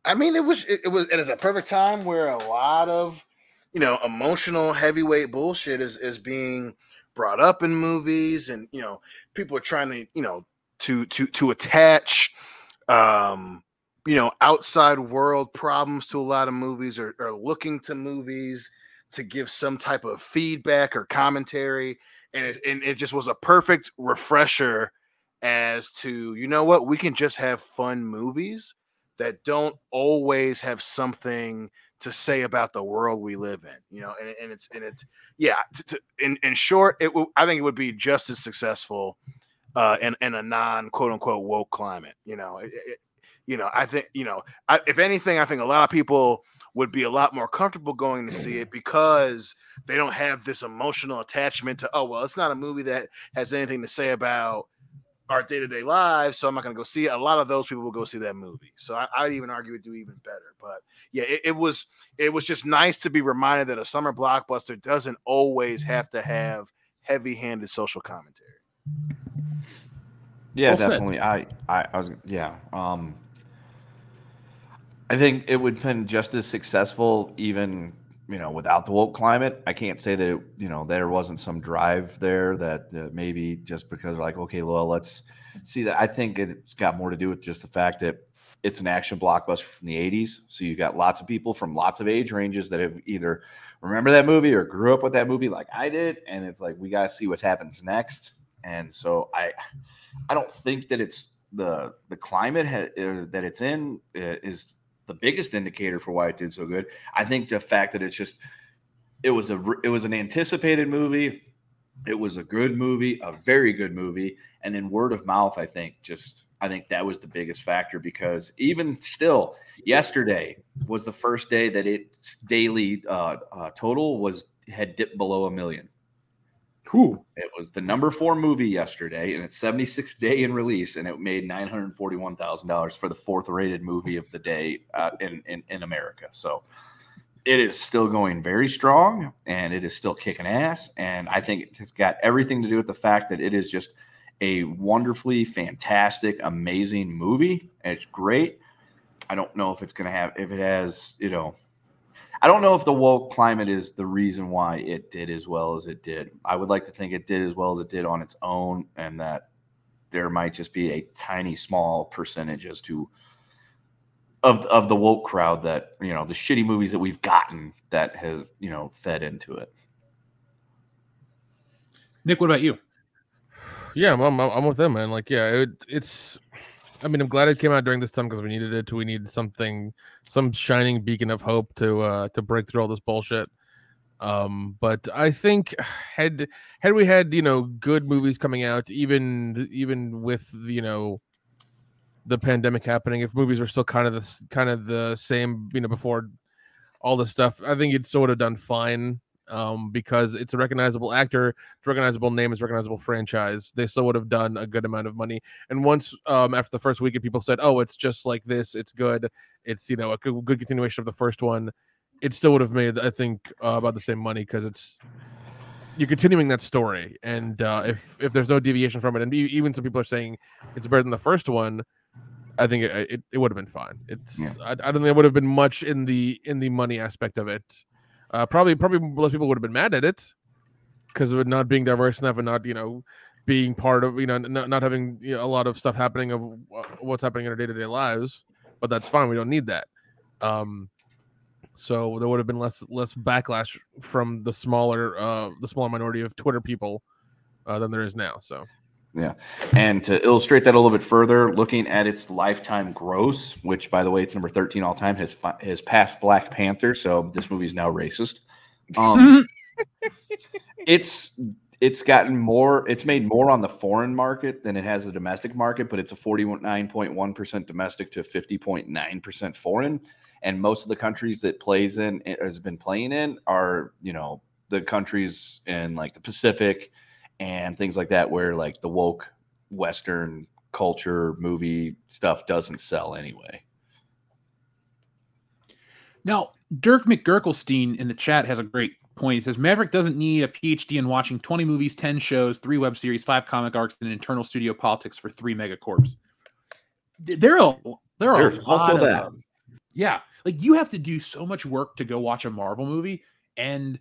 I mean, it was it, it was it is a perfect time where a lot of you know emotional heavyweight bullshit is is being brought up in movies, and you know people are trying to you know to to to attach um you know outside world problems to a lot of movies or, or looking to movies to give some type of feedback or commentary and it, and it just was a perfect refresher as to you know what we can just have fun movies that don't always have something to say about the world we live in you know and, and it's and it's yeah t- t- in, in short it will i think it would be just as successful uh in, in a non quote unquote woke climate you know it, it- you know i think you know I, if anything i think a lot of people would be a lot more comfortable going to see it because they don't have this emotional attachment to oh well it's not a movie that has anything to say about our day-to-day lives so i'm not going to go see it a lot of those people will go see that movie so I, i'd even argue it do even better but yeah it, it was it was just nice to be reminded that a summer blockbuster doesn't always have to have heavy-handed social commentary
Yeah,
Well
definitely. I, I, I was, yeah. Um, I think it would have been just as successful, even you know, without the woke climate. I can't say that it, you know there wasn't some drive there that uh, maybe just because like okay, well, let's see that. I think it's got more to do with just the fact that it's an action blockbuster from the '80s. So you've got lots of people from lots of age ranges that have either remember that movie or grew up with that movie like I did, and it's like we got to see what happens next. And so I, I don't think that it's the the climate ha- uh, that it's in uh, is the biggest indicator for why it did so good. I think the fact that it's just it was a it was an anticipated movie. It was a good movie, a very good movie, and then word of mouth. I think just I think that was the biggest factor because even still, yesterday was the first day that its daily uh, uh, total was had dipped below a million.
Who?
It was the number four movie yesterday, and it's 76th day in release, and it made nine hundred forty-one thousand dollars for the fourth rated movie of the day uh, in, in in America. So it is still going very strong, and it is still kicking ass. And I think it's got everything to do with the fact that it is just a wonderfully fantastic, amazing movie. It's great. I don't know if it's going to have if it has you know I don't know if the woke climate is the reason why it did as well as it did. I would like to think it did as well as it did on its own, and that there might just be a tiny, small percentage as to of of the woke crowd that you know the shitty movies that we've gotten that has you know fed into it.
Nick, what about you?
Yeah, I'm, I'm, I'm with them, man. Like, yeah, it, it's. I mean, I'm glad it came out during this time because we needed it. We needed something, some shining beacon of hope to uh to break through all this bullshit. Um, but I think had had we had you know good movies coming out, even even with you know the pandemic happening, if movies are still kind of the kind of the same, you know, before all this stuff, I think it sort of done fine. Um, because it's a recognizable actor, it's a recognizable name, it's a recognizable franchise. They still would have done a good amount of money. And once um after the first weekend, people said, "Oh, it's just like this. It's good. It's you know a good, good continuation of the first one." It still would have made, I think, uh, about the same money because it's you're continuing that story, and uh, if if there's no deviation from it, and even some people are saying it's better than the first one, I think it it, it would have been fine. It's I, I don't think it would have been much in the in the money aspect of it. Uh, probably probably less people would have been mad at it because of it not being diverse enough and not you know being part of you know not, not having you know, a lot of stuff happening of what's happening in our day-to-day lives but that's fine we don't need that. Um so there would have been less less backlash from the smaller uh the smaller minority of twitter people uh, than there is now so
Yeah. And to illustrate that a little bit further, looking at its lifetime gross, which by the way, it's number 13 all time, has has passed Black Panther. So this movie is now racist. Um, it's it's gotten more it's made more on the foreign market than it has the domestic market, but it's a 49.1% domestic to 50.9% foreign. And most of the countries that plays in it has been playing in are, you know, the countries in like the Pacific and things like that where like the woke western culture movie stuff doesn't sell anyway.
Now, Dirk McGurkelstein in the chat has a great point. He says Maverick doesn't need a PhD in watching 20 movies, 10 shows, three web series, five comic arcs, and internal studio politics for three megacorps. Th- There are there are
There's
a lot
also
of
that.
Yeah, like you have to do so much work to go watch a Marvel movie, and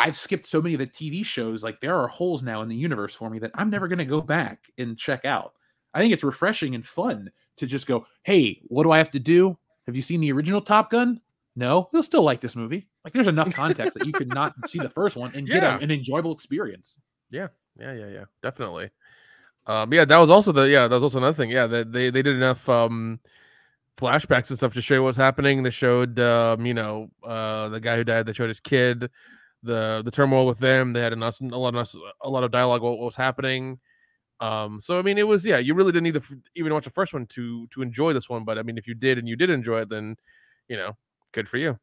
I've skipped so many of the TV shows. Like there are holes now in the universe for me that I'm never going to go back and check out. I think it's refreshing and fun to just go, hey, what do I have to do? Have you seen the original Top Gun? No, you'll still like this movie. Like there's enough context that you could not see the first one and get a, an enjoyable experience.
Yeah, yeah, yeah, yeah, definitely. Um, yeah, that was also the yeah, that was also another thing. Yeah, that they they did enough um flashbacks and stuff to show you what's happening. They showed um, you know, uh the guy who died, they showed his kid, the the turmoil with them. They had a lot of a lot of dialogue what, what was happening. Um, so I mean, it was yeah, you really didn't need to f- even watch the first one to to enjoy this one. But I mean, if you did and you did enjoy it, then you know, good for you.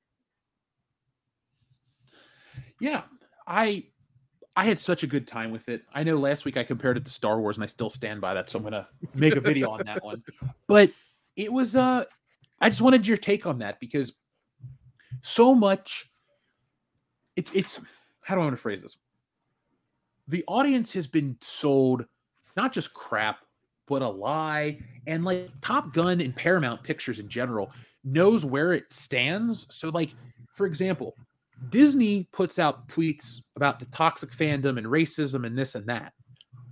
Yeah, I I had such a good time with it. I know last week I compared it to Star Wars and I still stand by that, so I'm gonna make a video on that one. But it was uh I just wanted your take on that because so much it's it's how do I want to phrase this? The audience has been sold not just crap, but a lie. And like Top Gun and Paramount Pictures in general knows where it stands. So, like, for example, Disney puts out tweets about the toxic fandom and racism and this and that.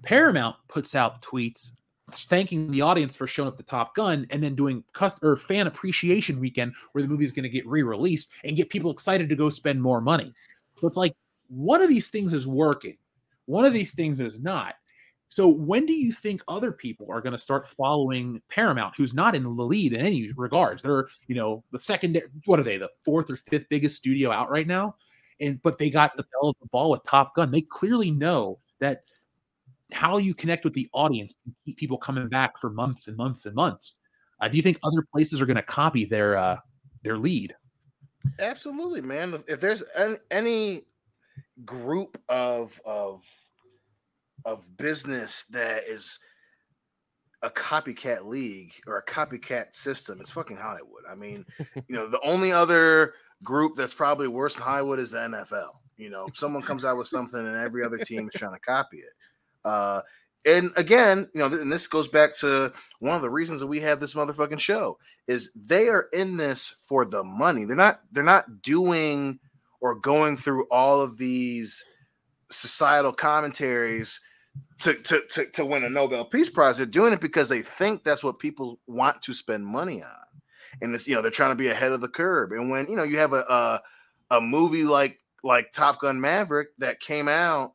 Paramount puts out tweets thanking the audience for showing up to Top Gun and then doing cust- or fan appreciation weekend where the movie is going to get re-released and get people excited to go spend more money. So it's like one of these things is working, one of these things is not. So when do you think other people are going to start following Paramount, who's not in the lead in any regards? They're, you know, the second, what are they, the fourth or fifth biggest studio out right now? And but they got the belle of the ball with Top Gun. They clearly know that how you connect with the audience can keep people coming back for months and months and months. Uh, do you think other places are going to copy their uh, their lead?
Absolutely, man. If there's any group of of of business that is a copycat league or a copycat system, it's fucking Hollywood. I mean, you know, the only other group that's probably worse than Hollywood is the NFL. You know, someone comes out with something and every other team is trying to copy it. Uh, and again, you know, and this goes back to one of the reasons that we have this motherfucking show is they are in this for the money. They're not they're not doing or going through all of these societal commentaries to, to, to, to win a Nobel Peace Prize. They're doing it because they think that's what people want to spend money on. and it's you know they're trying to be ahead of the curve. And when you know you have a a, a movie like like Top Gun Maverick that came out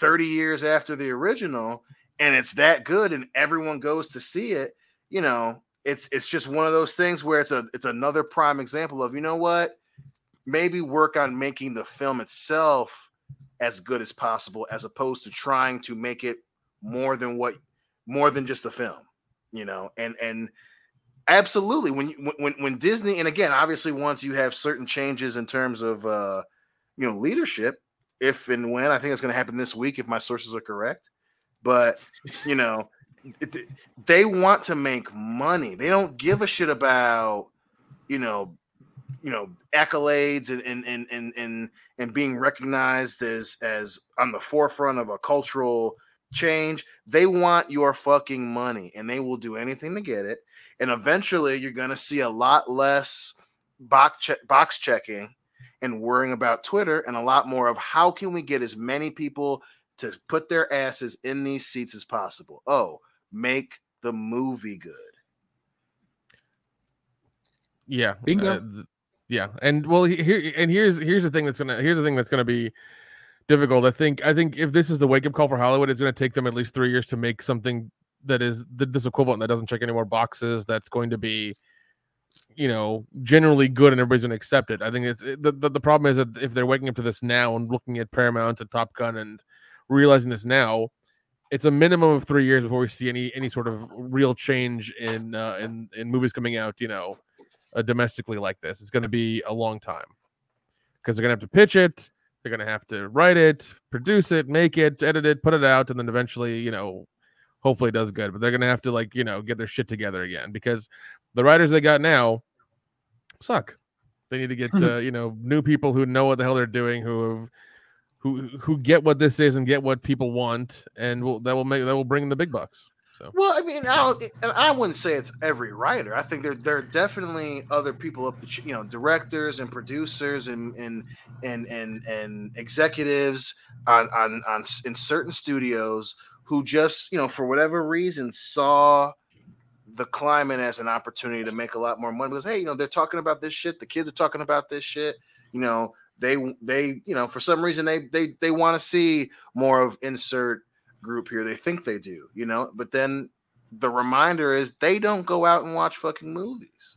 30 years after the original, and it's that good, and everyone goes to see it, you know, it's it's just one of those things where it's a it's another prime example of you know what, maybe work on making the film itself as good as possible, as opposed to trying to make it more than what more than just a film, you know, and and absolutely when you, when when Disney and again obviously once you have certain changes in terms of uh you know leadership if and when I think it's going to happen this week if my sources are correct but you know they want to make money. They don't give a shit about you know you know accolades and and and and and, and being recognized as as on the forefront of a cultural change. They want your fucking money and they will do anything to get it. And eventually you're going to see a lot less box che- box checking and worrying about Twitter and a lot more of how can we get as many people to put their asses in these seats as possible. Oh, make the movie good.
Yeah.
Bingo.
uh, th- yeah. And well here and here's here's the thing that's gonna here's the thing that's gonna be difficult. I think I think if this is the wake up call for Hollywood, it's gonna take them at least three years to make something that is th- this equivalent that doesn't check any more boxes, that's going to be you know generally good and everybody's going to accept it. I think it's it, the, the the problem is that if they're waking up to this now and looking at Paramount and Top Gun and realizing this now, it's a minimum of three years before we see any any sort of real change in uh, in in movies coming out. You know, uh, domestically like this. It's going to be a long time because they're going to have to pitch it. They're going to have to write it, produce it, make it, edit it, put it out, and then eventually, you know, hopefully it does good. But they're going to have to like you know get their shit together again because the writers they got now suck. They need to get uh, you know new people who know what the hell they're doing, who have who who get what this is and get what people want, and will that will make that will bring in the big bucks. So
Well, I mean, I and I wouldn't say it's every writer. I think there there are definitely other people up the you know directors and producers and and and and and executives on on on in certain studios who just you know for whatever reason saw the climate as an opportunity to make a lot more money because hey you know they're talking about this shit the kids are talking about this shit you know they they you know for some reason they they they want to see more of insert group here. They think they do you know? But then the reminder is they don't go out and watch fucking movies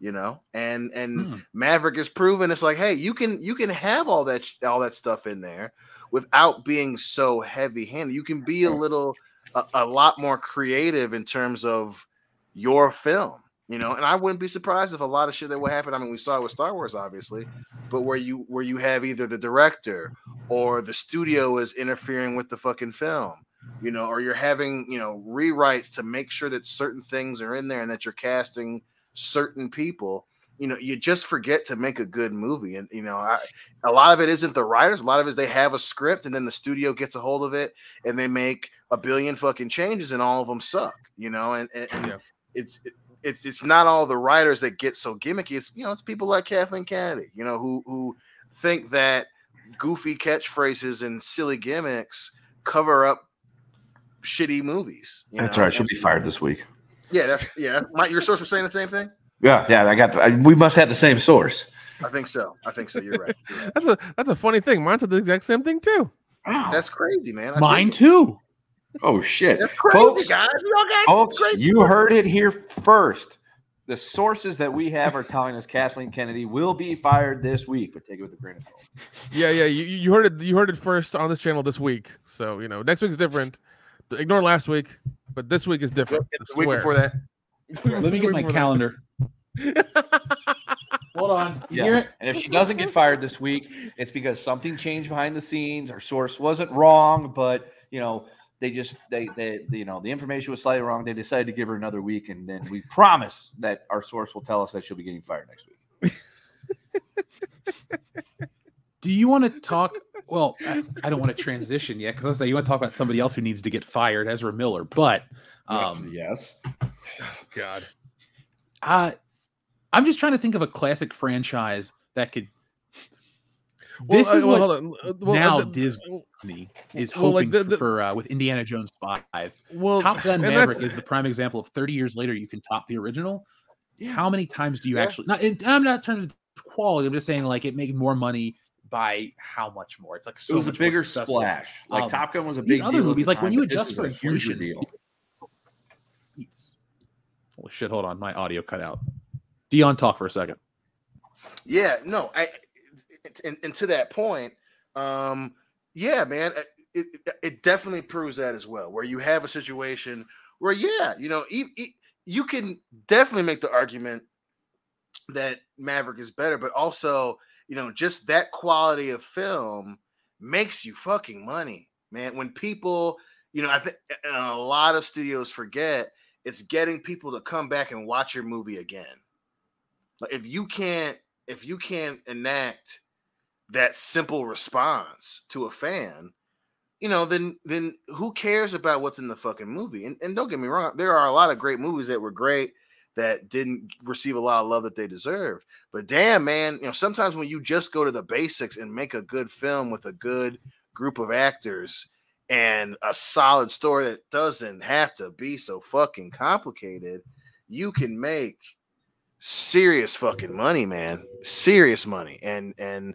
you know? And and
Hmm.
maverick is proven it's like hey you can you can have all that sh- all that stuff in there without being so heavy handed you can be a little a, a lot more creative in terms of your film you know and i wouldn't be surprised if a lot of shit that would happen i mean we saw it with star wars obviously but where you where you have either the director or the studio is interfering with the fucking film you know or you're having you know rewrites to make sure that certain things are in there and that you're casting certain people you know you just forget to make a good movie. And you know I, a lot of it isn't the writers a lot of it is they have a script and then the studio gets a hold of it and they make a billion fucking changes and all of them suck you know and, and, and it's it's it's not all the writers that get so gimmicky it's you know it's people like Kathleen Kennedy you know who who think that goofy catchphrases and silly gimmicks cover up shitty movies you
That's
know?
all right. She'll be fired this week.
yeah that's yeah my, your source was saying the same thing
Yeah, yeah. I got. The, I, we must have the same source.
I think so. I think so. You're right. You're right.
that's a that's a funny thing. Mine said the exact same thing too. Wow.
That's crazy, man. I
Mine
dig it.
too.
Oh shit,
crazy,
folks!
guys. We all got
Folks,
crazy.
you heard it here first. The sources that we have are telling us Kathleen Kennedy will be fired this week, but take it with a grain of salt.
Yeah, yeah. You, you heard it. You heard it first on this channel this week. So you know, next week's different. Ignore last week, but this week is different. I
The week before that.
Let me get my calendar. Hold on.
Yeah. And if she doesn't get fired this week, it's because something changed behind the scenes. Our source wasn't wrong, but you know, they just they they you know the information was slightly wrong. They decided to give her another week, and then we promise that our source will tell us that she'll be getting fired next week.
Do you want to talk? Well, I, I don't want to transition yet because I was say you want to talk about somebody else who needs to get fired, Ezra Miller. But um,
yes,
God,
uh, I'm just trying to think of a classic franchise that could.
Well,
This
uh,
is
well,
what
hold on. Uh, well, uh,
now
the-
Disney is
well, like
hoping
the-
for,
the-
for, uh, with Indiana Jones Five.
Well,
Top Gun Maverick is the prime example of 30 years later you can top the original. how many times do you
Yeah.
actually? Not in, I'm not in terms of quality. I'm just saying like it made more money by how much more? It's like so
it was a
much more
bigger splash. Like
Um,
Top Gun was a
these
big
other
deal at the
movies, like when you adjust for
a huger
inflation,
deal.
Beats. Holy shit! Hold on, my audio cut out. Dion, talk for a second.
Yeah, no, I and, and to that point, um, yeah, man, it, it it definitely proves that as well. Where you have a situation where, yeah, you know, e- e- you can definitely make the argument that Maverick is better, but also, you know, just that quality of film makes you fucking money, man. When people, you know, I think a lot of studios forget it's getting people to come back and watch your movie again. Like if you can't if you can't enact that simple response to a fan, you know, then then who cares about what's in the fucking movie? And, and don't get me wrong, there are a lot of great movies that were great that didn't receive a lot of love that they deserved. But damn, man, you know, sometimes when you just go to the basics and make a good film with a good group of actors and a solid story that doesn't have to be so fucking complicated, you can make serious fucking money, man. Serious money. And and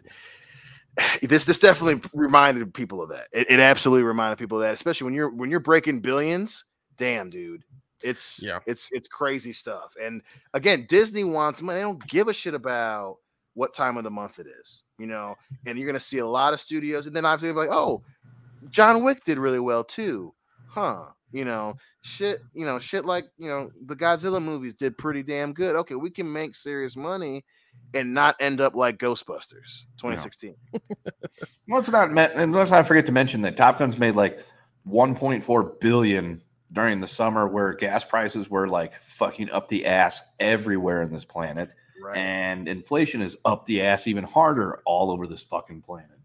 this this definitely reminded people of that. It, it absolutely reminded people of that, especially when you're when you're breaking billions. Damn, dude. It's
Yeah.
it's it's crazy stuff. And again, Disney wants money. They don't give a shit about what time of the month it is, you know. And you're gonna see a lot of studios, and then obviously like, oh, John Wick did really well too, huh? You know, shit, you know, shit like you know the Godzilla movies did pretty damn good. Okay, we can make serious money and not end up like Ghostbusters 2016.
Well, it's not, and let's not forget to mention that Top Gun's made like 1.4 billion during the summer, where gas prices were like fucking up the ass everywhere in this planet,
Right.
and inflation is up the ass even harder all over this fucking planet.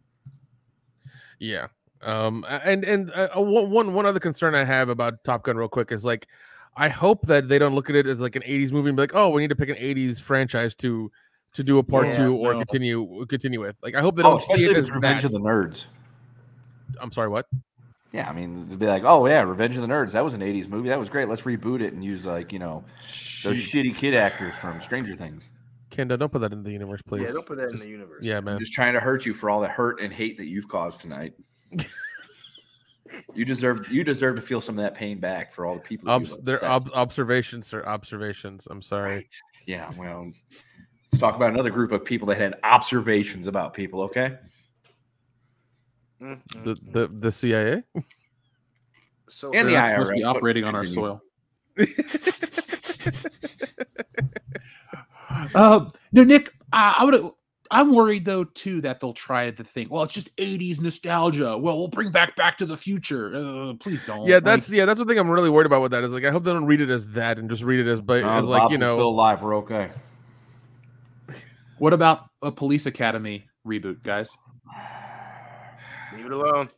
Yeah. Um. And and uh, uh, one one one other concern I have about Top Gun, real quick, is like, I hope that they don't look at it as like an '80s movie and be like, oh, we need to pick an '80s franchise to to do a part
Yeah,
two or
no.
continue continue with. Like, I hope they
Oh,
don't see it as
Revenge
that.
of the Nerds.
I'm sorry, what?
Yeah, I mean, to be like, oh yeah, Revenge of the Nerds. That was an '80s movie. That was great. Let's reboot it and use like you know those shitty kid actors from Stranger Things.
Kenda, don't put that in the universe, please.
Yeah, don't put that in the universe.
Yeah,
I'm
man.
just trying to hurt you for all the hurt and hate that you've caused tonight. you deserve you deserve to feel some of that pain back for all the people.
Obs-
you've
they're ob- observations, sir. Observations. I'm sorry.
Right. Yeah, well, let's talk about another group of people that had observations about people. Okay.
Mm, mm,
The the the CIA.
so
And
They're
the
not supposed to be operating on our soil. uh, no, Nick, I, I would. I'm worried though too that they'll try to think, well, it's just '80s nostalgia. Well, we'll bring back Back to the Future. Uh, please don't.
yeah,
Like,
that's yeah, that's the thing I'm really worried about with that. Is like I hope they don't read it as that and just read it as but
No,
as like
Bobs
you know
still alive. We're okay.
What about a Police Academy reboot, guys?
leave it alone.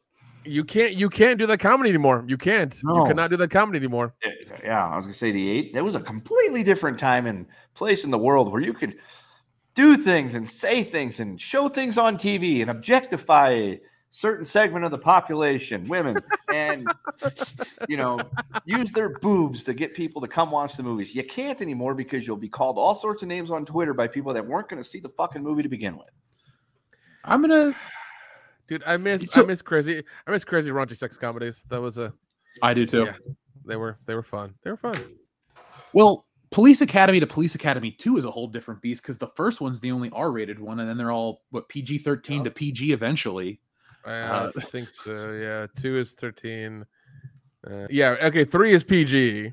you can't you can't do that comedy anymore. You can't. You
No.
cannot do that comedy anymore.
Yeah, I was gonna say the eight. That was a completely different time and place in the world where you could do things and say things and show things on TV and objectify a certain segment of the population, women, and you know, use their boobs to get people to come watch the movies. You can't anymore because you'll be called all sorts of names on Twitter by people that weren't going to see the fucking movie to begin with.
I'm gonna.
Dude, I miss
So-
I miss crazy I miss crazy raunchy sex comedies. That was a
I do too.
yeah. They were they were fun. They were fun.
Well, Police Academy to Police Academy 2 is a whole different beast because the first one's the only R rated one, and then they're all what PG 13 to PG eventually.
I
Uh,
think so. Yeah, two is thirteen. Uh, yeah, okay. Three is PG,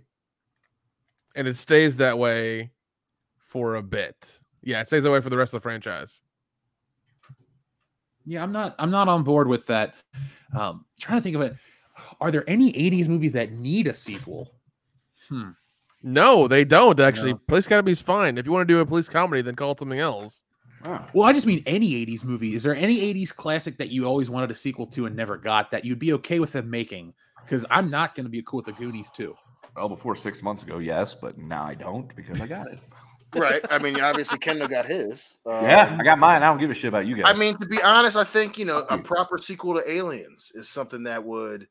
and it stays that way for a bit. Yeah, it stays that way for the rest of the franchise.
Yeah, I'm not I'm not on board with that. Um trying to think of it. Are there any 80s movies that need a sequel? Hmm.
No, they don't actually.
No.
Police Academy is fine. If you want to do a police comedy, then call it something else.
Well, I just mean any 80s movie. Is there any 80s classic that you always wanted a sequel to and never got that you'd be okay with them making? Because I'm not going to be cool with the Goonies too.
Well, before six months ago, yes, but now I don't because I got it.
Right. I mean, obviously Kendall got his. Um,
yeah, I got mine. I don't give a shit about you guys.
I mean, to be honest, I think you know a proper sequel to Aliens is something that would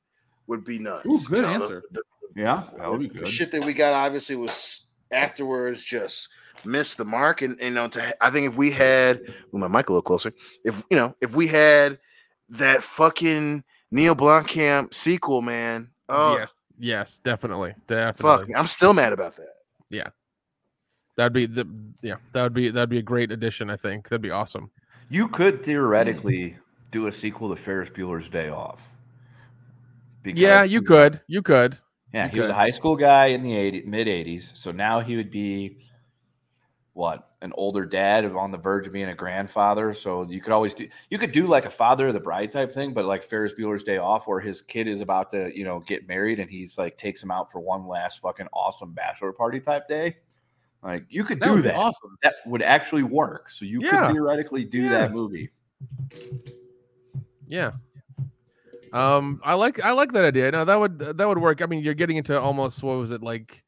would be nuts.
Ooh, good
You know,
answer.
the-
yeah, that would be
the
good.
shit that we got obviously was afterwards just missed the mark. And, and, you know, to I think if we had move my mic a little closer, if you know, if we had that fucking Neil Blomkamp sequel, man. Oh
yes, yes, definitely, definitely.
fuck, I'm still mad about that.
Yeah, that'd be the yeah, that would be that'd be a great addition. I think that'd be awesome.
You could theoretically do a sequel to Ferris Bueller's Day Off.
yeah, you could, you could.
Yeah,
You
he was a high school guy in the 80, mid 80s. So now he would be what? An older dad on the verge of being a grandfather. So you could always do you could do like a father of the bride type thing, but like Ferris Bueller's Day Off, where his kid is about to, you know, get married and he's like takes him out for one last fucking awesome bachelor party type day. Like you could
That
do that.
awesome.
That would actually work. So you
Yeah.
could theoretically do
Yeah.
that movie.
Yeah. Um, I like I like that idea. Now that would that would work. I mean, you're getting into almost what was it like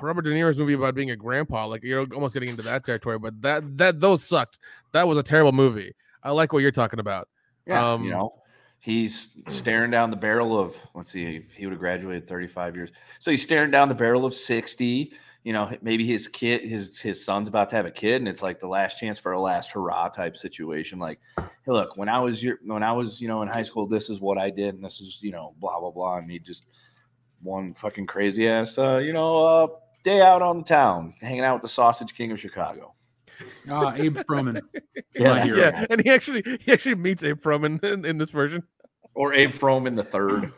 Robert De Niro's movie about being a grandpa. Like you're almost getting into that territory. But that that those sucked. That was a terrible movie. I like what you're talking about.
Yeah,
Um,
you know, he's staring down the barrel of let's see, he would have graduated 35 years. So he's staring down the barrel of 60. You know, maybe his kid, his his son's about to have a kid, and it's like the last chance for a last hurrah type situation. Like, hey, look, when I was your when I was, you know, in high school, this is what I did, and this is, you know, blah blah blah. And he just one fucking crazy ass, uh, you know, uh, day out on the town, hanging out with the Sausage King of Chicago.
Ah, Abe Froman.
Yeah,
My
that's
hero.
Yeah, and he actually he actually meets Abe Froman in, in this version.
Or Abe Froman in the third.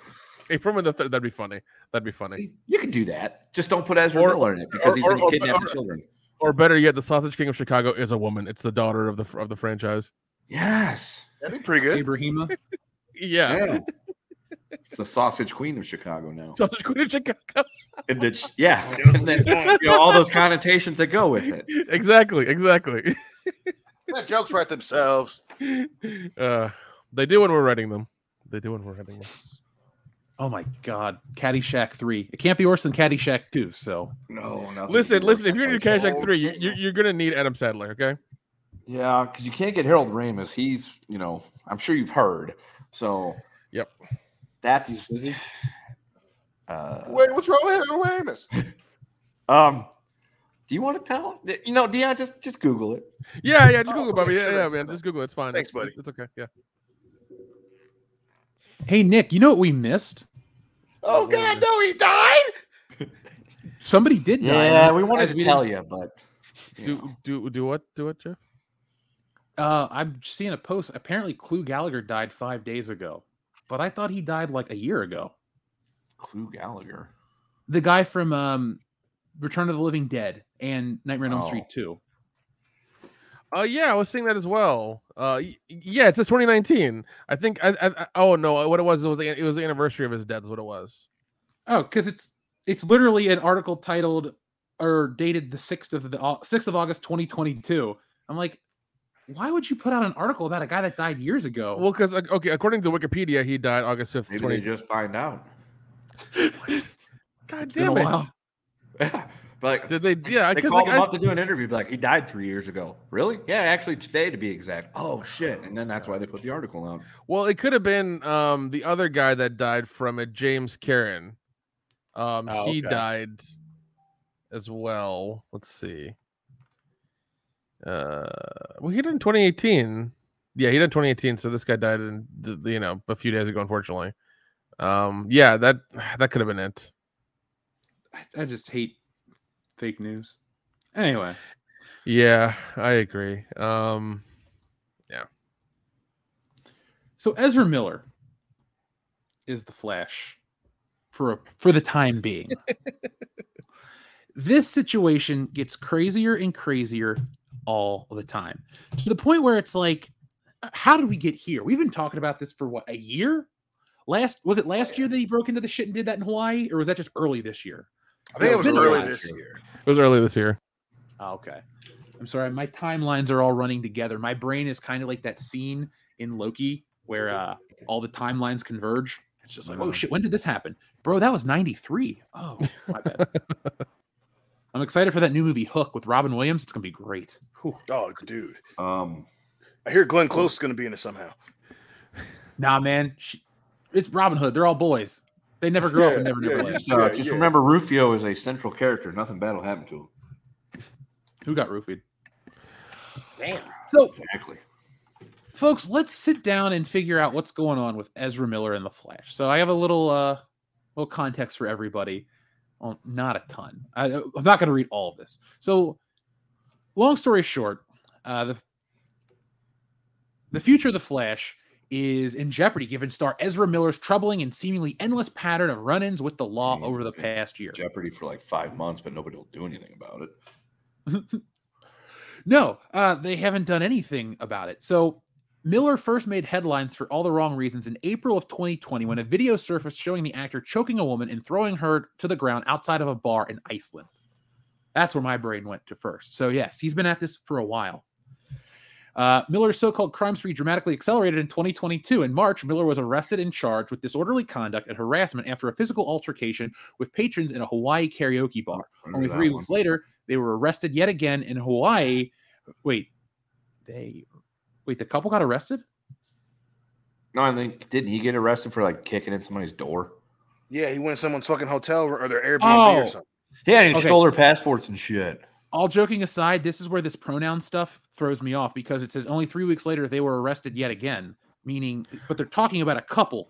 Abe Froman the third. That'd be funny. That'd be funny.
See, you could do that. Just don't put Ezra
Or-
Miller in it because
or-
he's
or-
going to kidnap the
or-
children.
Or better yet, the Sausage King of Chicago is a woman. It's the daughter of the of the franchise.
Yes.
That'd be pretty good.
Ibrahima.
Yeah,
Yeah. It's the sausage queen of Chicago now.
Sausage Queen of Chicago.
And it's, yeah. And then, you know, all those connotations that go with it.
exactly, exactly.
That jokes write themselves.
Uh, they do when we're writing them. They do when we're writing them.
Oh my God, Caddyshack three. It can't be worse than Caddyshack two. So
No, nothing.
Listen, listen. If you're gonna do Caddyshack three, you, you, you're gonna need Adam Sandler. Okay.
Yeah, because you can't get Harold Ramis. He's, you know, I'm sure you've heard. So
Yep.
That's. Uh,
Wait, what's wrong with Harold Ramis?
um, do you want to tell? You know, Dion, just just Google it.
Yeah, yeah. Just
Oh,
Google, Bobby.
okay,
Yeah, yeah, man. Just Google. it. It's fine.
Thanks,
it's,
buddy.
It's, it's okay. Yeah.
hey Nick, you know what we missed?
Oh God, no, he died.
Somebody did die.
Yeah, we wanted to
we
tell
didn't-
you, but you
Do
know.
do do what? Do what, Jeff?
Uh, I'm seeing a post. Apparently, Clu Gulager died five days ago, but I thought he died like a year ago.
Clu Gulager.
The guy from um, Return of the Living Dead and Nightmare on Elm
Oh.
Street two.
Oh yeah, I was seeing that as well. Uh, yeah, it's a 2019. I think. I, I, I- oh no, what it was it was the, it was the anniversary of his death. Is what it was.
Oh, because it's it's literally an article titled or dated the sixth of the sixth of August, twenty twenty two. I'm like, why would you put out an article about a guy that died years ago?
Well, because okay, according to Wikipedia, he died August 5th,
Maybe
20.
they just find out.
God
been
damn it!
while.
Yeah, like
Did they? Yeah,
they
because
called
like,
him
I-
up to do an interview. be Like he died three years ago. Really? Yeah, actually today to be exact. Oh shit! And then that's why they put the article out.
well, it could have been um the other guy that died from it, James Karen. Um,
Oh,
he
okay.
died as well. Let's see. Uh, well, he did in 2018. Yeah, he did in 2018. So this guy died in the, the- you know a few days ago, unfortunately. Um, yeah, that that could have been it.
I, I just hate fake news. Anyway,
Yeah, I agree. Um, yeah.
so Ezra Miller is the Flash for a, for the time being. this situation gets crazier and crazier all the time to the point where it's like, how did we get here? We've been talking about this for what a year. Last was it last year that he broke into the shit and did that in Hawaii, or was that just early this year?
I think it was
It's been
early this
year.
year.
it was early this year.
Oh, okay. I'm sorry, my timelines are all running together. My brain is kind of like that scene in Loki where uh, all the timelines converge. It's just like, oh shit, when did this happen, bro? That was '93. Oh, my bad. I'm excited for that new movie Hook with Robin Williams. It's gonna be great. Whew.
Oh, dude.
Um,
I hear Glenn Close is going to be in it somehow.
Nah, man, she, it's Robin Hood. They're all boys. They never grow up and
Yeah,
never
yeah,
never
you
land.
just, uh,
Yeah,
just
yeah.
remember Rufio is a central character. Nothing bad will happen to him.
Who got roofied?
Damn.
So,
Exactly.
folks, let's sit down and figure out what's going on with Ezra Miller and the Flash. So, I have a little uh, little context for everybody. Well, not a ton. I, I'm not going to read all of this. So, long story short, uh, the the future of the Flash is in jeopardy given star Ezra Miller's troubling and seemingly endless pattern of run-ins with the law over the past year.
Jeopardy for like five months, but nobody will do anything about it.
No, uh, they haven't done anything about it. So Miller first made headlines for all the wrong reasons in April of 2020 when a video surfaced showing the actor choking a woman and throwing her to the ground outside of a bar in Iceland. That's where my brain went to first. So yes, he's been at this for a while. Uh, Miller's so-called crime spree dramatically accelerated in 2022. In March, Miller was arrested and charged with disorderly conduct and harassment after a physical altercation with patrons in a Hawaii karaoke bar. Only three weeks later, they were arrested yet again in Hawaii. Wait, they wait. The couple got arrested.
No, I think didn't he get arrested for like kicking in somebody's door?
Yeah, he went to someone's fucking hotel or their Airbnb
Oh.
or something.
Yeah, and he
Okay.
stole their passports and shit.
All joking aside, this is where this pronoun stuff throws me off because it says only three weeks later they were arrested yet again, meaning, but they're talking about a couple.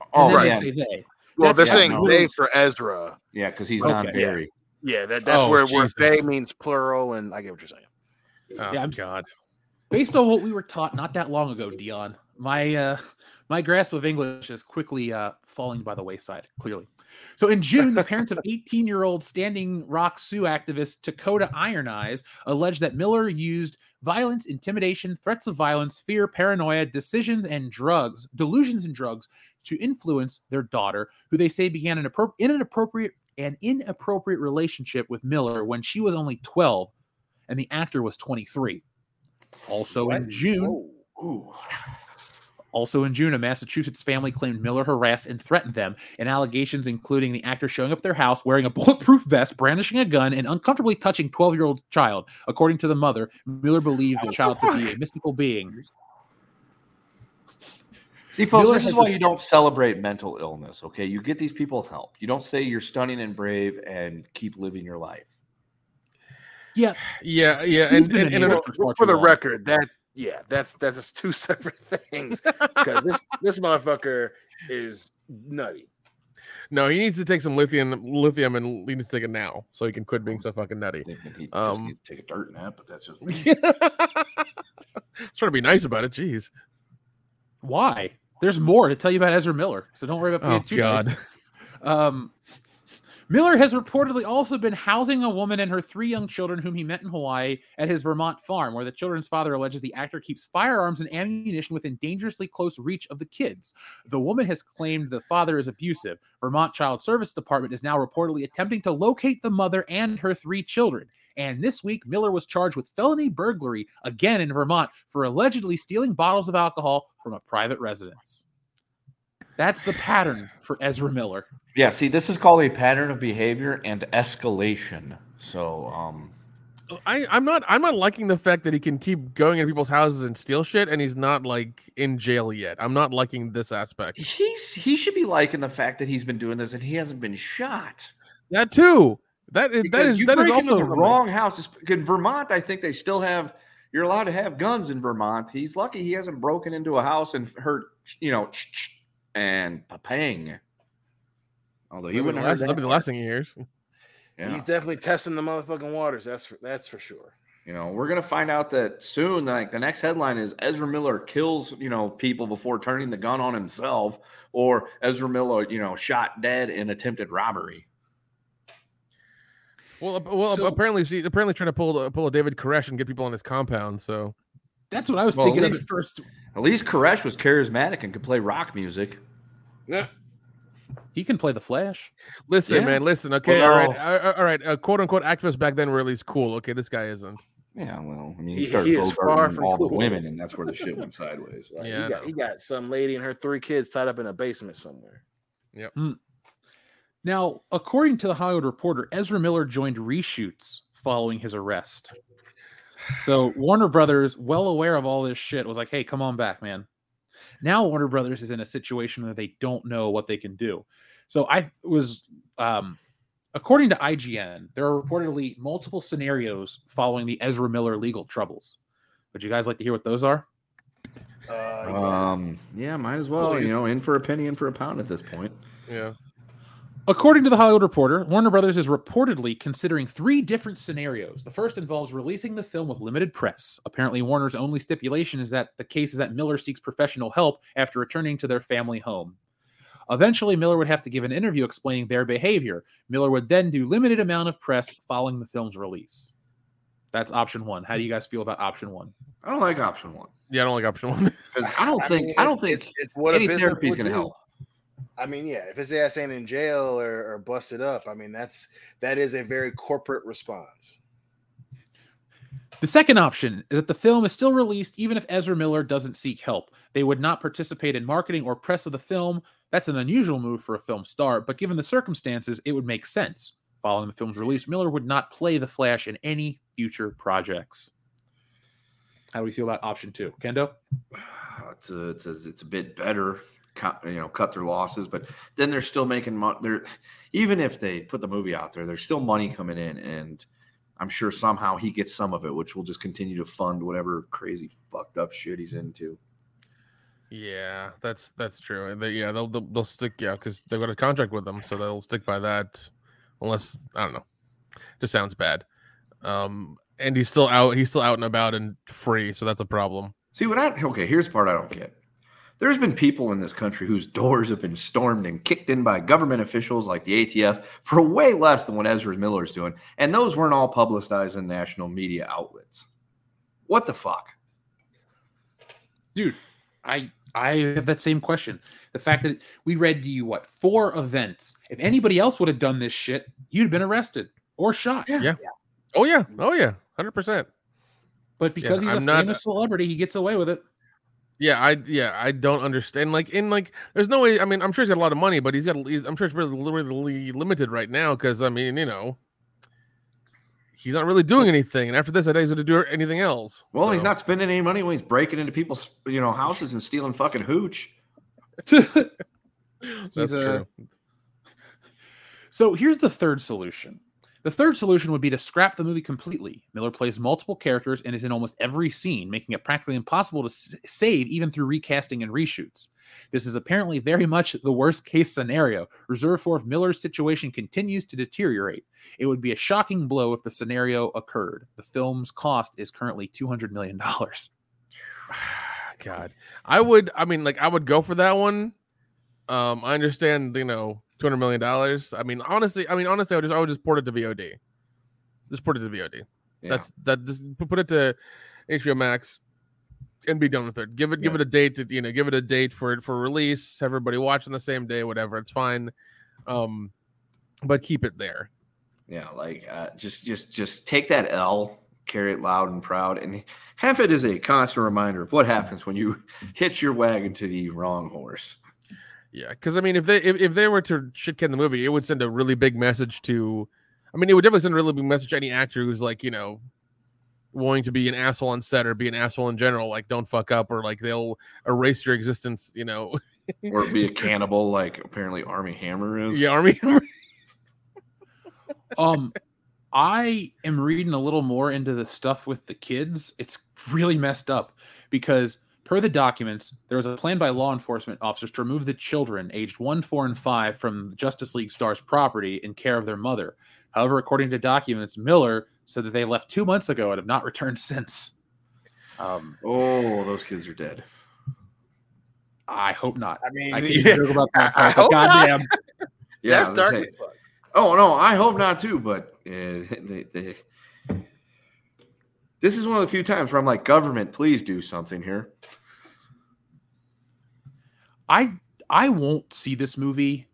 And
Oh,
then
right.
they say they.
Well,
That's-
they're
yeah,
saying
no.
they for Ezra.
Yeah, because he's
Okay.
not Barry.
Yeah, that, that's
Oh,
where, where they means plural, and I get what you're saying.
Oh,
Yeah, I'm- oh,
God.
Based on what we were taught not that long ago, Dion, my uh, my grasp of English is quickly uh, falling by the wayside. Clearly, so in June, the parents of 18 year old Standing Rock Sioux activist Dakota Iron Eyes alleged that Miller used violence, intimidation, threats of violence, fear, paranoia, decisions, and drugs, delusions and drugs to influence their daughter, who they say began an appro- in an appropriate an inappropriate relationship with Miller when she was only 12 and the actor was 23. Also in June, also in June, a Massachusetts family claimed Miller harassed and threatened them, and allegations including the actor showing up at their house wearing a bulletproof vest, brandishing a gun, and uncomfortably touching 12-year-old child. According to the mother, Miller believed the child to be a mystical being.
See, folks,
Miller
this is why you don't celebrate mental illness. Okay, you get these people help. You don't say you're stunning and brave and keep living your life.
Yeah,
Yeah, yeah,
He's
and, and, and
for
For the
long.
record, that yeah, that's that's just two separate things. Because this this motherfucker is nutty.
no, he needs to take some lithium, lithium, and he needs to take it now so he can quit being so fucking nutty.
He just
Um,
needs to take a dirt nap, but that's just
Let's try to be nice about it. Jeez.
Why? There's more to tell you about Ezra Miller, so don't worry about being
Oh,
too
God.
nice. Um, Miller has reportedly also been housing a woman and her three young children, whom he met in Hawaii, at his Vermont farm, where the children's father alleges the actor keeps firearms and ammunition within dangerously close reach of the kids. The woman has claimed the father is abusive. Vermont Child Service Department is now reportedly attempting to locate the mother and her three children. And this week, Miller was charged with felony burglary again in Vermont for allegedly stealing bottles of alcohol from a private residence. That's the pattern for Ezra Miller.
yeah. See, this is called a pattern of behavior and escalation. So, um,
I, I'm not I'm not liking the fact that he can keep going into people's houses and steal shit and he's not like in jail yet. I'm not liking this aspect.
he's he should be liking the fact that he's been doing this and he hasn't been shot.
That too. That is that
Because
is
you
that is also
the wrong house. In Vermont, I think they still have. You're allowed to have guns in Vermont. He's lucky he hasn't broken into a house and hurt, you know, and papang. Although he
That'd be
wouldn't
last,
heard
that'd be the last thing he hears.
Yeah.
He's definitely testing the motherfucking waters. That's for, that's for sure.
You know, we're gonna find out that soon. Like the next headline is Ezra Miller kills, you know, people before turning the gun on himself, or Ezra Miller, you know, shot dead in attempted robbery.
Well, well,
So-
apparently, she apparently trying to pull a- pull a David Koresh and get people on his compound. So
That's what I was
Well,
thinking
at
of
least-
at first.
At least Koresh was charismatic and could play rock music.
Yeah.
He can play the Flash.
listen,
Yeah.
man, listen. Okay,
Well,
all right,
no.
all right, all right. Uh, quote unquote activists back then were at least cool. Okay, this guy isn't.
Yeah, well, I mean,
He-
he started
he is far from
all the women, and that's where the shit went sideways.
Right?
Yeah,
he, got, he got some lady and her three kids tied up in a basement somewhere. Yep.
Now, according to the Hollywood Reporter, Ezra Miller joined reshoots following his arrest. So Warner Brothers, well aware of all this shit, was like, "Hey, come on back, man." Now Warner Brothers is in a situation where they don't know what they can do. So I was um, According to IGN, there are reportedly multiple scenarios following the Ezra Miller legal troubles. Would you guys like to hear what those are?
Um, yeah, might as well.
Please.
You know, in for a penny, in for a pound at this point.
Yeah.
According to the Hollywood Reporter, Warner Brothers is reportedly considering three different scenarios. The first involves releasing the film with limited press. Apparently, Warner's only stipulation is that the case is that Miller seeks professional help after returning to their family home. Eventually, Miller would have to give an interview explaining their behavior. Miller would then do limited amount of press following the film's release. That's option one. How do you guys feel about option one?
I don't like option one
Yeah, I don't like option one.
because I don't
I
think
mean,
I don't think
it's- it's what
any therapy is going to help.
I mean, yeah, if his ass ain't in jail or, or busted up, I mean, that's that is a very corporate response.
The second option is that the film is still released even if Ezra Miller doesn't seek help. They would not participate in marketing or press of the film. That's an unusual move for a film star, but given the circumstances, it would make sense. Following the film's release, Miller would not play the Flash in any future projects. How do we feel about option two? Kendo?
It's a, it's a, it's a bit better, cut, you know, cut their losses, but then they're still making money. They're even if they put the movie out there, there's still money coming in, and I'm sure somehow he gets some of it, which will just continue to fund whatever crazy fucked up shit he's into.
Yeah, that's that's true. They, yeah, they'll, they'll they'll stick. Yeah, because they've got a contract with them, so they'll stick by that. Unless I don't know, just sounds bad. Um, and he's still out. He's still out and about and free, so that's a problem.
See what I okay? Here's the part I don't get. There's been people in this country whose doors have been stormed and kicked in by government officials like the ATF for way less than what Ezra Miller is doing, and those weren't all publicized in national media outlets. What the fuck?
Dude, I I have that same question. The fact that we read to you what four events. If anybody else would have done this shit, you'd have been arrested or shot.
Yeah. Oh yeah. Oh yeah. Hundred percent.
But because
Yeah,
he's a
I'm not-
famous celebrity, he gets away with it.
Yeah, I yeah I don't understand. Like in like, there's no way. I mean, I'm sure he's got a lot of money, but he's got. He's, I'm sure it's really really limited right now because I mean, you know, he's not really doing anything. And after this, I doubt he's going to do anything else.
Well, he's not spending any money when he's breaking into people's you know houses and stealing fucking hooch.
That's
He's a-
true.
So here's the third solution. The third solution would be to scrap the movie completely. Miller plays multiple characters and is in almost every scene, making it practically impossible to s- save even through recasting and reshoots. This is apparently very much the worst case scenario, reserved for if Miller's situation continues to deteriorate. It would be a shocking blow if the scenario occurred. The film's cost is currently $200 million.
God, I would. I mean, like, I would go for that one. Um, I understand, you know, two hundred million dollars. I mean, honestly, I mean, honestly, I would just, I would just port it to VOD. Just port it to VOD. That's that. Just put it to HBO Max and be done with it. Give it, give it a date. To, you know, give it a date for it for release. Everybody watching the same day. Whatever, it's fine. Um, but keep it there.
Yeah, like uh, just just just take that L, carry it loud and proud, and have it as a constant reminder of what happens when you hitch your wagon to the wrong horse.
Yeah, because I mean, if they if, if they were to shit can the movie, it would send a really big message to. I mean, it would definitely send a really big message to any actor who's like, you know, wanting to be an asshole on set or be an asshole in general. Like, don't fuck up, or like they'll erase your existence. You know,
or be a cannibal like apparently Armie Hammer is.
yeah, Armie. Hammer.
um i am reading a little more into the stuff with the kids it's really messed up because per the documents there was a plan by law enforcement officers to remove the children aged 1 4 and 5 from the justice league stars property in care of their mother however according to documents miller said that they left two months ago and have not returned since um
Oh, those kids are dead.
i hope not
I mean,
i can't
yeah,
joke about that part, but
hope not.
Yeah,
That's dark
gonna
as
say-
fuck.
Oh no, I hope not too. But uh, they, they, this is one of the few times where I'm like, government, please do something here.
I I won't see this movie.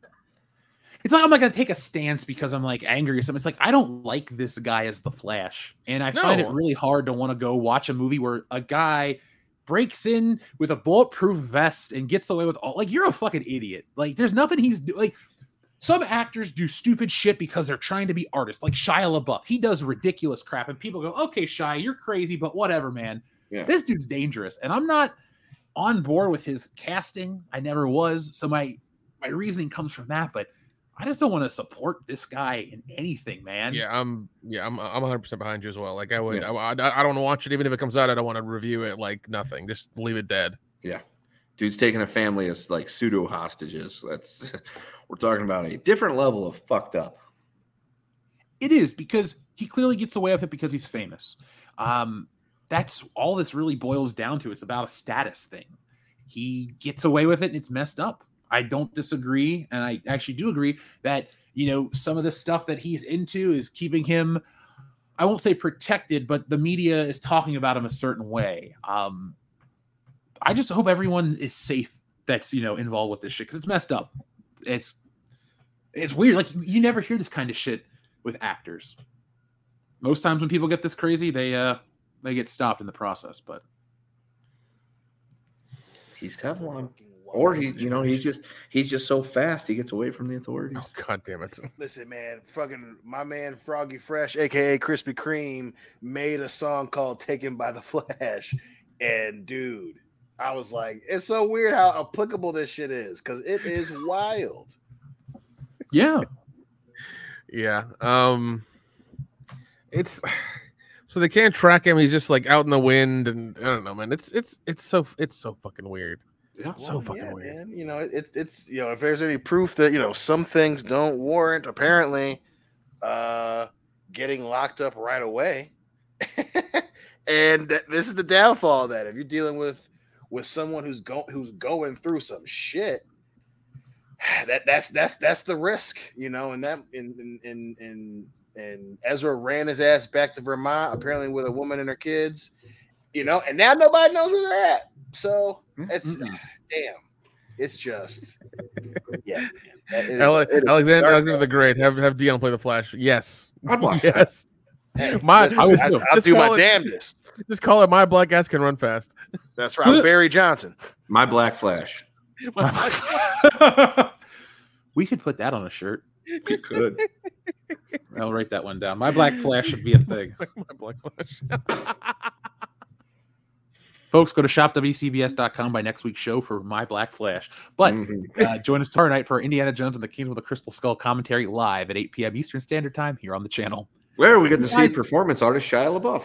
It's not I'm not gonna take a stance because I'm like angry or something. It's like I don't like this guy as the Flash, and I find it really hard to want to go watch a movie where a guy breaks in with a bulletproof vest and gets away with all. Like you're a fucking idiot. Like there's nothing he's do- like. Some actors do stupid shit because they're trying to be artists, like Shia LaBeouf. He does ridiculous crap, and people go, "Okay, Shia, you're crazy, but whatever, man."
Yeah.
This dude's dangerous, and I'm not on board with his casting. I never was. So my my reasoning comes from that, but I just don't want to support this guy in anything, man.
Yeah, I'm. Yeah, I'm. I'm 100 percent behind you as well. Like I would.
Yeah.
I, I, I don't want to watch it even if it comes out. I don't want to review it. Like nothing. Just leave it dead.
Yeah. Dude's taking a family as like pseudo hostages. That's we're talking about a different level of fucked up.
It is because he clearly gets away with it because he's famous. Um, that's all this really boils down to. It's about a status thing. He gets away with it and it's messed up. I don't disagree. And I actually do agree that, you know, some of the stuff that he's into is keeping him, I won't say protected, but the media is talking about him a certain way. Um, I just hope everyone is safe that's, you know, involved with this shit because it's messed up. It's, it's weird. Like you, you never hear this kind of shit with actors. Most times when people get this crazy, they uh they get stopped in the process. But
He's Teflon. Or he, you know, he's just he's just so fast he gets away from the authorities.
Oh, God damn it!
Listen, man, fucking my man Froggy Fresh, aka Krispy Kreme, made a song called "Taken by the Flash," and dude, I was like, it's so weird how applicable this shit is because it is wild.
yeah,
Yeah. Um. It's so they can't track him. He's just like out in the wind, and I don't know, man. It's it's it's so it's so fucking weird.
Yeah.
so fucking
yeah,
weird.
man. You know, it, it's you know, if there's any proof that you know some things don't warrant apparently uh getting locked up right away, and this is the downfall of that if you're dealing with with someone who's going who's going through some shit. That that's that's that's the risk, you know, and that in in in in and Ezra ran his ass back to Vermont, apparently with a woman and her kids, you know, and now nobody knows where they're at. So it's damn, it's just yeah. It- it-
Ale-
it is
Alexander Alexander the Great. Have have Dion play the Flash. Yes.
I'd watch that.
yes. My,
Listen,
I,
I, I'll do my damnedest.
Just call it my black ass can run fast.
That's right. I'm Barry Johnson.
My Black Flash.
we could put that on a shirt.
You could.
I'll write that one down. My Black Flash should be a thing.
my black flash.
Folks, go to shopwcbs.com by next week's show for My Black Flash. But
Mhm.
uh, join us tomorrow night for Indiana Jones and the Kingdom of the Crystal Skull commentary live at 8 p.m. Eastern Standard Time here on the channel.
Where we get to see performance artist Shia LaBeouf.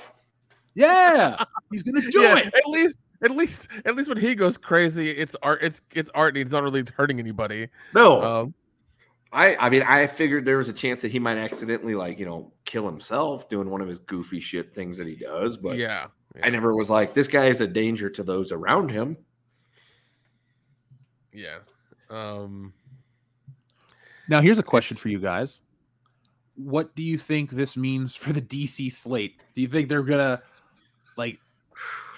Yeah, he's gonna do
Yeah,
it.
At least at least at least when he goes crazy, it's art. It's it's art. and He's not really hurting anybody.
No,
Um,
I I mean I figured there was a chance that he might accidentally like you know kill himself doing one of his goofy shit things that he does, but
yeah.
I never was like this guy is a danger to those around him.
Yeah. Um.
Now, here's a question for you guys. What do you think this means for the DC slate? Do you think they're gonna like?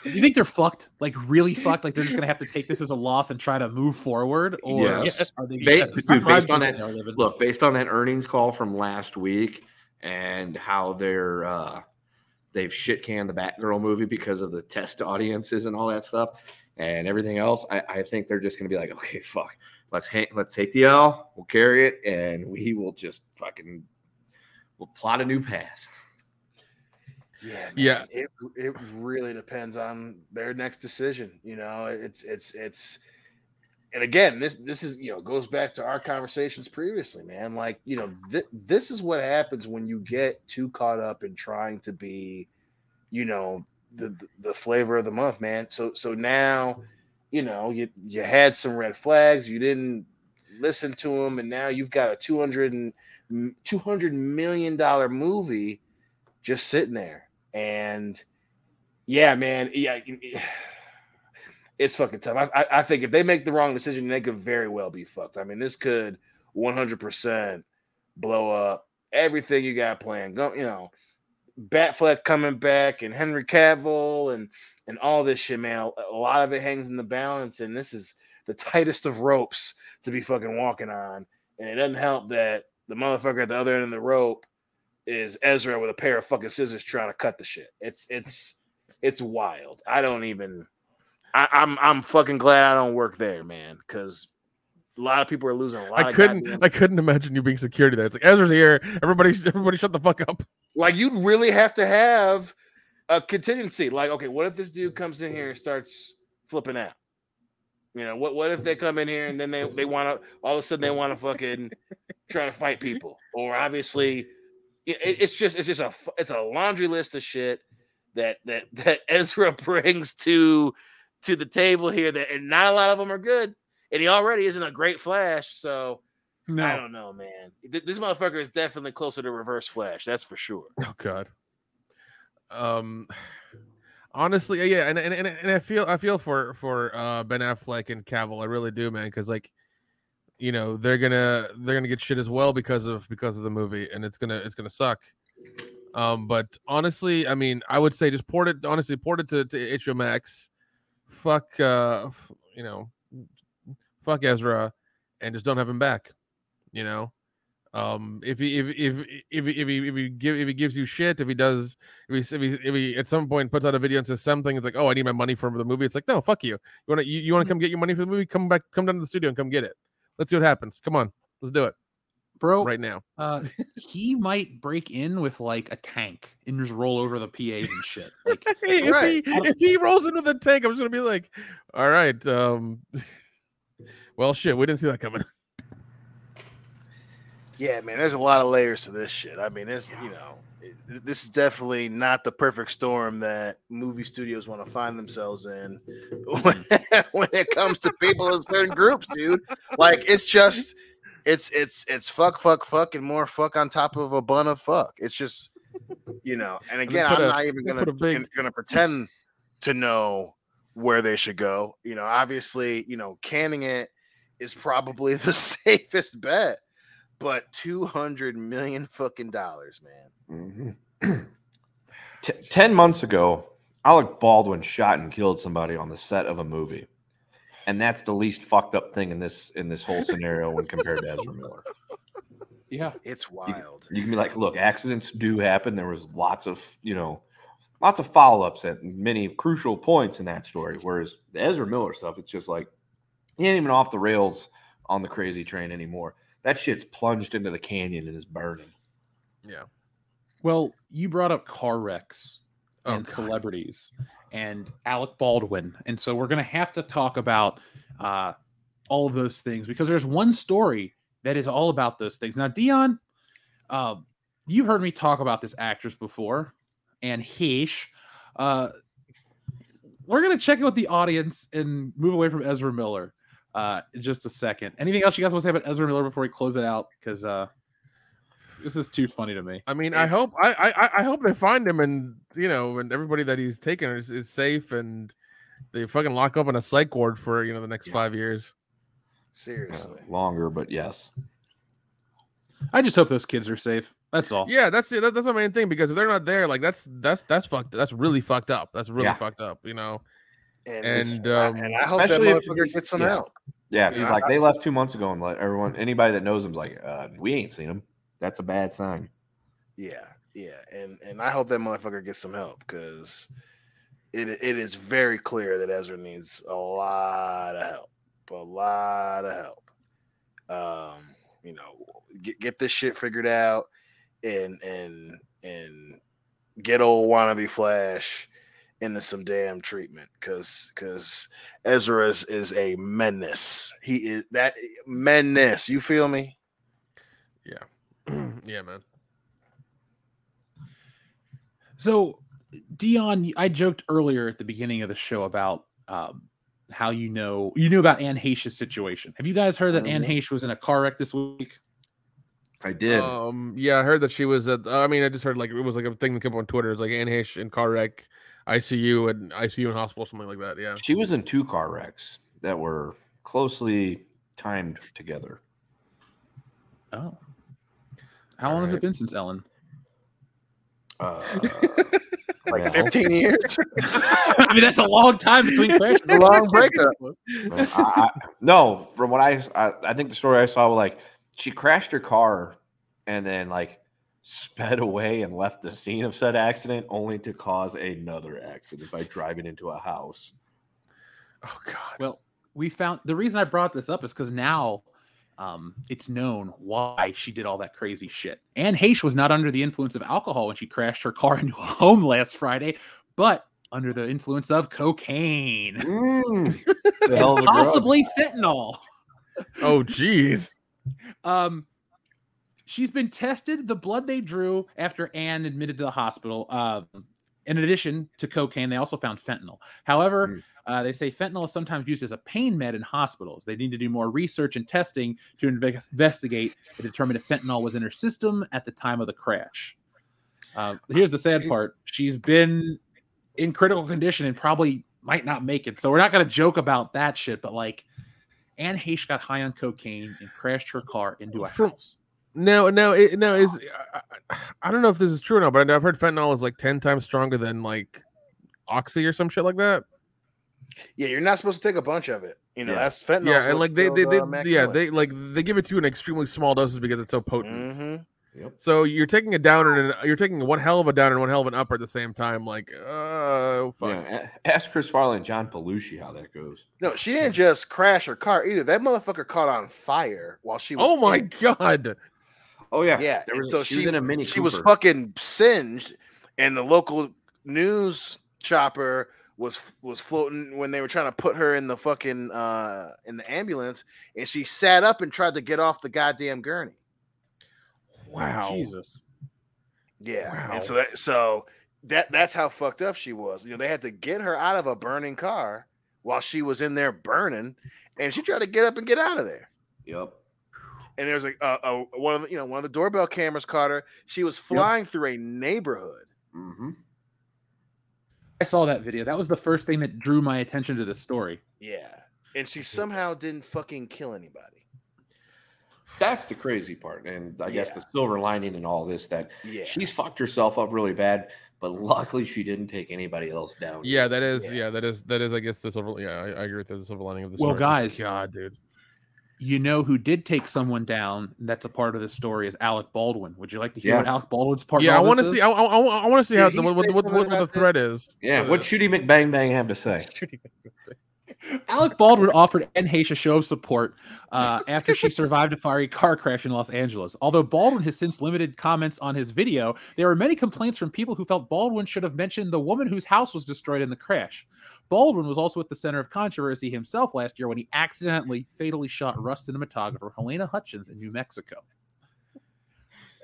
Do you think they're fucked? Like really fucked? Like they're just gonna have to take this as a loss and try to move forward, or
Yes.
are they? Yeah,
dude, based on that,
think they are living.
look, based on that earnings call from last week and how they're uh they've shit canned the Batgirl movie because of the test audiences and all that stuff and everything else, I, I think they're just gonna be like, okay, fuck, let's ha- let's take the L, we'll carry it, and we will just fucking we'll plot a new path.
Yeah, man,
Yeah.
It it really depends on their next decision. You know, it's it's it's and again, this this is you know goes back to our conversations previously, man. Like you know, th- this is what happens when you get too caught up in trying to be, you know, the the flavor of the month, man. So so now, you know, you you had some red flags, you didn't listen to them, and now you've got a 200 and 200 million dollar movie just sitting there. And yeah, man, yeah, it's fucking tough. I, I, think if they make the wrong decision, they could very well be fucked. I mean, this could 100% blow up everything you got planned. Go, you know, Batfleck coming back and Henry Cavill and and all this shit, man. A lot of it hangs in the balance, and this is the tightest of ropes to be fucking walking on. And it doesn't help that the motherfucker at the other end of the rope is Ezra with a pair of fucking scissors trying to cut the shit. It's it's it's wild. I don't even. I, I'm I'm fucking glad I don't work there, man, because a lot of people are losing a lot.
I
of
couldn't.
goddamn-
I couldn't imagine you being security there. It's like Ezra's here. Everybody, everybody, shut the fuck up.
like you'd really have to have a contingency. Like, okay, what if this dude comes in here and starts flipping out? You know, what what if they come in here and then they they want to all of a sudden they want to fucking try to fight people, or obviously, it's just it's just a it's a laundry list of shit that that that Ezra brings to to the table here that and not a lot of them are good, and he already isn't a great Flash, so.
No.
I don't know, man. This motherfucker is definitely closer to Reverse Flash. That's for sure.
Oh God. Um, honestly, yeah, and and, and, and I feel I feel for for uh Ben Affleck and Cavill. I really do, man, because like, you know, they're gonna they're gonna get shit as well because of because of the movie, and it's gonna it's gonna suck. Um, but honestly, I mean, I would say just port it. Honestly, port it to, to HBO Max. Fuck, uh, you know, fuck Ezra, and just don't have him back. You know, um, if he if if if he, if he if he give if he gives you shit, if he does if he if he, if he at some point puts out a video and says something, it's like, oh, I need my money from the movie. It's like, no, fuck you. You want to you, you want to come get your money for the movie? Come back, come down to the studio and come get it. Let's see what happens. Come on, let's do it,
bro.
Right now.
Uh, he might break in with like a tank and just roll over the PAs and shit. Like,
Hey, if he if he rolls into the tank, I'm just gonna be like, all right, um, well, shit, we didn't see that coming.
Yeah, man, there's a lot of layers to this shit. I mean, it's you know, it, this is definitely not the perfect storm that movie studios want to find themselves in when, when it comes to people in certain groups, dude. Like, it's just, it's it's it's fuck, fuck, fuck, and more fuck on top of a bun of fuck. It's just, you know. And
And
again, I'm
a-
not even gonna
big-
gonna pretend to know where they should go. You know, obviously, you know, canning it is probably the safest bet but 200 million fucking dollars, man.
Mhm. T- Ten months ago, Alec Baldwin shot and killed somebody on the set of a movie, and that's the least fucked up thing in this in this whole scenario when compared to Ezra Miller.
Yeah,
it's wild.
You can be like, look, accidents do happen. There was lots of you know, lots of follow ups at many crucial points in that story. Whereas the Ezra Miller stuff, it's just like he ain't even off the rails on the crazy train anymore. That shit's plunged into the canyon and is burning.
Yeah.
Well, you brought up car wrecks
Oh,
and
God.
celebrities and Alec Baldwin. And so we're going to have to talk about uh, all of those things because there's one story that is all about those things. Now, Dion, uh, you've heard me talk about this actress before, and Heche. Uh, we're going to check in with the audience and move away from Ezra Miller uh, in just a second. Anything else you guys want to say about Ezra Miller before we close it out? Because uh, this is too funny to me.
I mean, I hope I, I I hope they find him and you know, and everybody that he's taken is, is safe and they fucking lock up in a psych ward for you know the next five years.
Seriously.
Longer, but yes.
I just hope those kids are safe. That's all.
Yeah, that's the, that, that's the main thing because if they're not there, like that's that's that's fucked. That's really fucked up. That's really
Yeah.
fucked up. You know.
And,
And um,
and I hope that
Especially if
motherfucker
he's-
gets some
yeah.
help.
Yeah, he's
Yeah,
like
I-
they left two months ago, and like everyone, anybody that knows him's like, uh, we ain't seen him. That's a bad sign.
Yeah, yeah, and and I hope that motherfucker gets some help because it it is very clear that Ezra needs a lot of help, a lot of help. Um, you know, get get this shit figured out, and and and get old wannabe Flash into some damn treatment because because Ezra is, is a menace. He is that menace. You feel me?
Yeah. yeah, man.
So, Dion, I joked earlier at the beginning of the show about um, how you know you knew about Anne Heche's situation. Have you guys heard that Anne
Mm-hmm.
Heche was in a car wreck this week?
I did.
Um, yeah, I heard that she was at. I mean, I just heard like it was like a thing that came up on Twitter. It's like Anne Heche in car wreck, ICU and ICU in hospital, something like that. Yeah.
She was in two car wrecks that were closely timed together.
Oh, how long has it been since Ellen?
Uh,
Like
Yeah.
15 years?
I mean, that's a long time between crashes.
a long breakup.
I, I, no, from what I, I I think the story I saw was like she crashed her car and then like sped away and left the scene of said accident only to cause another accident by driving into a house.
Oh God.
Well, we found the reason I brought this up is because now um, it's known why she did all that crazy shit. Anne Heche was not under the influence of alcohol when she crashed her car into a home last Friday, but under the influence of cocaine,
Mm.
and
The hell of a drug.
possibly fentanyl.
Oh, jeez.
Um, she's been tested. The blood they drew after Anne admitted to the hospital. Um, in addition to cocaine, they also found fentanyl. However, uh, they say fentanyl is sometimes used as a pain med in hospitals. They need to do more research and testing to inve- investigate and determine if fentanyl was in her system at the time of the crash. Uh, here's the sad part: she's been in critical condition and probably might not make it. So we're not going to joke about that shit. But like, Anne Heche got high on cocaine and crashed her car into a
From-
house.
No, no, it, no. Is I, I- I don't know if this is true or not, but I've heard fentanyl is like ten times stronger than like oxy or some shit like that.
Yeah, you're not supposed to take a bunch of it. You know,
yeah.
that's fentanyl.
Yeah, and like they, they, they
uh,
yeah, they like they give it to you in extremely small doses because it's so potent.
Mm-hmm.
Yep.
So you're taking a downer and you're taking one hell of a downer and one hell of an upper at the same time. Like, oh fuck.
Yeah, ask Chris Farley and John Belushi how that goes.
No, she didn't just crash her car either. That motherfucker caught on fire while she was.
Oh my
in-
god.
Oh yeah,
Yeah,
There was,
so
she, was in a mini.
She was fucking singed, and the local news chopper was was floating when they were trying to put her in the fucking uh in the ambulance, and she sat up and tried to get off the goddamn gurney.
Wow.
Jesus.
Yeah,
Wow.
and so that so that that's how fucked up she was. You know, they had to get her out of a burning car while she was in there burning, and she tried to get up and get out of there.
Yep.
And there's like a, a one of the you know one of the doorbell cameras caught her. She was flying through a neighborhood.
Mm-hmm.
I saw that video. That was the first thing that drew my attention to the story.
Yeah, and she somehow didn't fucking kill anybody.
That's the crazy part, and I guess the silver lining in all this that
Yeah.
she's fucked herself up really bad, but luckily she didn't take anybody else down.
Yeah, that is. Yeah. that is. That is. I guess the silver. Yeah, I, I agree with that, the silver lining of the story.
Well,
story.
guys,
God, dude.
You know who did take someone down? That's a part of the story. Is Alec Baldwin? Would you like to hear
Yeah.
what Alec Baldwin's part?
Yeah, I want to see. I, I, I want to see
Did
how the, what,
say
what, what,
something
what the
about
thread is.
Yeah,
Uh,
what Shooty McBang Bang have to say?
Alec Baldwin offered NH a show of support uh, after she survived a fiery car crash in Los Angeles. Although Baldwin has since limited comments on his video, there were many complaints from people who felt Baldwin should have mentioned the woman whose house was destroyed in the crash. Baldwin was also at the center of controversy himself last year when he accidentally fatally shot Rust cinematographer Halyna Hutchins in New Mexico.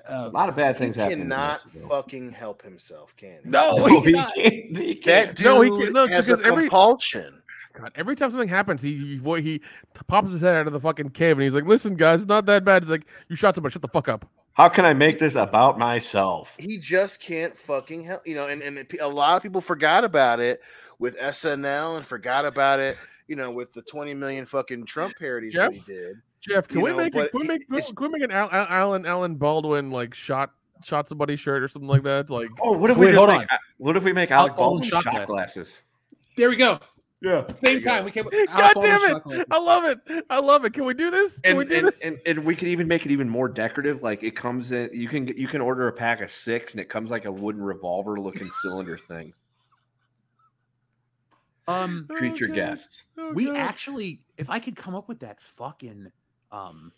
A lot of bad things happened. in
cannot fucking help himself, can he?
No,
No, he can't. He can't.
dude
No, he can't- no,
has a
because every-
compulsion.
God, every time something happens, he he, vo- he pops his head out of the fucking cave and he's like, "Listen, guys, it's not that bad." He's like, "You shot somebody. Shut the fuck up."
How can I make this about myself?
He just can't fucking help. You know, and and it- a lot of people forgot about it with SNL and forgot about it. You know, with the twenty million fucking Trump parodies that he did.
Jeff, can
You
we
know,
make it, can we make
it's-
can we make an Al, Al, Alan Alan Baldwin like shot shot somebody's shirt or something like that? Like,
Oh, what if we
Wait,
just
hold
make,
on.
what if we make
Alec
Alec
Baldwin
Baldwin
shot
shot,
glasses.
glasses?
There we go.
Yeah.
Same time we came.
God damn it! I love it. I love it. Can we do this? Can
And,
we do
and,
this?
and, and we could even make it even more decorative. Like it comes in, you can you can order a pack of six, and it comes like a wooden revolver looking cylinder thing.
Um,
Treat
Oh,
your
God.
guests.
Oh,
we
God.
actually, if I could come up with that fucking um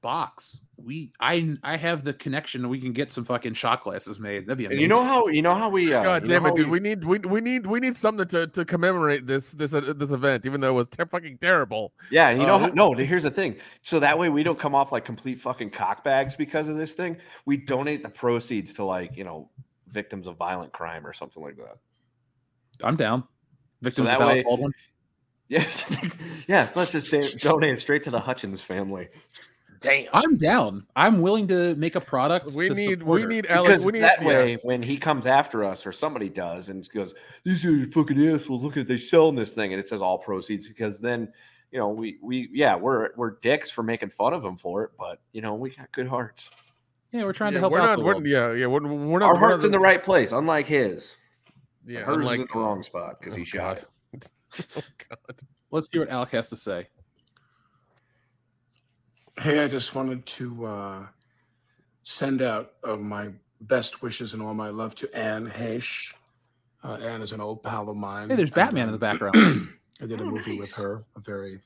box, we I I have the connection. We can get some fucking shot glasses made. That'd be amazing.
you know how you know how we uh,
God damn it, dude!
we-
We need we, we need we need something to, to commemorate this this uh, this event, even though it was ter- fucking terrible.
Yeah, and you know,
Uh,
how, no. Here's the thing. So that way we don't come off like complete fucking cockbags because of this thing. We donate the proceeds to like you know victims of violent crime or something like that.
I'm down. Victims
that
of
way-
Baldwin.
Yes, yes. Let's just da- donate straight to the Hutchins family
Damn.
I'm down. I'm willing to make a product.
We
to
need
support
we
her.
need Alex.
because
We need
that
yeah.
way when he comes after us or somebody does and goes, "These are fucking assholes! Look at they selling this thing," and it says all proceeds because then. You know, we we yeah, we're we're dicks for making fun of him for it, but you know, we got good hearts.
Yeah, we're trying
Yeah,
to help
we're
out
not.
the
We're, yeah, yeah. We're, we're not.
Our
we're not
heart's in the right place, unlike his.
Yeah,
Hers
unlike
is in the wrong spot because he
Oh,
shot
God.
it.
oh God.
Let's hear what Alec has to say.
Hey, I just wanted to uh, send out uh, my best wishes and all my love to Anne Heche. Uh, Anne is an old pal of mine.
Hey, there's
and,
Batman in
um,
the background.
I did a
Oh,
movie with her, a very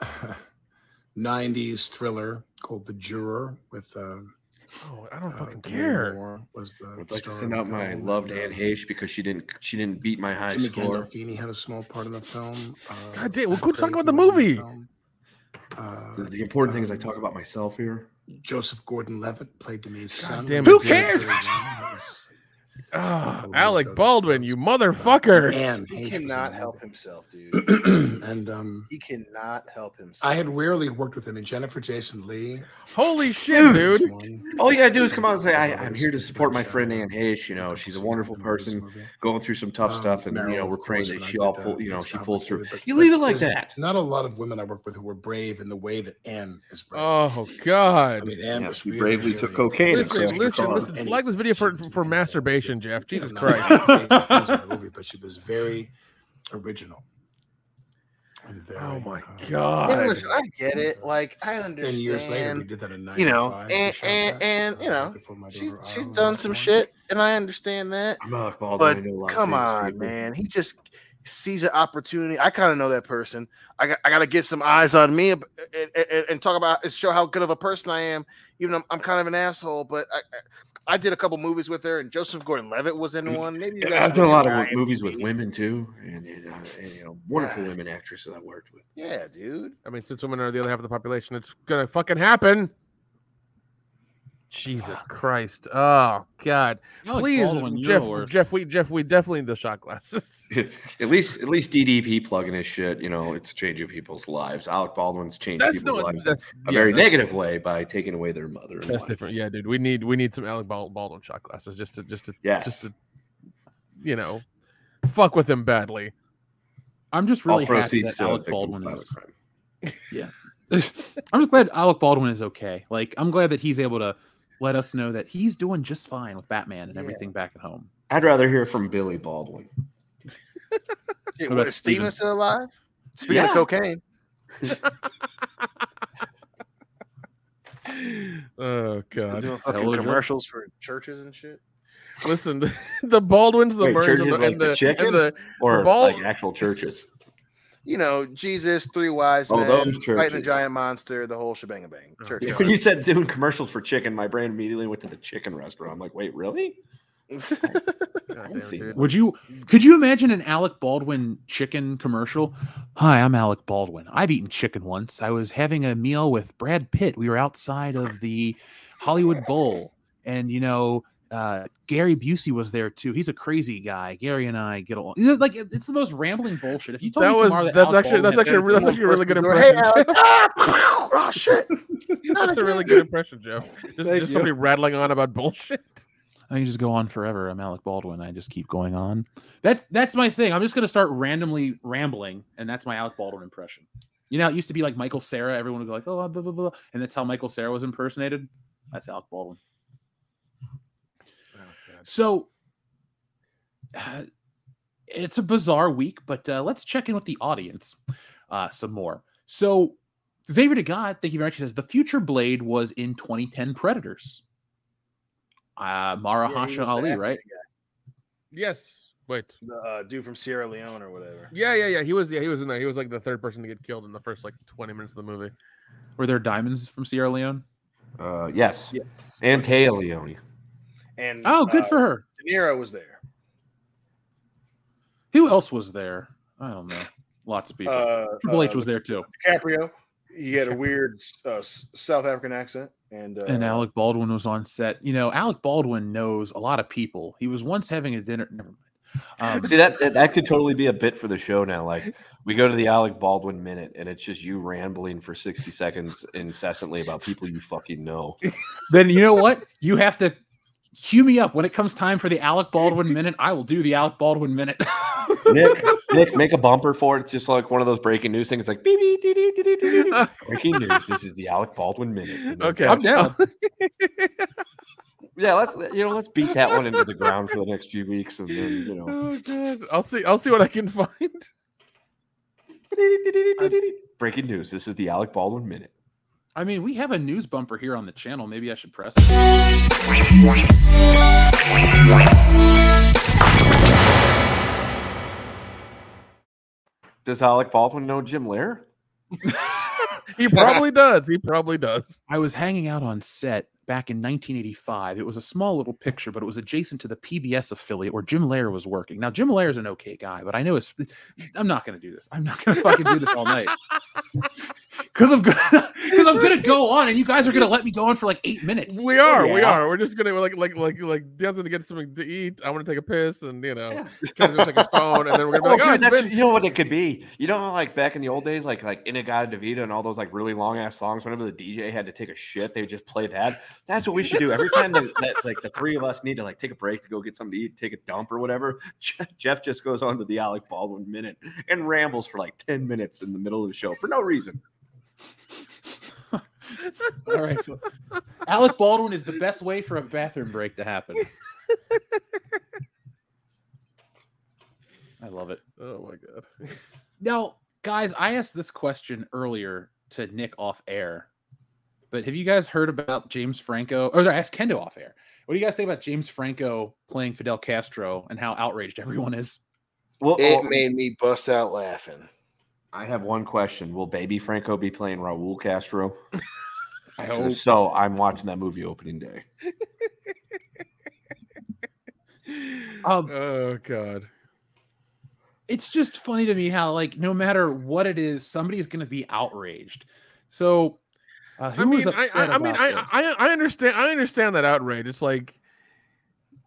90s thriller called The Juror with uh,
Oh, I don't
Uh,
fucking care.
Moore was the
I'd like to send out my loved
and,
Anne
uh,
Heche because she didn't she didn't beat my high
Jimmy
score.
Gandolfini had a small part in the film. Uh,
God damn, well, quit talking about the movie.
film. Uh,
The, the important thing is I talk about myself here.
Joseph Gordon-Levitt played Demi's son.
damn
when
it,
he was Oh,
Alec Baldwin, you motherfucker.
Man,
He
Heche was in
cannot help
movie.
himself, dude.
and um,
He cannot help himself.
I had rarely worked with him. And Jennifer Jason Lee.
Holy shit,
Dude.
dude.
one.
All you gotta do is come out and say, I, "I'm here to support my friend
Show,
Anne Heche. You know, she's a wonderful
in the Bruce
person going through some tough
Um,
stuff, and you know, we're praying that she all pull,
uh,
you know, she pulls through. You leave it like that.
Not a lot of women I work with who were brave in the way that Anne is brave.
Oh
I
God.
mean, Anne
Yeah,
was
she bravely
really,
took cocaine and
Listen, listen, listen. Flag this video for for masturbation, Jeff. Jesus Christ.
amazing in the movie, but she was very original. And very,
Oh my
uh,
God.
And listen, I get it. Like I understand
And
understand.
years later, we did that in
you know, and and,
that,
and
uh,
you know,
right before my
she's
daughter
she's done some
born.
shit, and I understand that.
I'm Alec Baldwin.
But
I know a lot of
come
famous
on,
people.
man, he just sees an opportunity. I kind of know that person. I got I got to get some eyes on me and, and, and- and talk about and show how good of a person I am. Even though I'm, I'm kind of an asshole, but I. I I did a couple movies with her, and Joseph Gordon-Levitt was in one. Maybe you guys
I've done a lot of
him.
wo- movies with women too, and, and, uh, and you know, wonderful
Yeah.
women actresses I worked with.
Yeah, dude.
I mean, since women are the other half of the population, it's gonna fucking happen. Jesus Christ! Oh God!
Alec
Please,
Baldwin, you're
Jeff. Jeff, we Jeff, we definitely need the shot glasses.
at least, at least DDP plugging his shit. You know, it's changing people's lives. Alec Baldwin's changed
That's
people's
no,
lives
that's
a
yeah,
very
that's-
negative way by taking away their mother.
That's
wife.
different. Yeah, dude. We need we need some Alec Baldwin shot glasses just to just to
Yes.
just to you know fuck with him badly.
I'm just
All
really happy that
to
Alec Baldwin is. Yeah. I'm just glad Alec Baldwin is okay. Like, I'm glad that he's able to let us know that he's doing just fine with Batman and
Yeah.
everything back at home.
I'd rather hear from Billy Baldwin.
Shit,
What
what,
about
is
Steven?
Steven still alive? Speaking
Yeah.
of cocaine,
Oh God!
doing fucking
Hell of a
commercials for churches and shit.
Listen, the Baldwins, the
Wait,
Murrays,
churches
and the,
like the
the,
chicken?
and the
Or
Bald-
like actual churches.
You know, Jesus, three wise
Oh,
men, fighting a giant monster, the whole shebang a bang.
Oh,
Church.
God.
When you said doing commercials for chicken, my brain immediately went to the chicken restaurant. I'm like, wait, really?
God
I
damn.
Would you could you imagine an Alec Baldwin chicken commercial? Hi, I'm Alec Baldwin. I've eaten chicken once. I was having a meal with Brad Pitt. We were outside of the Hollywood Bowl, and you know, uh, Gary Busey was there too. He's a crazy guy. Gary and I get along. Like it's the most rambling bullshit. If you told
That
me
was
tomorrow that
that's actually that's actually that's actually a really good impression.
Ah, oh shit!
That's a really good impression, Jeff. Just, just somebody rattling on about bullshit.
I can just go on forever. I'm Alec Baldwin. I just keep going on. That's that's my thing. I'm just gonna start randomly rambling, and that's my Alec Baldwin impression. You know, it used to be like Michael Cera. Everyone would go like, "Oh, blah blah blah," and that's how Michael Cera was impersonated. That's Alec Baldwin. So, uh, it's a bizarre week, but uh, let's check in with the audience uh, some more. So, Xavier to God, thank you very much. He says the future Blade was in 2010 Predators. Uh, Mara
Yeah,
Hasha Ali, right?
Yes. Wait.
The uh, dude from Sierra Leone or whatever.
Yeah, yeah, yeah. He was yeah, he was in there. He was like the third person to get killed in the first like 20 minutes of the movie.
Were there diamonds from Sierra Leone?
Uh, yes.
Yes.
And Téa Leoni.
And
Oh, good
uh,
for her.
De Niro was there.
Who else was there? I don't know. Lots of people.
Uh,
Triple H
uh,
was there too.
DiCaprio. He had a weird uh, South African accent, and uh,
and Alec Baldwin was on set. You know, Alec Baldwin knows a lot of people. He was once having a dinner. Never mind. Um,
See that, that that could totally be a bit for the show now. Like we go to the Alec Baldwin minute, and it's just you rambling for sixty seconds incessantly about people you fucking know.
then you know what? You have to cue me up when it comes time for the Alec Baldwin minute. I will do the Alec Baldwin minute.
Nick, Nick, make a bumper for it, just like one of those breaking news things, like beep, beep, dee, dee, dee, dee, dee, dee. breaking news. This is the Alec Baldwin minute.
Okay.
I'm down.
Yeah, let's you know, let's beat that one into the ground for the next few weeks, and then you know,
Oh god. I'll see I'll see what I can find.
breaking news. This is the Alec Baldwin minute.
I mean, we have a news bumper here on the channel. Maybe I should press it.
Does Alec Baldwin know Jim Lehrer?
He probably does. He probably does.
I was hanging out on set back in 1985. It was a small little picture, but it was adjacent to the PBS affiliate where Jim Lehrer was working. Now, Jim Lehrer's an okay guy, but I know it's. I'm not going to do this. I'm not going to fucking do this all night because I'm gonna because I'm gonna go on, and you guys are gonna let me go on for like eight minutes.
We are, we are. We're just gonna like, like, like, like. Dan's gonna get something to eat. I want to take a piss, and you know, Ken's gonna take his phone, and then we're gonna be
Oh,
like, oh,
dude,
it's
that's,
been.
you know what it could be. You know, like back in the old days, like like In-A-Gadda-Da-Vida and all those like really long ass songs. Whenever the DJ had to take a shit, they would just play that. That's what we should do every time that, that like the three of us need to like take a break to go get something to eat, take a dump or whatever. Jeff, Jeff just goes on to the Alec Baldwin minute and rambles for like ten minutes in the middle of the show for no reason.
All right. so- Alec Baldwin is the best way for a bathroom break to happen. I love it.
Oh my god.
Now, guys, I asked this question earlier to Nick off air, but have you guys heard about James Franco? Or I asked Kendo off air. What do you guys think about James Franco playing Fidel Castro and how outraged everyone is?
Well,
It made me bust out laughing.
I have one question: Will Baby Franco be playing Raul Castro?
I
'Cause
hope
so, I'm watching that movie opening day.
Um,
oh god.
it's just funny to me how like no matter what it is, somebody's going to be outraged. So, uh,
I mean, I, I, I mean, I. I, I understand, I understand that outrage. It's like,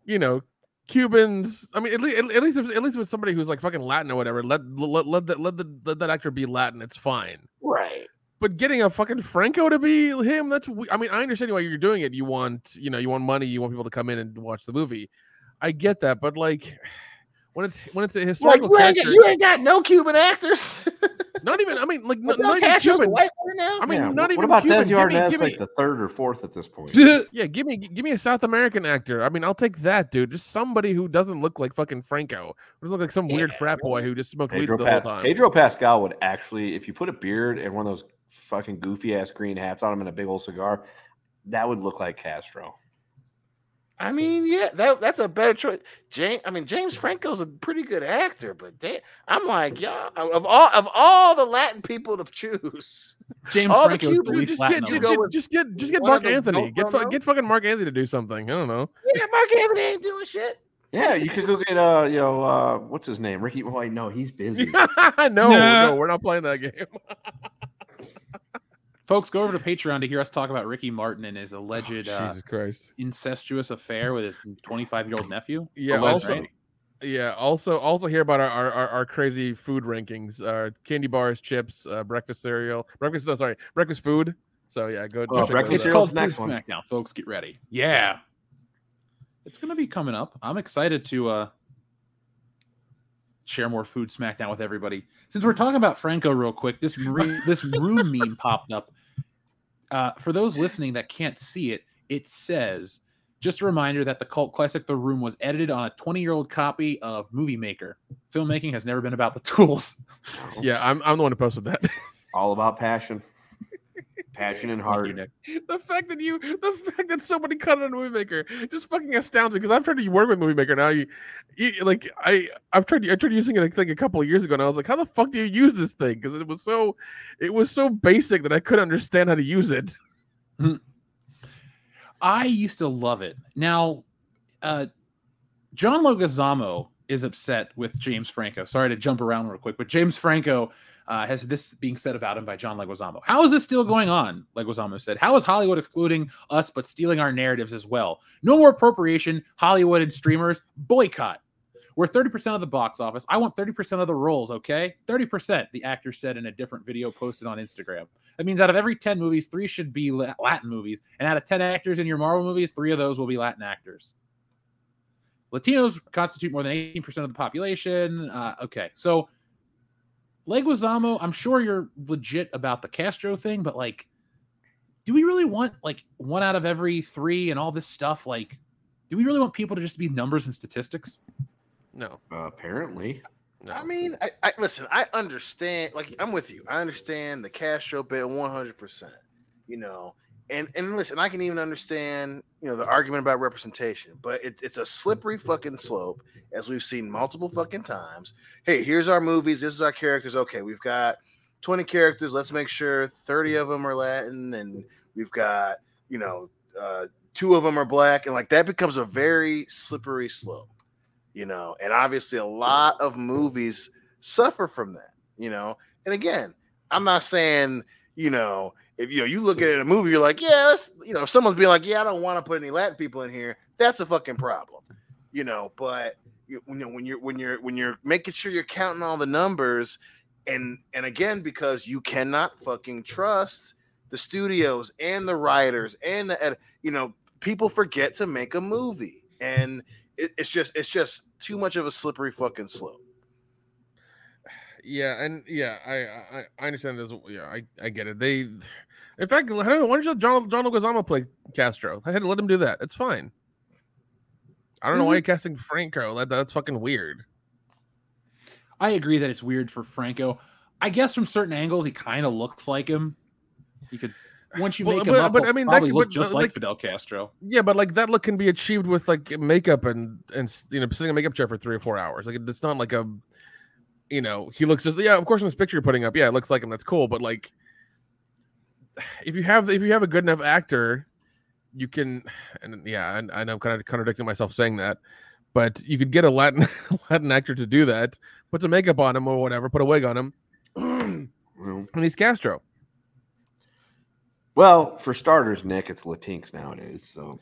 you know, Cubans. I mean, at least, at least, if, at least with somebody who's like fucking Latin or whatever, let let let, that let, the, let that actor be Latin. It's fine.
Right.
But getting a fucking Franco to be him, that's. I mean, I understand why you're doing it. You want, you know, you want money. You want people to come in and watch the movie. I get that, but like, when it's when it's a
Like
historical
you ain't, got,
character,
you ain't got no Cuban actors.
not even. I mean, like, not, not even
a
Cuban.
white now.
I mean,
Yeah,
not
wh-
even
what about
Cuban.
Desi
Give me-
Arnaz,
give me-
like the third or fourth at this point?
Yeah, give me give me a South American actor. I mean, I'll take that, dude. Just somebody who doesn't look like fucking Franco. Who doesn't look like some weird frat boy who just smoked weed
Pedro,
the whole time.
Pedro Pascal would actually, if you put a beard and one of those fucking goofy ass green hats on him and a big old cigar, that would look like Castro.
I mean, yeah, that that's a better choice. James, I mean, James Franco's a pretty good actor, but damn, I'm like, y'all, of all of all the Latin people to choose,
James
all
Franco is the
Dude,
least
just
Latin
get, just, just, just get just get
Marc
Anthony. Get fu- get fucking Marc Anthony to do something. I don't know.
yeah, Marc Anthony ain't doing shit.
Yeah, you could go get uh, you know, uh, what's his name? Ricky. Wait, no, he's busy.
no,
Nah.
no, we're not playing that game.
Folks, go over to Patreon to hear us talk about Ricky Martin and his alleged uh,
Oh, Jesus Christ.
incestuous affair with his 25 year old nephew.
Yeah.
Alleged,
Also,
right?
yeah. Also, also hear about our our, our, our crazy food rankings. Uh, candy bars, chips, uh, breakfast cereal, breakfast. No, sorry, breakfast food. So yeah, go. go
Oh,
check
breakfast
It's
cereal's
called
next
Food
one.
SmackDown, folks. Get ready. Yeah, it's gonna be coming up. I'm excited to uh share more food SmackDown with everybody. Since we're talking about Franco, real quick, this re- this room meme popped up. Uh, for those listening that can't see it, it says. Just a reminder that the cult classic The Room was edited on a 20 year old copy of Movie Maker. Filmmaking has never been about the tools.
Yeah, I'm I'm the one who posted that.
All about passion, passion and heart.
you, Nick.
the fact that you, the fact that somebody cut it on Movie Maker, just fucking astounds me. Because I've tried to work with Movie Maker now. You, you like I, I've tried, I tried using it. I think a couple of years ago, and I was like, how the fuck do you use this thing? Because it was so, it was so basic that I couldn't understand how to use it.
I used to love it. Now, uh, John Leguizamo is upset with James Franco. Sorry to jump around real quick, but James Franco uh, has this being said about him by John Leguizamo. How is this still going on? Leguizamo said. How is Hollywood excluding us but stealing our narratives as well? No more appropriation. Hollywood and streamers boycott. We're 30% of the box office. I want 30% of the roles, okay? 30%, the actor said in a different video posted on Instagram. That means out of every 10 movies, three should be Latin movies. And out of 10 actors in your Marvel movies, three of those will be Latin actors. Latinos constitute more than 18% of the population. Uh, okay. So, Leguizamo, I'm sure you're legit about the Castro thing, but like, do we really want like one out of every three and all this stuff? Like, do we really want people to just be numbers and statistics?
No.
Uh, apparently.
I mean, I, I listen. I understand. Like, I'm with you. I understand the Castro bit 100. percent You know, and and listen, I can even understand you know the argument about representation, but it, it's a slippery fucking slope, as we've seen multiple fucking times. Hey, here's our movies. This is our characters. Okay, we've got 20 characters. Let's make sure 30 of them are Latin, and we've got you know
uh, two of them are black, and like that becomes a very slippery slope, you know. And obviously, a lot of movies suffer from that, you know. And again, I'm not saying you know if you know you look at a movie, you're like, yeah, you know, if someone's being like, yeah, I don't want to put any Latin people in here, that's a fucking problem, you know. But you, you know when you're when you're when you're making sure you're counting all the numbers, and and again because you cannot fucking trust the studios and the writers and the you know people forget to make a movie and it, it's just it's just too much of a slippery fucking slope
Yeah, and yeah, I I, I understand this. Yeah, I, I get it. They, in fact, I don't know. Why don't you let John John Leguizamo play Castro? I had to let him do that. It's fine. I don't know why
it-
you're casting Franco. That, that's fucking weird.
I agree that it's weird for Franco. I guess from certain angles, he kind of looks like him. He could once you
Well,
make him
but-
up,
but I mean, that
probably
could-
look
but,
just like
like-
Fidel Castro.
Yeah, but like that look can be achieved with like makeup and and you know sitting in a makeup chair for three or four hours. Like it's not like a, you know, he looks just yeah. Of course, in this picture you're putting up, yeah, it looks like him. That's cool. But like, if you have if you have a good enough actor, you can and yeah, and, I know I'm kind of contradicting myself saying that, but you could get a Latin Latin actor to do that, put some makeup on him or whatever, put a wig on him, and he's Castro.
Well, for starters, Nick, it's Latinx nowadays. So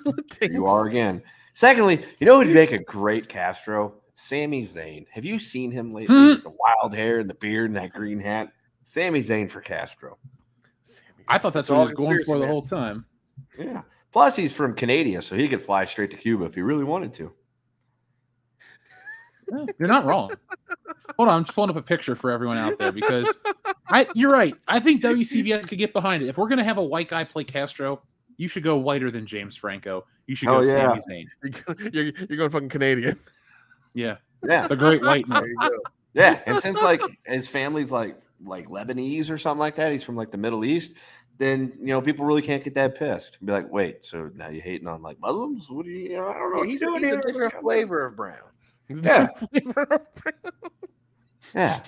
you are again. Secondly, you know who'd make a great Castro? Sami Zayn. Have you seen him lately?
Hmm.
The wild hair and the beard and that green hat. Sami Zayn for Castro.
I thought that's
It's
what
all
he was going for
conspiracy,
the whole time.
Yeah. Plus, he's from Canada, so he could fly straight to Cuba if he really wanted to.
Yeah, You're not wrong. Hold on, I'm just pulling up a picture for everyone out there because I you're right. I think WCBS could get behind it. If we're gonna have a white guy play Castro, you should go whiter than James Franco. You should go
Oh, yeah.
Sami Zayn.
You're, you're, you're going fucking Canadian.
Yeah.
Yeah.
The great white man.
there you go
Yeah, and since like his family's like like Lebanese or something like that, he's from like the Middle East. Then you know people really can't get that pissed. Be like, wait, so now you're hating on like Muslims? What do you? I don't know. what
he's,
you're
a,
doing
he's a
here.
different flavor of brown
Yeah, yeah.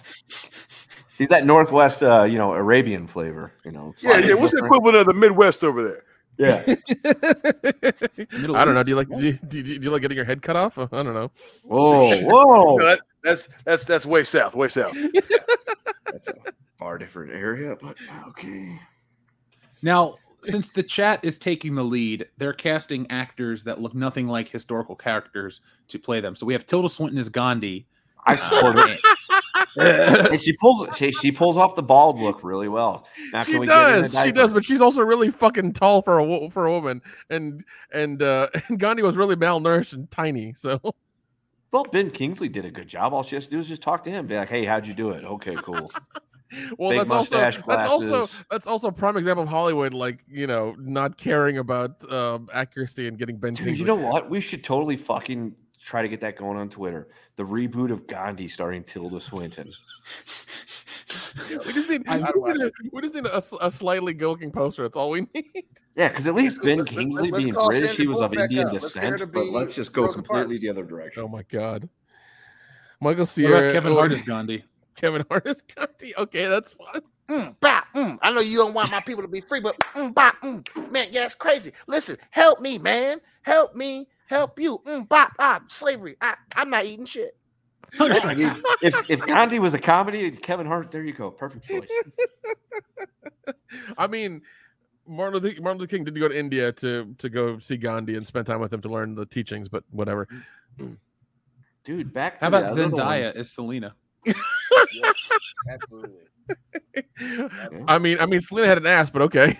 He's that Northwest, uh, you know, Arabian flavor. You know.
yeah yeah what's the equivalent of the midwest over there
Yeah.
I don't know. Do you like do you, do, you, do you like getting your head cut off? I don't know.
Whoa, whoa.
No, that- that's that's that's way south way south
That's a far different area, but okay.
Now, since the chat is taking the lead, they're casting actors that look nothing like historical characters to play them. So we have Tilda Swinton as Gandhi.
I support it. and she pulls she, she pulls off the bald look really well. Now,
she
we get in a
does. She does, but she's also really fucking tall for a for a woman, and and uh and Gandhi was really malnourished and tiny. So
Well, Ben Kingsley did a good job. All she has to do is just talk to him. Be like, "Hey, how'd you do it? Okay, cool."
well,
Big
that's also that's also that's also a prime example of Hollywood, like you know, not caring about um, accuracy and getting Ben
Dude,
Kingsley.
you know what? We should totally fucking try to get that going on Twitter. The reboot of Gandhi starring Tilda Swinton.
we just need,
I-
we just need, a, we just need a, s- a slightly good-looking poster. That's all we need.
Yeah, because at least Ben
let's- let's-
Kingsley
let's
being British,
Sandra
he was of Indian
up. Let's
descent. But let's just go completely
Parks.
the other direction.
Oh my god, Michael
What
Cera,
Kevin Hart is Gandhi?
Kevin Hart is Gandhi. Okay, that's fine.
Mm, bah, mm. I know you don't want my people to be free, but mm, bah, mm. man, yeah, it's crazy. Listen, help me, man. Help me, help you. Mm, bah, ah, slavery. I, I'm not eating shit.
If if Gandhi was a comedy, Kevin Hart, there you go, perfect choice.
I mean, Martin Luther, Martin Luther King did go to India to to go see Gandhi and spend time with him to learn the teachings, but whatever.
Dude, back.
How
to
about
the other one.
Zendaya is Selena?
Yes, absolutely.
I mean, I mean, Selena had an ass, but okay.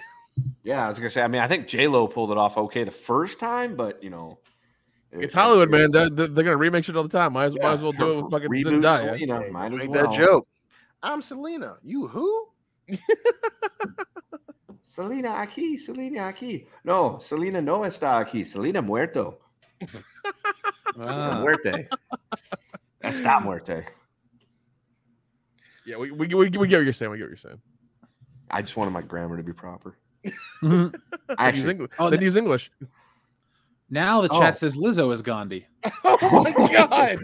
Yeah, I was gonna say. I mean, I think J Lo pulled it off okay the first time, but you know,
It's Hollywood, man. They're, they're, they're gonna remake shit all the time. Might as, might as well do it with fucking
Reboot
Zendaya.
Selena, might as
Make
well.
that joke. I'm Selena. You who?
Selena aquí, Selena aquí. No, Selena no está aquí. Selena muerto.
Ah.
Muerte. Está muerte.
Yeah, we, we, we, we get what you're saying. We get what you're saying.
I just wanted my grammar to be proper. I
Then use English.
Oh,
then
no-
use English.
Now the
Oh.
chat says Lizzo is Gandhi.
Oh my god!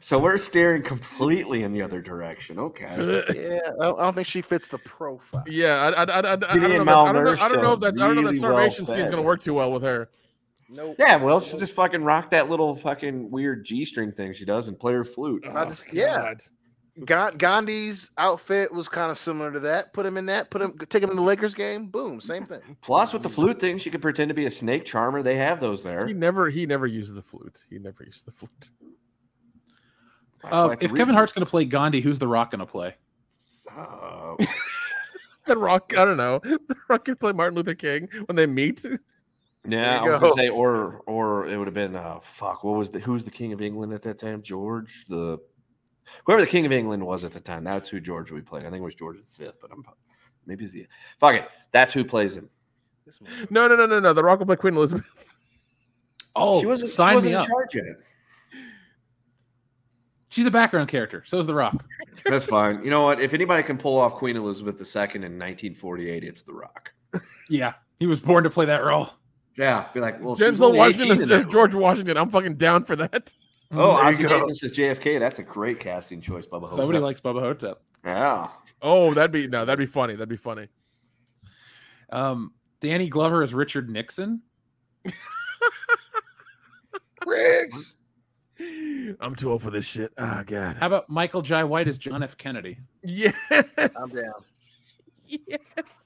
So we're staring completely in the other direction. Okay.
Yeah, I don't think she fits the profile.
Yeah, I, I, I, I, I, don't, know that, I, don't know, I don't know if
and
that I don't know that starvation scene's
well-fed.
gonna work too well with her.
Nope.
Yeah, well, she'll just fucking rock that little fucking weird G string thing she does and play her flute.
Oh, I just, yeah. Ga- Gandhi's outfit was kind of similar to that. Put him in that. Put him. Take him in the Lakers game. Boom. Same thing.
Plus, with the flute thing, she could pretend to be a snake charmer. They have those there.
He never he never uses the flute. He never used the flute.
Uh, if Kevin. Hart's going to play Gandhi, who's The Rock going to play?
Uh,
The Rock, I don't know. The Rock could play Martin Luther King when they meet.
yeah, I was
go.
gonna say, or or it would have been uh, fuck. What was the who was the king of England at that time? George the whoever the king of England was at the time. That's who George would be playing. I think it was George V, but I'm maybe it's the fuck it. That's who plays him.
No, no, no, no, no. The Rock will play Queen Elizabeth.
Oh,
she wasn't, she wasn't
me
in
up.
charge yet.
She's a background character. So is The Rock.
That's fine. You know what? If anybody can pull off Queen Elizabeth II in 1948, it's The Rock.
Yeah, he was born to play that role.
Yeah, be like, well, she was
Denzel Washington is just George Washington. I'm fucking down for that.
Oh,
There you
Ossie
go.
Davis is JFK. That's a great casting choice, Bubba.
Somebody
Ho-Tep.
likes Bubba Ho-Tep.
Yeah.
Oh, that'd be no, that'd be funny. That'd be funny.
Um, Danny Glover is Richard Nixon.
Riggs.
I'm too old for this shit. Oh god.
How about Michael Jai White as John F. Kennedy?
Yes.
I'm down.
Yes.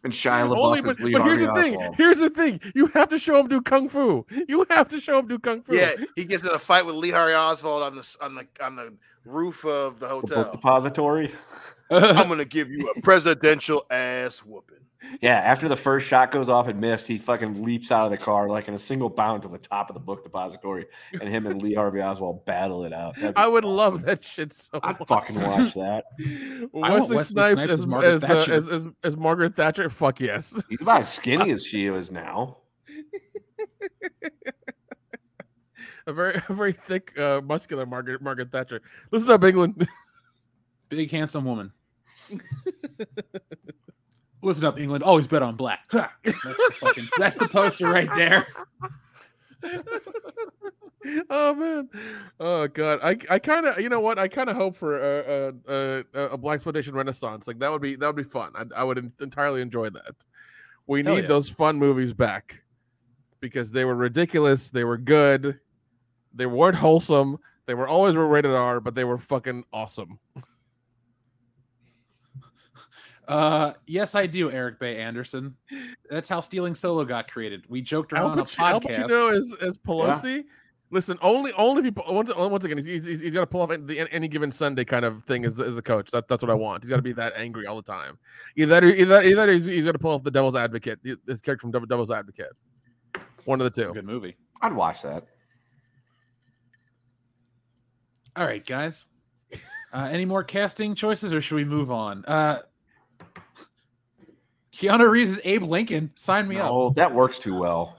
And Shia LaBeouf
Only,
is
but,
Lee
but here's the thing.
Oswald.
Here's the thing. You have to show him do kung fu. You have to show him do kung fu.
Yeah, he gets in a fight with Lee Harvey Oswald on the on the on the roof of the hotel
The book
hotel.
depository.
I'm gonna give you a presidential ass whooping.
Yeah, after the first shot goes off and missed, he fucking leaps out of the car like in a single bound to the top of the book depository, and him and Lee Harvey Oswald battle it out. That'd be
I would love that shit so
I'd
much.
fucking watch that.
want
Wesley,
Wesley
Snipes,
Snipes
as,
as Margaret
as, uh,
Thatcher.
as, as, as Margaret Thatcher. Fuck yes.
He's about as skinny as she is now.
A very a very thick, uh, muscular Margaret Margaret Thatcher. Listen up, England.
Big handsome woman. Listen up, England. Always bet on black. That's the, fucking, that's the poster right there.
oh man, oh god. I I kind of you know what I kind of hope for a, a a a black exploitation renaissance. Like that would be that would be fun. I I would entirely enjoy that. We
Hell
need
yeah.
those fun movies back because they were ridiculous. They were good. They weren't wholesome. They were always rated R, but they were fucking awesome.
Uh, yes, I do, Eric Bay Anderson. That's how Stealing Solo got created. We joked around on a
Pac- Al
podcast.
Pacino as, as Pelosi. Listen, only only if he pu- once, once again he's, he's, he's got to pull off the any given Sunday kind of thing as as a coach. That, that's what I want. He's got to be that angry all the time. Either either, either he's, he's got to pull off the Devil's Advocate. His character from Devil's Advocate. One of the
It's a
two.
good movie.
I'd watch that.
All right, guys. Uh, any more casting choices, or should we move on? Uh, Keanu Reeves is Abe Lincoln. Sign me up.
Oh, that works too well.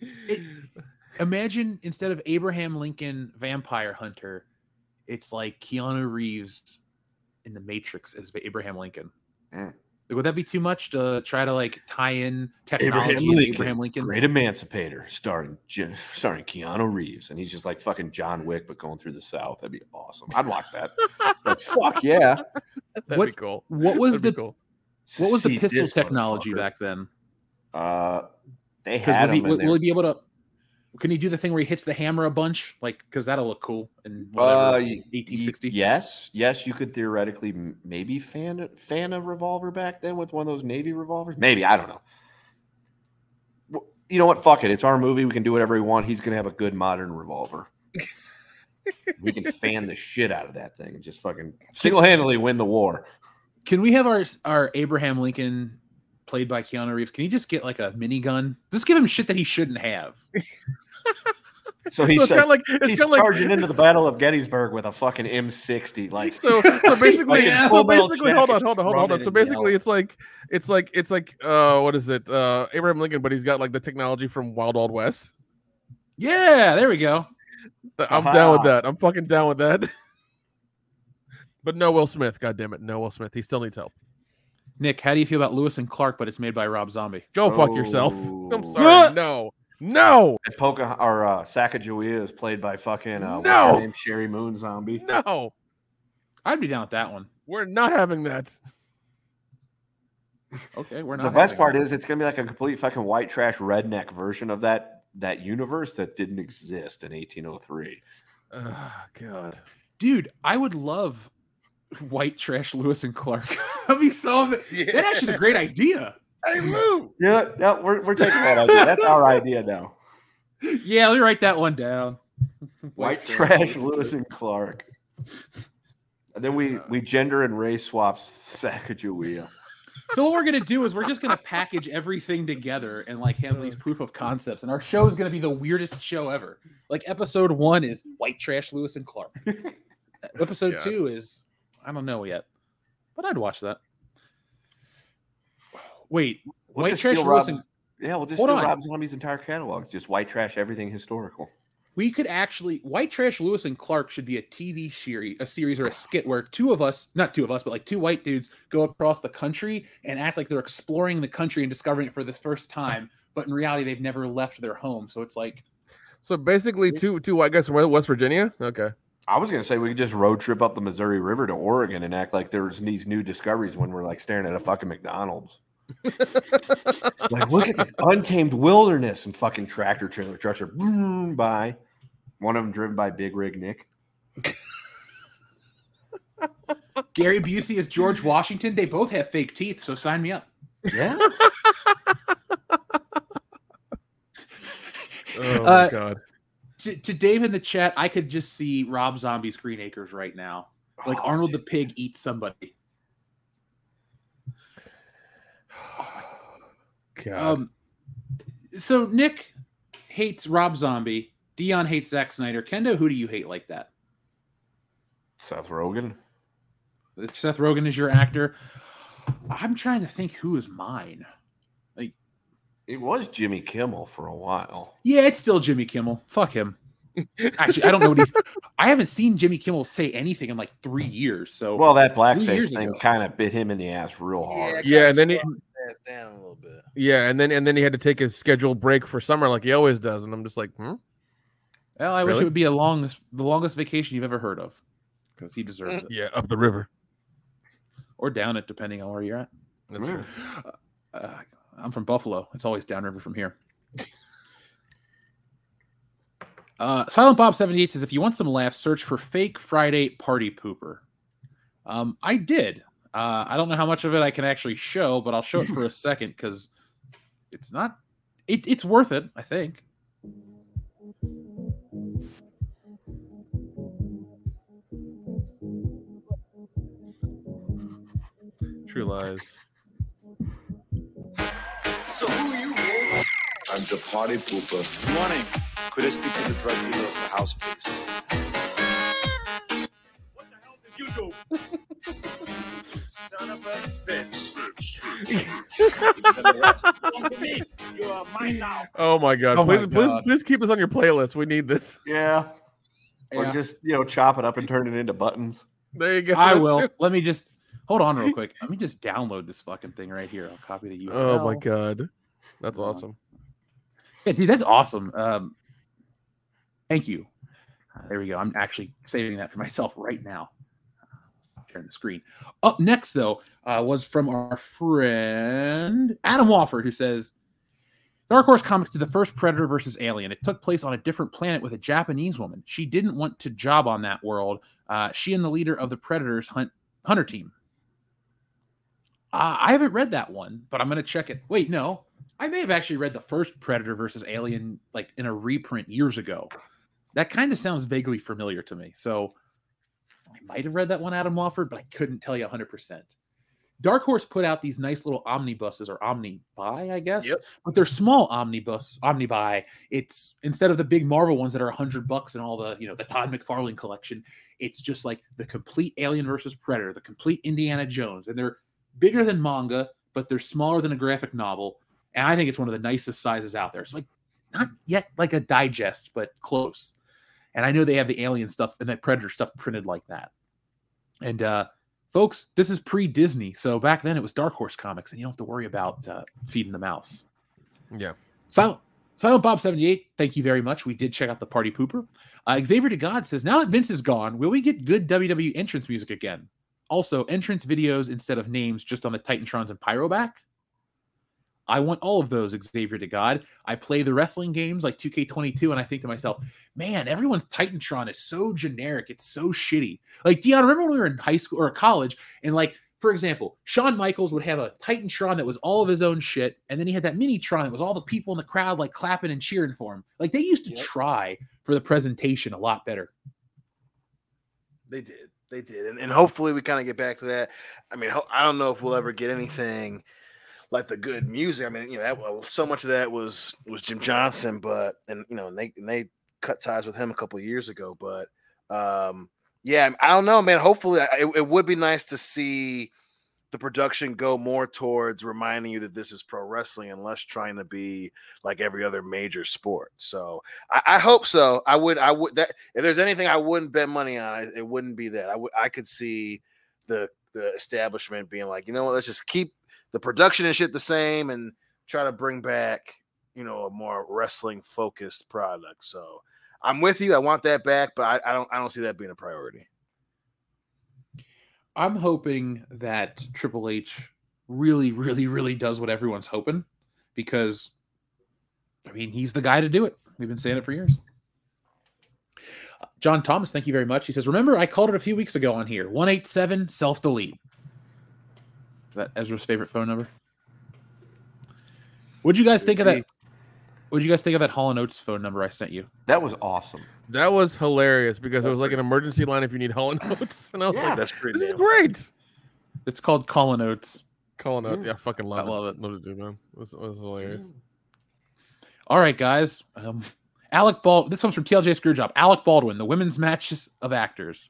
Imagine instead of Abraham Lincoln Vampire Hunter, it's like Keanu Reeves in the Matrix as Abraham Lincoln.
Mm.
Would that be too much to try to like tie in
Abraham
technology
Lincoln,
Abraham Lincoln?
Great Emancipator, starring Je- starring Keanu Reeves, and he's just like fucking John Wick, but going through the South. That'd be awesome. I'd watch that. but fuck yeah,
That'd
What-
be cool.
What was
That'd
the
cool.
what was the pistol technology back then?
Uh, they had
was he,
in
will,
there.
will he be able to? Can he do the thing where he hits the hammer a bunch? Like, because that'll look cool. And
Uh,
whatever,
y-
1860.
y- Yes, yes, you could theoretically maybe fan fan a revolver back then with one of those Navy revolvers. Maybe I don't know. You know what? Fuck it. It's our movie. We can do whatever we want. He's gonna have a good modern revolver. we can fan the shit out of that thing and just fucking single handedly win the war.
Can we have our our Abraham Lincoln played by Keanu Reeves? Can he just get like a minigun? Just give him shit that he shouldn't have.
So he's,
So it's
like,
like- it's
he's
kinda like-
charging into the Battle of Gettysburg with a fucking M60. Like
So, so basically,
Like in
so basically, hold on, hold on, hold on, hold on. So basically, it's like, it's like, it's like, uh, what is it? Uh, Abraham Lincoln, but he's got like the technology from Wild Wild West.
Yeah, there we go.
I'm down with that. I'm fucking down with that. but no Will Smith. God damn it, no Will Smith. He still needs help.
Nick, how do you feel about Lewis and Clark, but it's made by Rob Zombie?
Go fuck yourself. I'm
Oh.
sorry. No, No.
And Poca or uh, Sacagawea is played by fucking uh, what's her
No.
name? Sheri Moon Zombie.
No.
I'd be down with that one.
We're not having that.
Okay, we're not.
The best part
that.
is it's gonna be like a complete fucking white trash redneck version of that that universe that didn't exist in 1803.
Oh, God.
dude, I would love white trash Lewis and Clark. That'd be so. That actually is a great idea.
Hey Lou.
Yeah, no, we're, we're taking that idea. That's our idea now.
Yeah, let me write that one down.
White trash Lewis and Clark. And then we uh. we gender and race swaps Sacagawea.
So what we're gonna do is we're just gonna package everything together and like have these proof of concepts, and our show is gonna be the weirdest show ever. Like episode one is white trash Lewis and Clark. episode
God.
two is I don't know yet, but I'd watch that. Wait,
We'll
white
just
trash
steal
Lewis
Rob's,
and
yeah, we'll just
Hold
steal
on.
Rob Zombie's entire catalog. Just white trash everything historical.
we could actually white trash lewis and clark should be a tv series a series or a skit where two of us not two of us but like two white dudes go across the country and act like they're exploring the country and discovering it for this first time but in reality they've never left their home so it's like
So basically, two two white guys from West Virginia. Okay.
I was gonna say we could just road trip up the Missouri River to Oregon and act like there's these new discoveries when we're like staring at a fucking McDonald's. like, look at this untamed wilderness and fucking tractor trailer trucks are boom by. One of them driven by Big Rig Nick.
gary busey is george washington they both have fake teeth so sign me up
Yeah.
Oh
Uh,
my God.
To, to dave in the chat i could just see rob zombie's green acres right now like
Oh,
arnold the pig eats somebody
God.
Um, so Nick hates Rob Zombie. Dion hates Zack Snyder. Kendo, who do you hate like that?
Seth Rogen.
Seth Rogen is your actor. I'm trying to think who is mine. Like,
It was Jimmy Kimmel for a while.
yeah, it's still Jimmy Kimmel. Fuck him. Actually, I don't know what he's. I haven't seen Jimmy Kimmel say anything in like three years. So
Well, that blackface thing kind of bit him in the ass real hard.
Yeah, and then he,
down a little bit.
yeah, and then and then he had to take his scheduled break for summer like he always does, and I'm just like, hmm?
well, I wish it would be a long, the longest vacation you've ever heard of, because he deserves it,
Yeah, up the river.
or down it, depending on where you're at.
That's true.
Uh, I'm from Buffalo. It's always downriver from here. Uh, Silent Bob 78 says, if you want some laughs, search for fake Friday party pooper. Um, I did. Uh, I don't know how much of it I can actually show, but I'll show it for a second because it's not. It, it's worth it, I think.
True lies.
So who are you, man?
I'm the party pooper.
Good morning. Could I speak to the drug dealer of the house, please? What the hell did you do? Son of a bitch. you are mine now.
Oh my god!
Oh my
please, please,
God.
please keep this on your playlist. We need this.
Yeah. Or
Yeah.
just, you know, chop it up and turn it into buttons.
There you go.
I will. Let me just hold on real quick. Let me just download this fucking thing right here. I'll copy the URL.
Oh my god, that's awesome.
Yeah, dude, that's awesome. Um, thank you. Uh, there we go. I'm actually saving that for myself right now. Sharing the screen. Up next, though, uh, was from our friend Adam Wofford, who says Dark Horse Comics did the first Predator versus Alien. It took place on a different planet with a Japanese woman. She didn't want to job on that world. Uh, she and the leader of the Predators hunt hunter team. Uh, I haven't read that one, but I'm going to check it. Wait, no. I may have actually read the first Predator versus Alien like in a reprint years ago. That kind of sounds vaguely familiar to me. So I might have read that one Adam Wofford, but I couldn't tell you 100%. Dark Horse put out these nice little omnibuses or omnibuy, I guess.
Yep.
But they're small omnibus, omnibuy. It's instead of the big Marvel ones that are 100 bucks and all the, you know, the Todd McFarlane collection, it's just like the complete Alien versus Predator, the complete Indiana Jones. And they're bigger than manga, but they're smaller than a graphic novel. And I think it's one of the nicest sizes out there. It's like not yet like a digest, but close. And I know they have the alien stuff and the predator stuff printed like that. And uh folks, this is pre-Disney. So back then it was Dark Horse Comics, and you don't have to worry about uh, feeding the mouse.
Yeah.
Silent Silent Bob 78, thank you very much. We did check out the Party Pooper. Uh, Xavier to God says, now that Vince is gone, will we get good WWE entrance music again? Also, entrance videos instead of names just on the Titantrons and Pyro back? I want all of those, Xavier to God. I play the wrestling games like 2K22, and I think to myself, man, everyone's Titantron is so generic. It's so shitty. Like, Dion, remember when we were in high school or college, and like, for example, Shawn Michaels would have a Titantron that was all of his own shit, and then he had that mini Tron that was all the people in the crowd like clapping and cheering for him. Like, they used to try for the presentation a lot better.
They did. They did. And, and hopefully we kind of get back to that. I mean, I don't know if we'll ever get anything like the good music. I mean, you know, that, so much of that was was Jim Johnston, but and you know, and they and they cut ties with him a couple years ago. But um, yeah, I don't know, man. Hopefully, it, it would be nice to see the production go more towards reminding you that this is pro wrestling and less trying to be like every other major sport. So I, I hope so. I would, I would that if there's anything I wouldn't bet money on, I- it wouldn't be that. I would, I could see the the establishment being like, you know what, let's just keep the production and shit the same and try to bring back, you know, a more wrestling focused product. So I'm with you. I want that back, but I, I don't, I don't see that being a priority.
I'm hoping that Triple H really, really, really does what everyone's hoping because, I mean, he's the guy to do it. We've been saying it for years. John Thomas, thank you very much. He says, Remember, I called it a few weeks ago on here 187 self delete. That Ezra's favorite phone number. What'd you guys think of that? What'd you guys think of that Hall and Oates phone number I sent you?
That was awesome.
That was hilarious because it was like an emergency line if you need Hall and Oates, and I was
Yeah,
like,
that's pretty
This is great.
It's called Colin Oates.
Colin Oates, yeah, I fucking love
I
it.
love it.
Love it, dude, man. It was, it was hilarious.
All right, guys. Um, Alec Bald. This comes from TLJ Screwjob. Alec Baldwin, the women's matches of actors.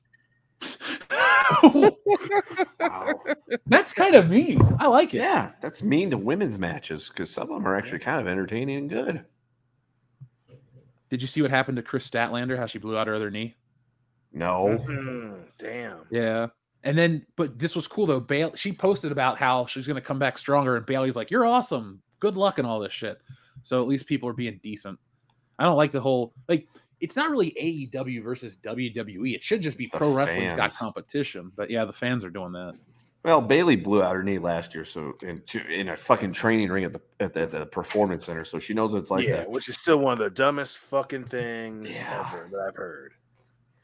That's kind of mean. I like it.
Yeah, that's mean to women's matches because some of them are actually kind of entertaining and good.
Did you see what happened to Kris Statlander? How she blew out her other knee?
No.
Mm, damn.
Yeah. And then, but this was cool though. Bayley, she posted about how she's going to come back stronger, and Bayley's like, "You're awesome. Good luck and all this shit." So at least people are being decent. I don't like the whole like. It's not really AEW versus WWE. It should just be
It's the
pro wrestling's got competition. But yeah, the fans are doing that.
Well, Bayley blew out her knee last year, so in, in a fucking training ring at the at the, at the performance center, so she knows what it's like.
yeah,
that.
which is still one of the dumbest fucking things ever that I've heard.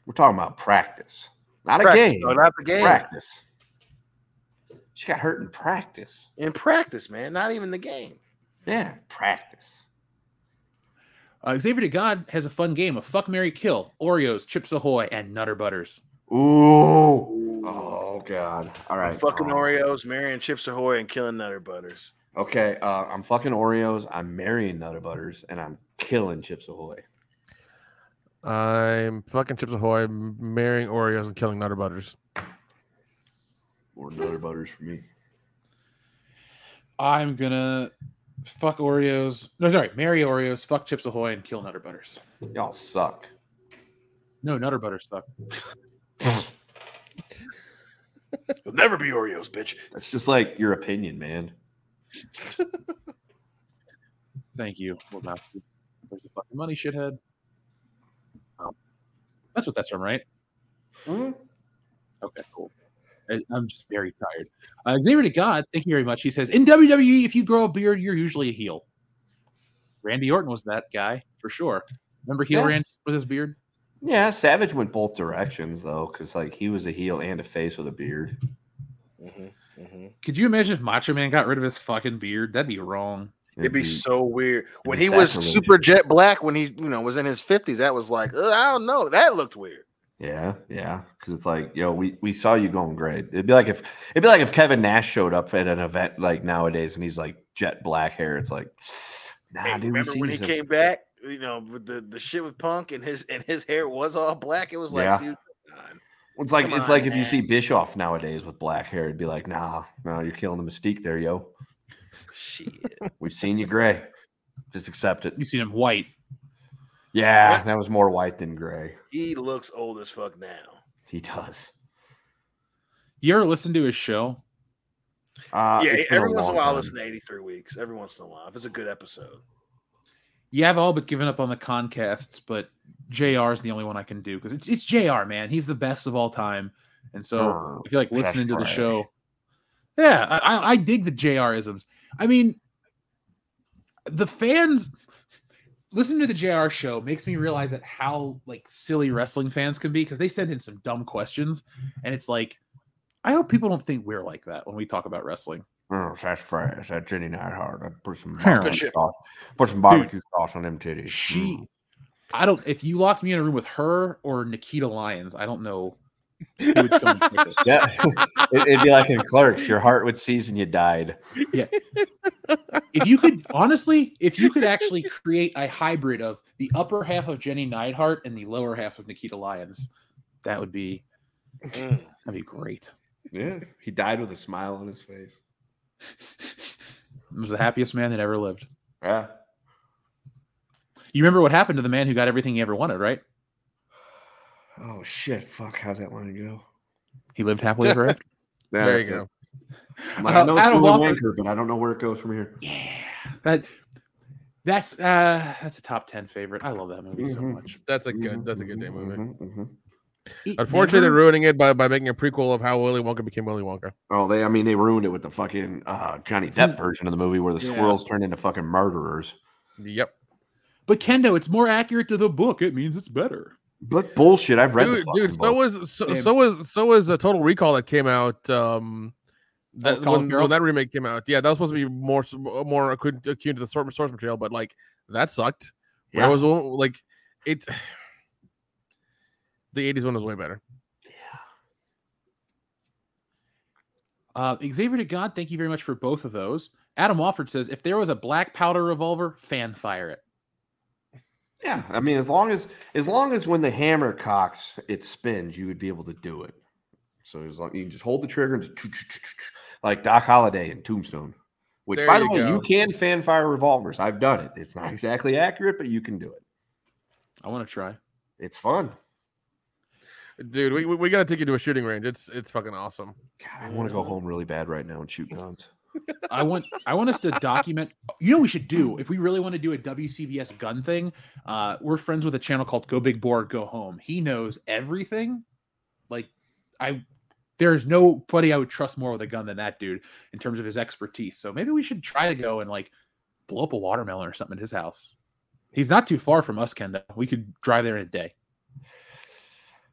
We're talking about practice, not
Practice,
a game.
no, not the game.
Practice. She got hurt in practice.
In practice, man, not even the game.
Yeah, practice.
Uh, Xavier to God has a fun game of Fuck Mary Kill, Oreos, Chips Ahoy, and Nutter Butters.
Ooh. Oh God. All right.
Fucking
Uh,
Oreos, marrying Chips Ahoy, and killing Nutter Butters.
Okay. Uh, I'm fucking Oreos. I'm marrying Nutter Butters, and I'm killing Chips Ahoy.
I'm fucking Chips Ahoy, marrying Oreos and killing Nutter Butters.
More Nutter Butters for me.
I'm gonna fuck Oreos. No, sorry, marry Oreos, fuck Chips Ahoy, and kill Nutter Butters.
Y'all suck.
No, Nutter Butters suck.
You'll never be Oreos, bitch.
That's just like your opinion, man.
Thank you. Lebowski. There's a fucking money shithead. Um, that's what that's from, right? Hmm. Okay, cool. I- I'm just very tired. Uh, Xavier to God, thank you very much. He says, in WWE, if you grow a beard, you're usually a heel. Randy Orton was that guy for sure. Remember heel
Yes.
Randy with his beard?
Yeah, Savage went both directions though, because like he was a heel and a face with a beard.
Could you imagine if Macho Man got rid of his fucking beard? That'd be wrong.
It'd be so weird when he was super jet black. When he, you know, was in his fifties, that was like, I don't know, that looked weird.
Yeah, yeah. Because it's like, yo, we, we saw you going great. It'd be like if it'd be like if Kevin Nash showed up at an event like nowadays and he's like jet black hair. It's like, nah,
Hey,
dude.
remember when he
since-
came back? You know, with the the shit with Punk and his and his hair was all black. It was like,
Yeah.
dude.
It's like
Come
it's
on,
like if you see Bischoff nowadays with black hair, it'd be like, nah, no, you're killing the mystique there, yo.
Shit.
We've seen you gray. Just accept it.
You've seen him white.
Yeah, that was more white than gray.
he looks old as fuck now.
He does.
You ever listen to his show?
Uh,
yeah, every once in a
long
while, I listen to eighty three weeks. Every once in a while, if it's a good episode.
Yeah, I've all but given up on the concasts, but JR is the only one I can do because it's it's JR, man. He's the best of all time. And so
Oh,
if you like listening to the
trash.
show, yeah, I, I- I dig the JR isms. I mean, the fans listening to the JR show makes me realize that how like silly wrestling fans can be because they send in some dumb questions, and it's like, I hope people don't think we're like that when we talk about wrestling.
Oh, that's fresh. That Jenny Neidhart. I put some barbecue sauce. Put some barbecue sauce on them titties.
She,
Mm.
I don't. If you locked me in a room with her or Nikita Lyons, I don't know. Who would show me quicker.
Yeah, it, it'd be like in Clerks. Your heart would seize and you died.
Yeah. if you could honestly, if you could actually create a hybrid of the upper half of Jenny Neidhart and the lower half of Nikita Lyons, that would be mm. that'd be great.
Yeah, he died with a smile on his face.
He was the happiest man that ever lived.
Yeah.
You remember what happened to the man who got everything he ever wanted, right?
Oh shit! Fuck, how's that line go?
He lived happily ever after.
Yeah,
There you go.
it. I'm like, I
Uh,
know it's
Adam
Willy
Walker-
Wonka, but I don't know where it goes from here.
Yeah, That that's uh that's a top ten favorite. I love that movie so
Mhm.
much.
That's a good. That's a good day movie.
Mm-hmm,
It
Unfortunately, they're ruining it by, by making a prequel of how Willy Wonka became Willy Wonka.
Oh, they. I mean, they ruined it with the fucking uh, Johnny Depp version of the movie where the
Yeah.
squirrels turned into fucking murderers.
Yep.
But Kendo, it's more accurate to the book. It means it's better.
But bullshit. I've read
dude,
fucking
dude so
book.
was so, so was so was a Total Recall that came out. Um, that
Colin
when, when that remake came out, yeah, that was supposed to be more more acute acute to the source, source material, but like that sucked. Yeah.
Yeah.
It was like it. The '80s one was way better. Yeah.
Uh, Xavier to God, thank you very much for both of those. Adam Wofford says, if there was a black powder revolver, fan fire it.
Yeah, I mean, as long as as long as when the hammer cocks, it spins, you would be able to do it. So as long you just hold the trigger and just like Doc Holliday in Tombstone. Which,
There
by the way,
go.
you can fan fire revolvers. I've done it. It's not exactly accurate, but you can do it.
I want to try.
It's fun.
Dude, we, we, we gotta take you to a shooting range. It's it's fucking awesome.
God, I want to go home really bad right now and shoot guns.
I want I want us to document. You know, what we should do if we really want to do a WCBS gun thing. Uh, we're friends with a channel called Go Big Boar Go Home. He knows everything. Like, I there's nobody I would trust more with a gun than that dude in terms of his expertise. So maybe we should try to go and like blow up a watermelon or something at his house. He's not too far from us, Kenda. We could drive there in a day.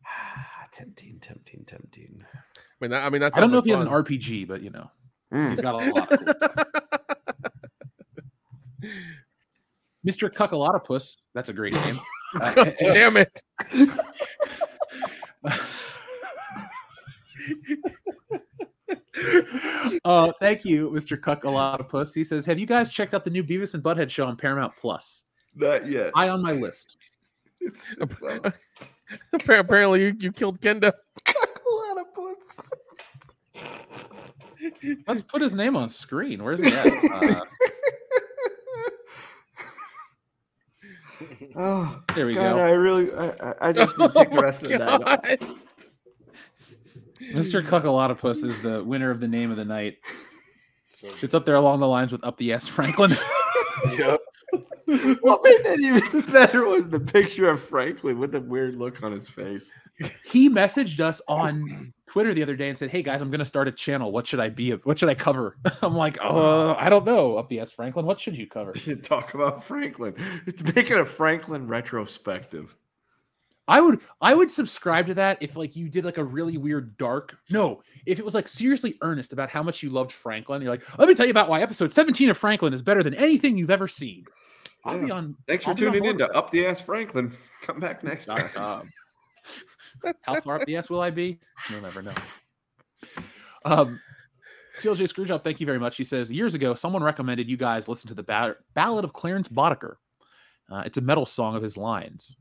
tempting, tempting, tempting.
I mean, that, I mean, that's
I don't know if he has an RPG, but you know, he's got a lot. Of cool stuff. Mr. Cuckalotopus, that's a great name. Uh,
God damn it!
uh, thank you, Mr. Cuckalotopus. He says, "Have you guys checked out the new Beavis and Butthead show on Paramount Plus?
Not yet.
High on my list.
It's, it's uh,
Apparently, you, you killed Kenda.
Let's put his name on screen. Where's he at? Uh,
oh,
there we
God,
go.
I really, I, I- I just need to take the rest of the night off.
Mr. Cuckalotopus is the winner of the name of the night. So, It's up there along the lines with Up the S Franklin.
Yep.
What made that even better was the picture of Franklin with the weird look on his face.
he messaged us on Twitter the other day and said, "Hey guys, I'm going to start a channel. What should I be? What should I cover?" I'm like, "Uh, I don't know." Up the S Franklin, what should you cover?
Talk about Franklin. It's making a Franklin retrospective.
I would I would subscribe to that if like you did like a really weird dark no if it was like seriously earnest about how much you loved Franklin you're like let me tell you about why episode 17 of Franklin is better than anything you've ever seen. I'll be on.
Thanks for
I'll be
tuning in to Up the Ass Franklin. Come back next time.
com. How far up the S will I be? You'll never know. Um, TLJ Screwjob, thank you very much. He says years ago, someone recommended you guys listen to the ba- Ballad of Clarence Boddicker. Uh, it's a metal song of his lines.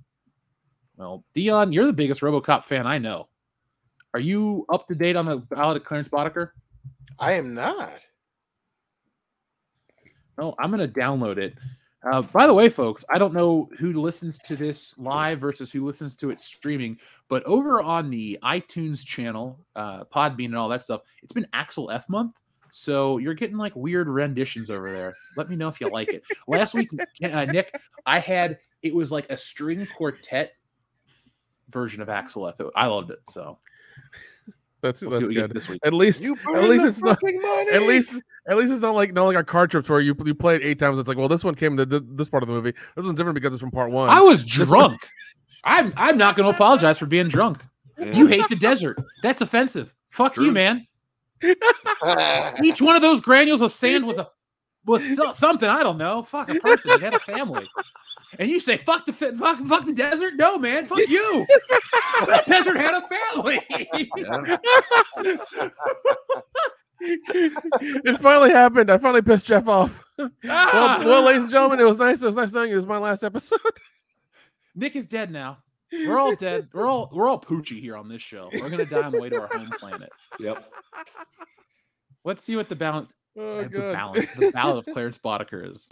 Well, Dion, you're the biggest RoboCop fan I know. Are you up to date on the Ballad of Clarence Boddicker?
I am not.
Well, I'm going to download it. Uh, by the way, folks, I don't know who listens to this live versus who listens to it streaming, but over on the iTunes channel, uh, Podbean, and all that stuff, it's been Axel F month. So you're getting like weird renditions over there. Let me know if you like it. Last week, uh, Nick, I had it was like a string quartet version of Axel F. It- I loved it. So
That's
We'll
that's
what you get
good.
this week.
At least
You
at least it's not
money!
at least at least it's not like not like our car trips where you you play it eight times. It's like well this one came to th- this part of the movie. This one's different because it's from part one.
I was drunk. I'm I'm not going to apologize for being drunk. You hate the desert. That's offensive. Fuck you, man. Each one of those granules of sand was a was so- something I don't know. Fuck a person. He had a family. And you say fuck the fuck, fuck the desert? No, man. Fuck you. the desert had a family.
it finally happened. I finally pissed Jeff off.
Ah!
well, well, ladies and gentlemen, it was nice. It was nice knowing you. This is my last episode.
Nick is dead now. We're all dead. We're all we're all poochy here on this show. We're gonna die on the way to our home planet.
Yep.
Let's see what the balance.
Oh,
uh, the
good.
balance. The ballad of Clarence Boddicker is.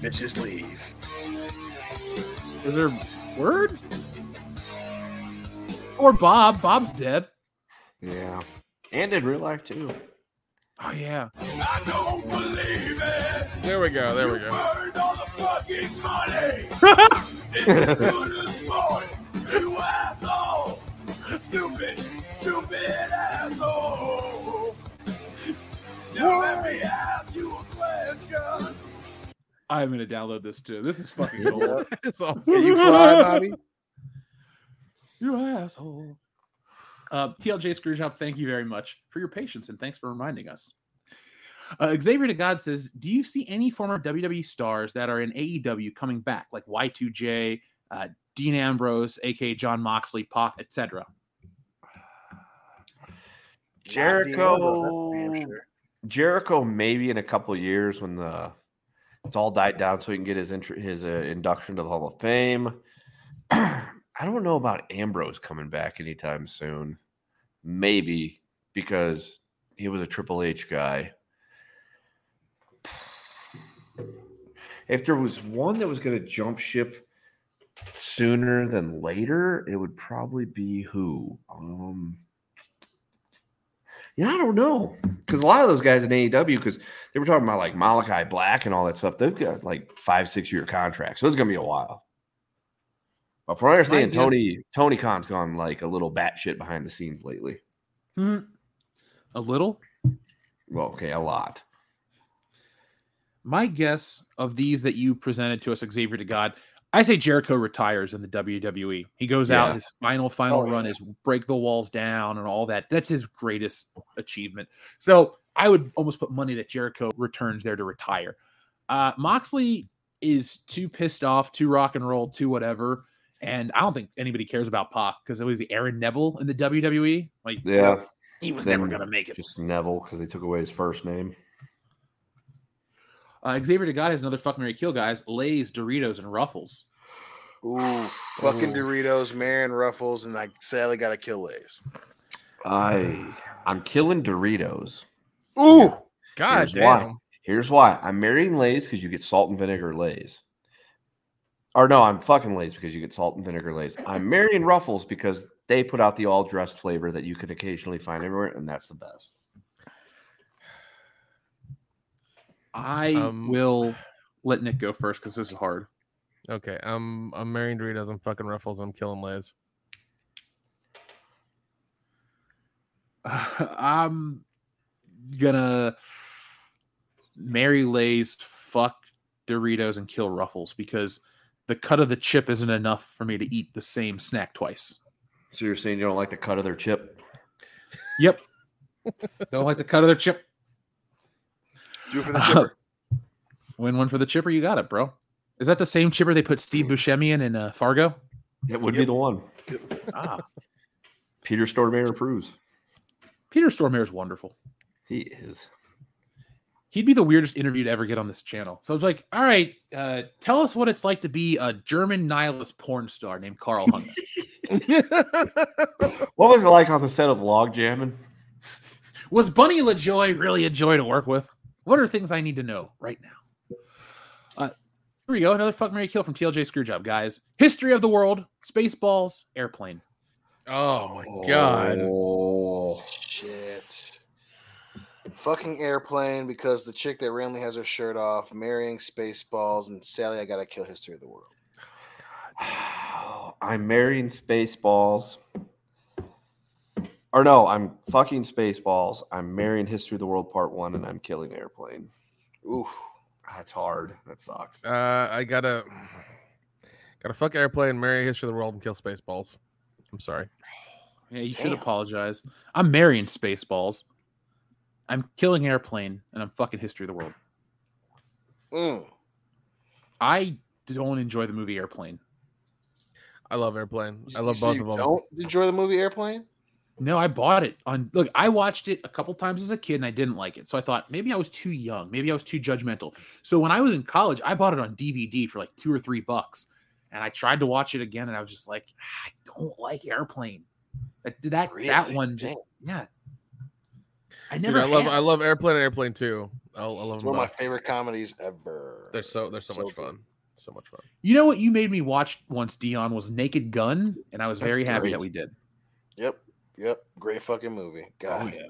Bitches leave.
Is there words? Or Bob. Bob's dead.
Yeah. And in real life too.
Oh yeah. I don't believe it.
There we go. There we go. You asshole!
Stupid, stupid asshole. Now let me ask you a question.
I'm gonna download this too. This is fucking gold.
it's awesome.
Can you fly, Bobby?
You asshole. Uh, TLJ Screwjob, thank you very much for your patience and thanks for reminding us. Uh, Xavier to God says, Do you see any former WWE stars that are in AEW coming back, like Y2J, uh, Dean Ambrose, aka Jon Moxley, Pac, etc.?
Jericho.
Sure.
Jericho maybe in a couple of years when the it's all died down, so he can get his intro, his uh, induction to the Hall of Fame. I don't know about Ambrose coming back anytime soon. Maybe because he was a Triple H guy. If there was one that was going to jump ship sooner than later, it would probably be who? Um, yeah, I don't know. Because a lot of those guys in AEW, because they were talking about like Malachi Black and all that stuff, they've got like five, six year contracts. So it's gonna be a while. But from what I understand,
guess-
Tony Tony Khan's gone like a little batshit behind the scenes lately.
Hmm. A little?
Well, okay, a lot.
My guess of these that you presented to us, Xavier to God, I say Jericho retires in the WWE. He goes
Yeah.
out, his final, final
Oh,
run
yeah.
is break the walls down and all that. That's his greatest achievement. So I would almost put money that Jericho returns there to retire. Uh, Moxley is too pissed off, too rock and roll, too whatever. And I don't think anybody cares about Pac because it was the Aaron Neville in the WWE. Like,
Yeah.
he was
Then
never going to make it.
Just Neville because they took away his first name.
Uh, Xavier to God has another fuck Mary Kill, guys. Lay's, Doritos, and Ruffles.
Ooh, fucking
Ooh.
Doritos, Marion Ruffles, and I sadly got to kill Lays.
I I'm killing Doritos.
Ooh,
God
Here's
damn.
why. Here's why. I'm marrying Lay's because you get salt and vinegar Lay's. Or no, I'm fucking Lay's because you get salt and vinegar Lay's. I'm marrying Ruffles because they put out the all dressed flavor that you can occasionally find everywhere, and that's the best.
I
Um,
will let Nick go first because this is hard.
Okay, I'm I'm marrying Doritos. I'm fucking Ruffles. I'm killing Lays.
I'm gonna marry Lay's, fuck Doritos, and kill Ruffles because the cut of the chip isn't enough for me to eat the same snack twice.
So you're saying you don't like the cut of their chip?
Yep. Don't like the cut of their chip.
do it for the chipper.
Win one for the chipper. You got it, bro. Is that the same chipper they put Steve Buscemi in in uh, Fargo?
It would be the one.
Ah,
Peter Stormare approves.
Peter Stormare is wonderful.
He is.
He'd be the weirdest interview to ever get on this channel. So I was like, all right, uh, tell us what it's like to be a German nihilist porn star named Karl Hungus.
What was it like on the set of Log Jamming?
Was Bunny LaJoy really a joy to work with? What are things I need to know right now? Uh, here we go. Another fuck Mary Kill from TLJ Screwjob, guys. History of the world, Spaceballs, Airplane.
Oh my god.
Oh shit. Fucking airplane because the chick that randomly has her shirt off, marrying Spaceballs, and Sally, I gotta kill History of the World.
I'm marrying Spaceballs. Or no, I'm fucking Spaceballs. I'm marrying History of the World Part One, and I'm killing Airplane.
Ooh,
that's hard. That sucks.
Uh, I gotta gotta fuck airplane, marry history of the world, and kill Spaceballs. I'm sorry.
Yeah, you should apologize. I'm marrying Spaceballs. I'm killing Airplane, and I'm fucking History of the World.
Mm.
I don't enjoy the movie Airplane.
I love airplane. I love
say
both of them.
Don't enjoy the movie Airplane?
No, I bought it on. Look, I watched it a couple times as a kid and I didn't like it. So I thought maybe I was too young. Maybe I was too judgmental. So when I was in college, I bought it on DVD for like two or three bucks. And I tried to watch it again and I was just like, "Ah, I don't like Airplane. That that that one just yeah. I
Dude,
never
I love
had-
I love airplane and airplane too. I, I love
It's
them
one of my favorite comedies ever.
They're so they're so,
So
much
good.
fun. So much fun.
You know what you made me watch once, Dion, was Naked Gun, and I was
That's
very happy that we did.
Yep. Yep. Great fucking movie. Oh, God.
yeah.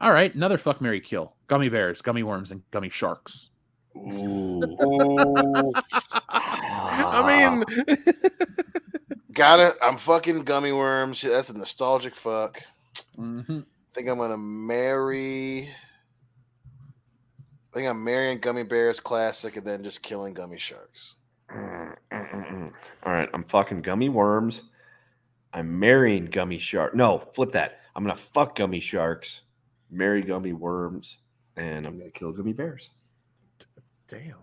All right, another fuck Mary Kill. Gummy bears, gummy worms, and gummy sharks.
Ooh.
Ooh.
I mean,
Got it. I'm fucking gummy worms. That's a nostalgic fuck. Mm-hmm.
Mhm.
think I'm gonna marry. I think I'm marrying Gummy Bears Classic and then just killing Gummy Sharks.
Mm, mm, mm. All right, I'm fucking gummy worms. I'm marrying gummy shark. No, flip that. I'm gonna fuck gummy sharks, marry gummy worms, and I'm gonna kill gummy bears.
damn.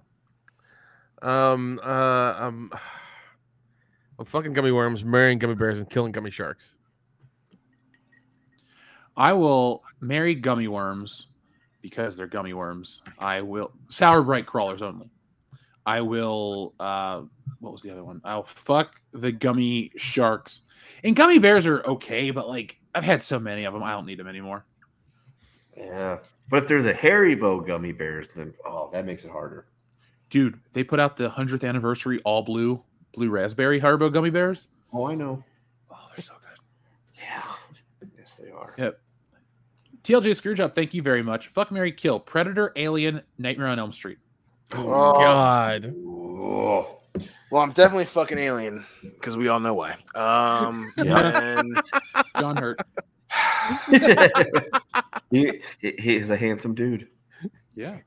Um. Uh. Um. I'm fucking gummy worms, marrying gummy bears, and killing gummy sharks.
I will marry gummy worms because they're gummy worms. I will sour bright crawlers only. I will. uh What was the other one? I'll fuck the gummy sharks. And gummy bears are okay, but like I've had so many of them, I don't need them anymore.
Yeah, but if they're the Haribo gummy bears, then oh, that makes it harder.
Dude, they put out the hundredth anniversary all blue blue raspberry Haribo gummy bears.
Oh, I know.
Oh, they're so good.
Yeah, yes, they are.
Yep. TLJ Screwjob, thank you very much. Fuck Mary Kill. Predator, Alien, Nightmare on Elm Street.
Oh, God.
Oh,
Well, I'm definitely fucking alien because we all know why. Um,
Yeah.
and
John Hurt.
he, he he is a handsome dude.
Yeah.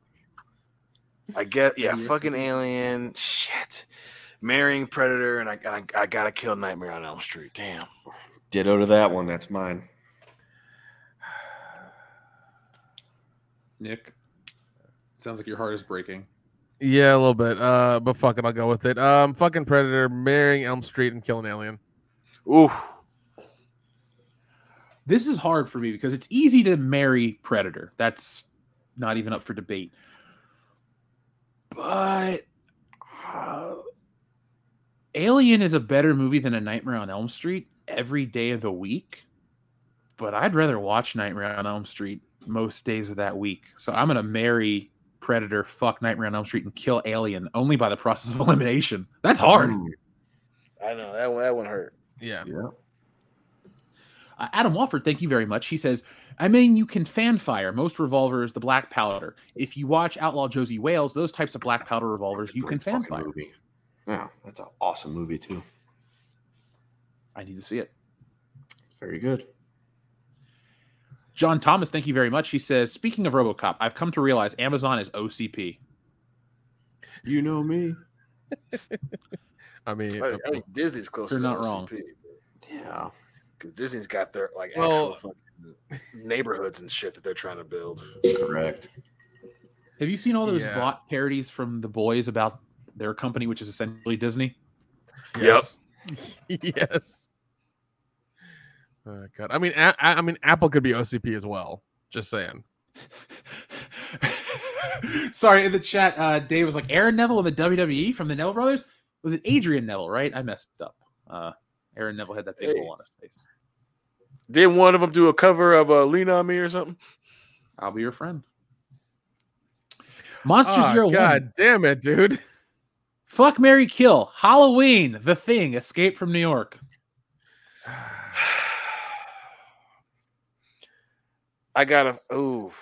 I get yeah,
Yes.
fucking alien. Shit, marrying Predator, and I gotta I gotta kill Nightmare on Elm Street. Damn.
Ditto to that one. That's mine.
Nick. Sounds like your heart is breaking.
Yeah, a little bit. Uh, but fuck it, I'll go with it. Um, fucking predator, marrying Elm Street, and killing alien.
Ooh.
This is hard for me because it's easy to marry Predator. That's not even up for debate. But uh, Alien is a better movie than A Nightmare on Elm Street every day of the week. But I'd rather watch Nightmare on Elm Street most days of that week. So I'm going to marry Predator, fuck Nightmare on Elm Street, and kill Alien only by the process of elimination. That's hard.
I know that one. That one hurt.
Yeah.
Yeah.
Uh, Adam Walford, thank you very much. He says, I mean, you can fan fire most revolvers, the black powder. If you watch Outlaw Josey Wales, those types of black powder revolvers, you can fan fire.
movie. Yeah, that's an awesome movie too.
I need to see it.
Very good.
John Thomas, thank you very much. He says, speaking of Robocop, I've come to realize Amazon is OCP.
You know me.
I mean,
I, I think Disney's close.
You're
to
not
OCP,
wrong.
Yeah.
because Disney's got their like
Well-
actual fucking neighborhoods and shit that they're trying to build.
Correct.
Have you seen all those
Yeah.
Vought parodies from the boys about their company, which is essentially Disney?
Yes. yes. Oh, God. I mean, a- a- I mean, Apple could be OCP as well. Just saying.
Sorry, in the chat, uh, Dave was like, Aaron Neville in the WWE from the Neville brothers? Was it Adrian Neville, right? I messed up. Uh, Aaron Neville had that big
Hey.
hole on his face.
Didn't one of them do a cover of uh, "Lean on Me" or something?
I'll be your friend. Monster
Ah,
Zero
God
One.
damn it, dude.
Fuck Mary Kill. Halloween. The Thing. Escape from New York.
I gotta. Ooh,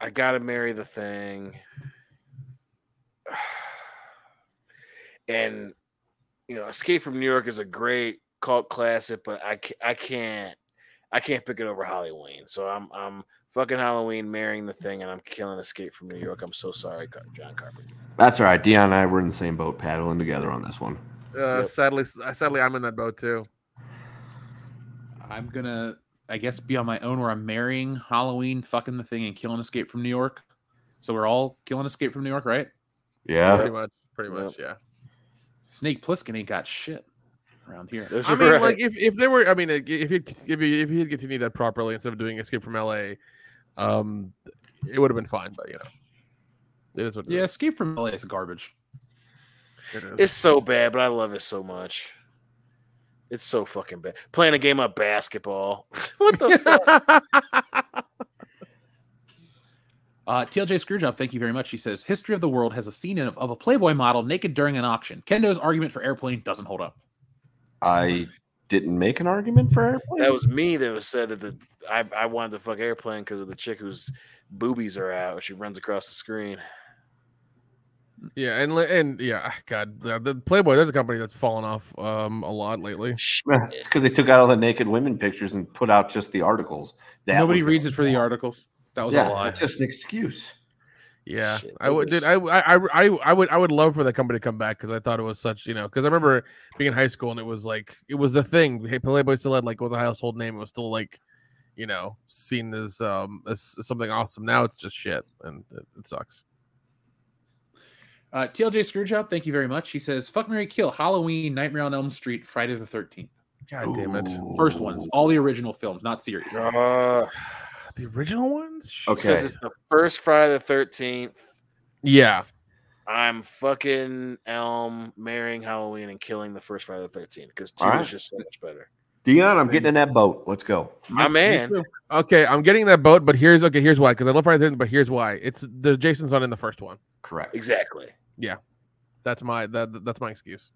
I gotta marry the thing. And you know, Escape from New York is a great cult classic, but I ca- I can't I can't pick it over Halloween. So I'm I'm fucking Halloween, marrying the thing, and I'm killing Escape from New York. I'm so sorry, John Carpenter.
That's all right. Dion and I were in the same boat, paddling together on this one.
Uh,
Yep.
Sadly, sadly, I'm in that boat too.
I'm gonna, I guess, be on my own where I'm marrying Halloween, fucking the thing, and killing Escape from New York. So we're all killing Escape from New York, right?
Yeah.
Pretty much. Pretty much. Yeah.
Snake Plissken ain't got shit around here.
That's
I mean,
right.
like if, if there were, I mean, if he if he if he had continued that properly instead of doing Escape from L.A., um, it would have been fine. But you know, it is what it
Yeah,
is.
Escape from LA is garbage.
It is.
It's so bad, but I love it so much. It's so fucking bad. Playing a game of basketball. what the fuck?
Uh, TLJ Screwjob, thank you very much. He says, History of the World has a scene of, of a Playboy model naked during an auction. Kendo's argument for airplane doesn't hold up.
I didn't make an argument for airplane.
That was me that was said that the I, I wanted to fuck airplane because of the chick whose boobies are out. She runs across the screen.
Yeah, and and yeah, ah, God, the, the Playboy. There's a company that's fallen off um a lot lately.
it's because they took out all the naked women pictures and put out just the articles. That
Nobody reads it for the articles. That was
yeah,
a lie.
It's just an excuse.
Yeah,
Shit,
I would.
those-
Did I, I? I. I would. I would love for that company to come back because I thought it was such. You know, because I remember being in high school and it was like it was the thing. Hey, Playboy still had like was a household name. It was still like, you know, seen as um as something awesome. Now it's just shit, and it, it sucks.
Uh, TLJ Screwjob, thank you very much. He says, Fuck Mary Kill, Halloween, Nightmare on Elm Street, Friday the 13th.
God damn it!
First ones, all the original films, not series.
Uh,
The original ones.
Okay, says it's the first Friday the thirteenth.
Yeah.
I'm fucking Elm, marrying Halloween, and killing the first Friday the thirteenth because two
All right.
is just so much better.
Dion, I'm getting in that boat. Let's go.
My man.
Okay, I'm getting that boat, but here's okay. Here's why. Because I love Friday the 13th, but here's why. It's the Jason's not in the first one.
Correct.
Exactly.
Yeah, that's my that that's my excuse.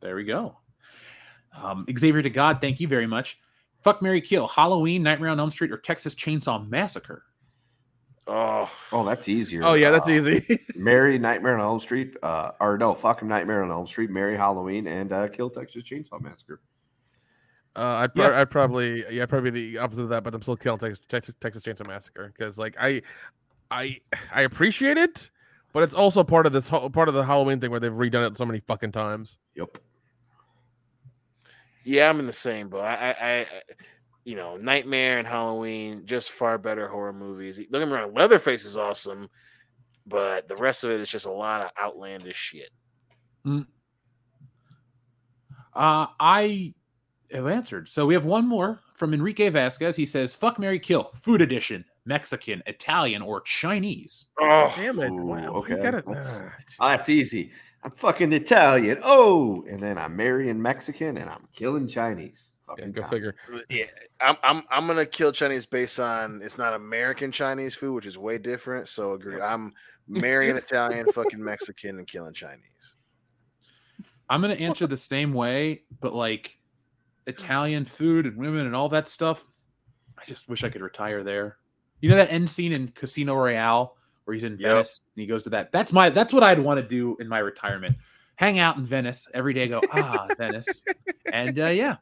There we go. Um, Xavier to God, thank you very much. Fuck Mary Kill, Halloween, Nightmare on Elm Street, or Texas Chainsaw Massacre.
Oh,
Oh, that's easier.
Oh yeah, that's
Uh,
easy.
Mary Nightmare on Elm Street, uh, or no, fuck him, Nightmare on Elm Street, Mary Halloween, and uh, kill Texas Chainsaw Massacre.
Uh, I'd,
Yeah.
I'd probably yeah, probably the opposite of that, but I'm still killing Texas, Texas, Texas Chainsaw Massacre because like I, I, I appreciate it, but it's also part of this part of the Halloween thing where they've redone it so many fucking times.
Yep.
Yeah, I'm in the same boat. I, I, I, you know, Nightmare and Halloween, just far better horror movies. Don't get me wrong, Leatherface is awesome, but the rest of it is just a lot of outlandish shit.
Uh, I have answered. So we have one more from Enrique Vasquez. He says, "Fuck Mary Kill, Food Edition, Mexican, Italian, or Chinese."
Oh,
Damn it!
Ooh,
wow,
okay.
you gotta,
That's-
uh,
Oh, that's easy. I'm fucking Italian. Oh, and then I'm marrying Mexican, and I'm killing Chinese.
yeah,
Fucking
go
Tom.
figure.
Yeah, I'm, I'm, I'm gonna kill Chinese based on it's not American Chinese food, which is way different. So agree. I'm marrying Italian, fucking Mexican, and killing Chinese.
I'm gonna answer the same way, but like Italian food and women and all that stuff. I just wish I could retire there. You know that end scene in Casino Royale where he's in
Yep.
Venice and he goes to that. That's my that's what I'd want to do in my retirement. Hang out in Venice every day. Go ah Venice, and uh, yeah,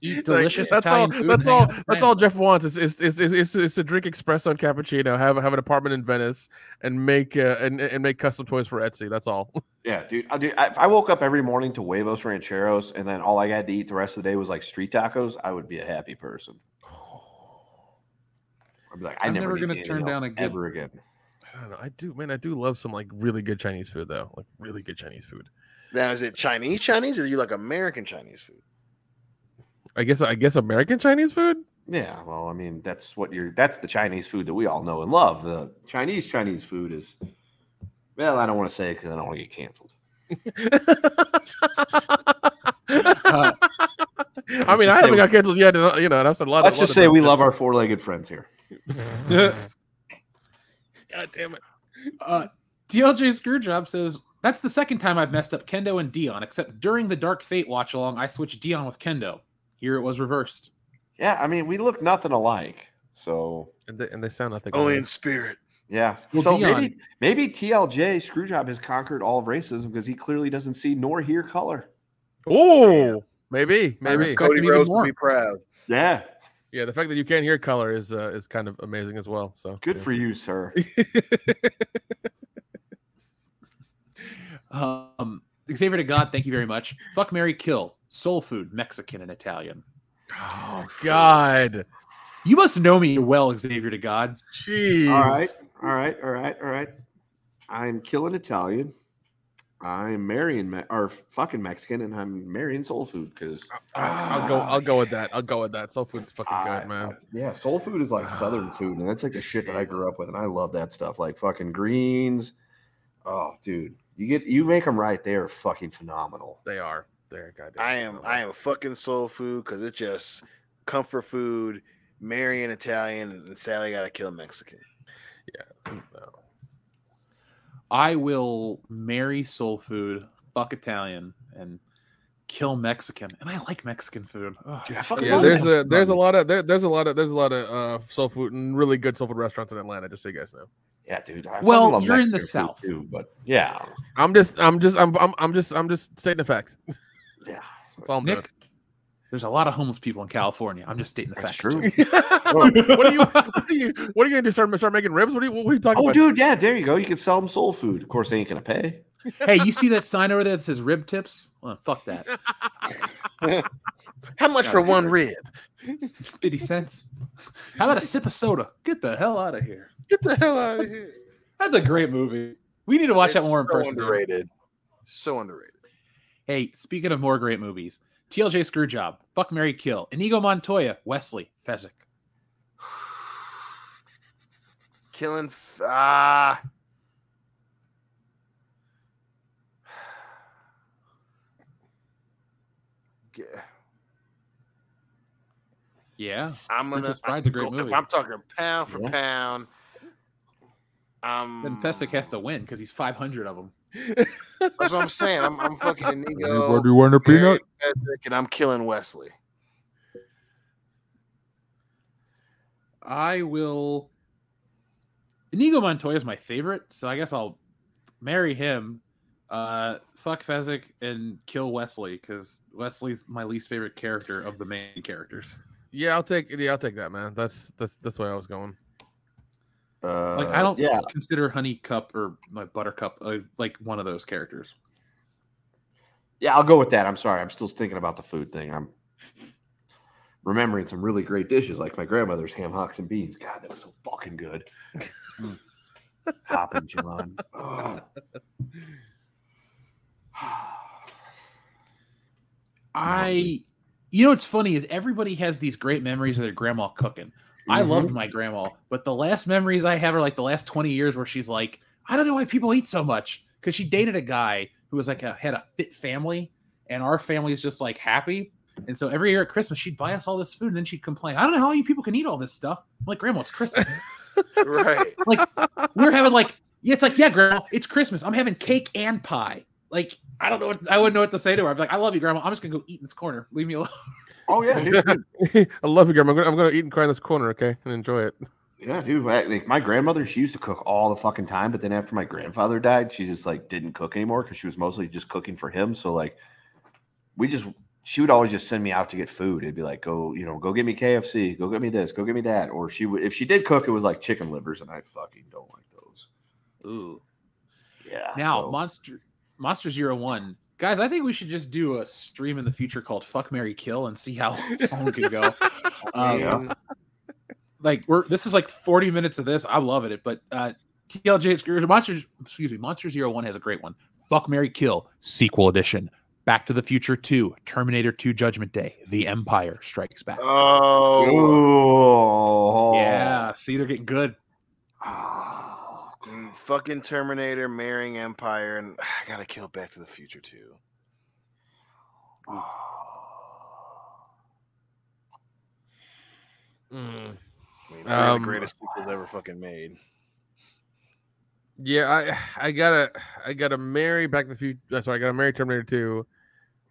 eat
Like,
delicious
that's
Italian
all.
food.
That's
and hang
all. That's all Jeff wants. Is is, is, is, is, is to drink espresso and cappuccino, have have an apartment in Venice, and make uh, and and make custom toys for Etsy. That's all.
Yeah, dude. I, dude I, if I woke up every morning to huevos rancheros, and then all I had to eat the rest of the day was like street tacos, I would be a happy person. I'd be like, I
I'm
never,
never gonna turn down a good-
ever again.
I don't know. I do, man. I do love some like really good Chinese food though. Like really good Chinese food.
Now, is it Chinese Chinese or do you like American Chinese food?
I guess I guess American Chinese food.
Yeah, well, I mean, that's what you're. That's the Chinese food that we all know and love. The Chinese Chinese food is. Well, I don't want to say it because I don't want to get canceled.
Uh,
I mean, I haven't got canceled yet. and, You know, that's a lot.
Let's
of,
just say we love our four-legged friends here.
God damn it.
Uh, TLJ Screwjob says that's the second time I've messed up Kendo and Dion, except during the Dark Fate watch along, I switched Dion with Kendo. Here it was reversed.
Yeah, I mean, we look nothing alike. So
and they, and they sound nothing.
Only in spirit.
yeah.
Well,
so
Dion-
maybe maybe TLJ Screwjob has conquered all of racism because he clearly doesn't see nor hear color.
Oh, maybe, maybe.
respect
Cody
him even
Rhodes
more.
be proud.
Yeah.
Yeah, the fact that you can't hear color is uh, is kind of amazing as well. So
Good
yeah.
for you, sir.
Um, Xavier to God, thank you very much. Fuck Mary Kill, soul food, Mexican and Italian.
Oh God,
You must know me well, Xavier to God.
jeez.
All right, all right, all right, all right. I'm killing Italian. I'm marrying Me- or fucking Mexican, and I'm marrying soul food because
I'll go. I'll go ah. with that. I'll go with that. Soul food's fucking good, man.
Yeah, soul food is like southern food, and that's like the shit that I grew up with, and I love that stuff. Like fucking greens. Oh, dude, you get you make them right. They are fucking phenomenal.
They are. They're goddamn.
I am I am fucking soul food because it's just comfort food, marrying Italian, and Sally gotta kill Mexican.
No.
I will marry soul food, fuck Italian, and kill Mexican. And I like Mexican food. Ugh.
Dude,
Yeah,
love
there's a
Mexican
there's a lot of there, there's a lot of there's a lot of uh soul food and really good soul food restaurants in Atlanta. Just so you guys know.
Yeah, dude. I
Well,
love
you're in the South.
too, but yeah,
I'm just I'm just I'm I'm, I'm just I'm just stating the facts.
yeah,
That's all I'm
Nick, there's a lot of homeless people in California. I'm just stating the
that's
facts.
true.
what are you what are you what are you going to start start making ribs? What are you what are you talking about?
Oh,
about?
dude, yeah, there you go. You can sell them soul food. Of course, they ain't gonna pay.
hey, you see that sign over there that says rib tips? Well, fuck that.
How much for one rib?
50 cents. How about a sip of soda? Get the hell out of here.
Get the hell out of here.
That's a great movie. We need to watch that
It's
more in
so
person. dude.
Underrated. So underrated.
Hey, speaking of more great movies, TLJ Screwjob, Fuck Mary Kill, Inigo Montoya, Westley, Fezzik.
Killing f- ah. Ge-
Yeah.
I'm gonna.
Princess Bride's a great
I'm-
movie.
If I'm talking pound for
Yeah.
pound, um,
Then Fezzik has to win because he's 500 of them.
That's what I'm saying. I'm, I'm fucking Inigo.
you want a
peanut? Fezzik, and I'm killing Westley.
I will. Inigo Montoya is my favorite, so I guess I'll marry him. Uh, fuck Fezzik and kill Westley because Westley's my least favorite character of the main characters.
Yeah, I'll take yeah, I'll take that, man. That's that's that's the way I was going.
Uh,
Like I don't
Yeah,
consider Honeycup or like Buttercup uh, like one of those characters.
yeah, I'll go with that. I'm sorry. I'm still thinking about the food thing. I'm remembering some really great dishes, like my grandmother's ham hocks and beans. God, that was so fucking good. Mm. Hoppin' John. Oh.
I, you know, what's funny is everybody has these great memories of their grandma cooking. I
Mhm.
loved my grandma, but the last memories I have are like the last 20 years where she's like, I don't know why people eat so much. Because she dated a guy who was like a, had a fit family, and our family is just like happy. And so every year at Christmas, she'd buy us all this food, and then she'd complain, I don't know how you people can eat all this stuff. I'm like, Grandma, it's Christmas.
Right.
like we're having like yeah, it's like yeah, grandma, it's Christmas. I'm having cake and pie. Like I don't know, what, I wouldn't know what to say to her. I'm like, I love you, grandma. I'm just gonna go eat in this corner. Leave me alone.
Oh yeah, dude.
I love you, Grandma. I'm gonna, I'm gonna eat and cry in this corner, okay, and enjoy it.
Yeah, dude. I- Like my grandmother, she used to cook all the fucking time, but then after my grandfather died, she just like didn't cook anymore because she was mostly just cooking for him. So like, we just she would always just send me out to get food. It'd be like, go, you know, go get me KFC, go get me this, go get me that. Or she would, if she did cook, it was like chicken livers, and I fucking don't like those.
Ooh.
Yeah.
Now,
so-
Monster Monster Zero One. Guys, I think we should just do a stream in the future called Fuck Mary Kill and see how long we can go. Um,
Yeah.
Like we're this is like 40 minutes of this. I'm loving it. But uh TLJ Scrooge Monsters, excuse me, Monster Zero One has a great one. Fuck Mary Kill, sequel edition. Back to the Future 2, Terminator 2 Judgment Day, The Empire Strikes Back.
Oh,
Yeah, see, they're getting good.
mm, fucking Terminator, marrying Empire, and I gotta kill Back to the Future too.
Mm.
I mean, of the
Um,
greatest sequels ever fucking made.
Yeah, I I gotta I gotta marry Back to the Future. Sorry, I gotta marry Terminator Two.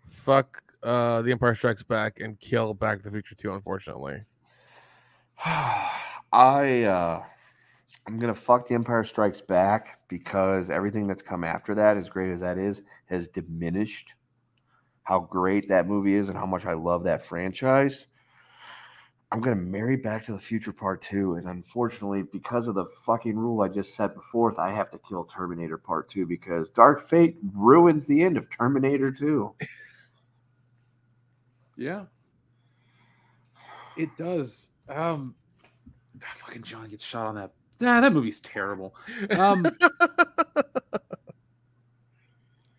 Fuck uh The Empire Strikes Back and kill Back to the Future Two. Unfortunately,
I uh I'm gonna fuck the Empire Strikes Back because everything that's come after that, as great as that is, has diminished how great that movie is and how much I love that franchise. I'm gonna marry Back to the Future Part Two, and unfortunately, because of the fucking rule I just set before, I have to kill Terminator Part Two because Dark Fate ruins the end of Terminator Two.
Yeah. It does. Um fucking John gets shot on that. Yeah, that movie's terrible. Um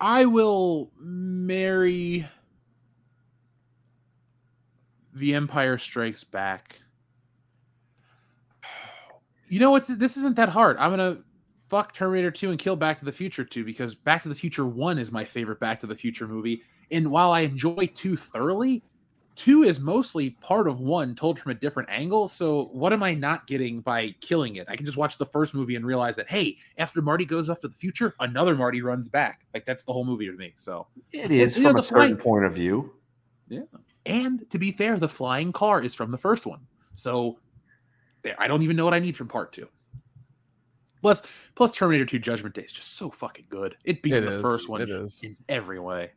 I will marry The Empire Strikes Back. You know what? this isn't that hard. I'm gonna fuck Terminator 2 and kill Back to the Future 2 because Back to the Future 1 is my favorite Back to the Future movie. And while I enjoy 2 thoroughly, 2 is mostly part of 1 told from a different angle. So what am I not getting by killing it? I can just watch the first movie and realize that hey, after Marty goes off to the future, another Marty runs back. Like that's the whole movie to me. So
It is
You know,
from
the
a certain
flying-
point of view.
yeah. And to be fair, the flying car is from the first one. So there, I don't even know what I need from part two. Plus, plus Terminator 2 Judgment Day is just so fucking good. It beats
It
the
is,
first one
it is.
in every way.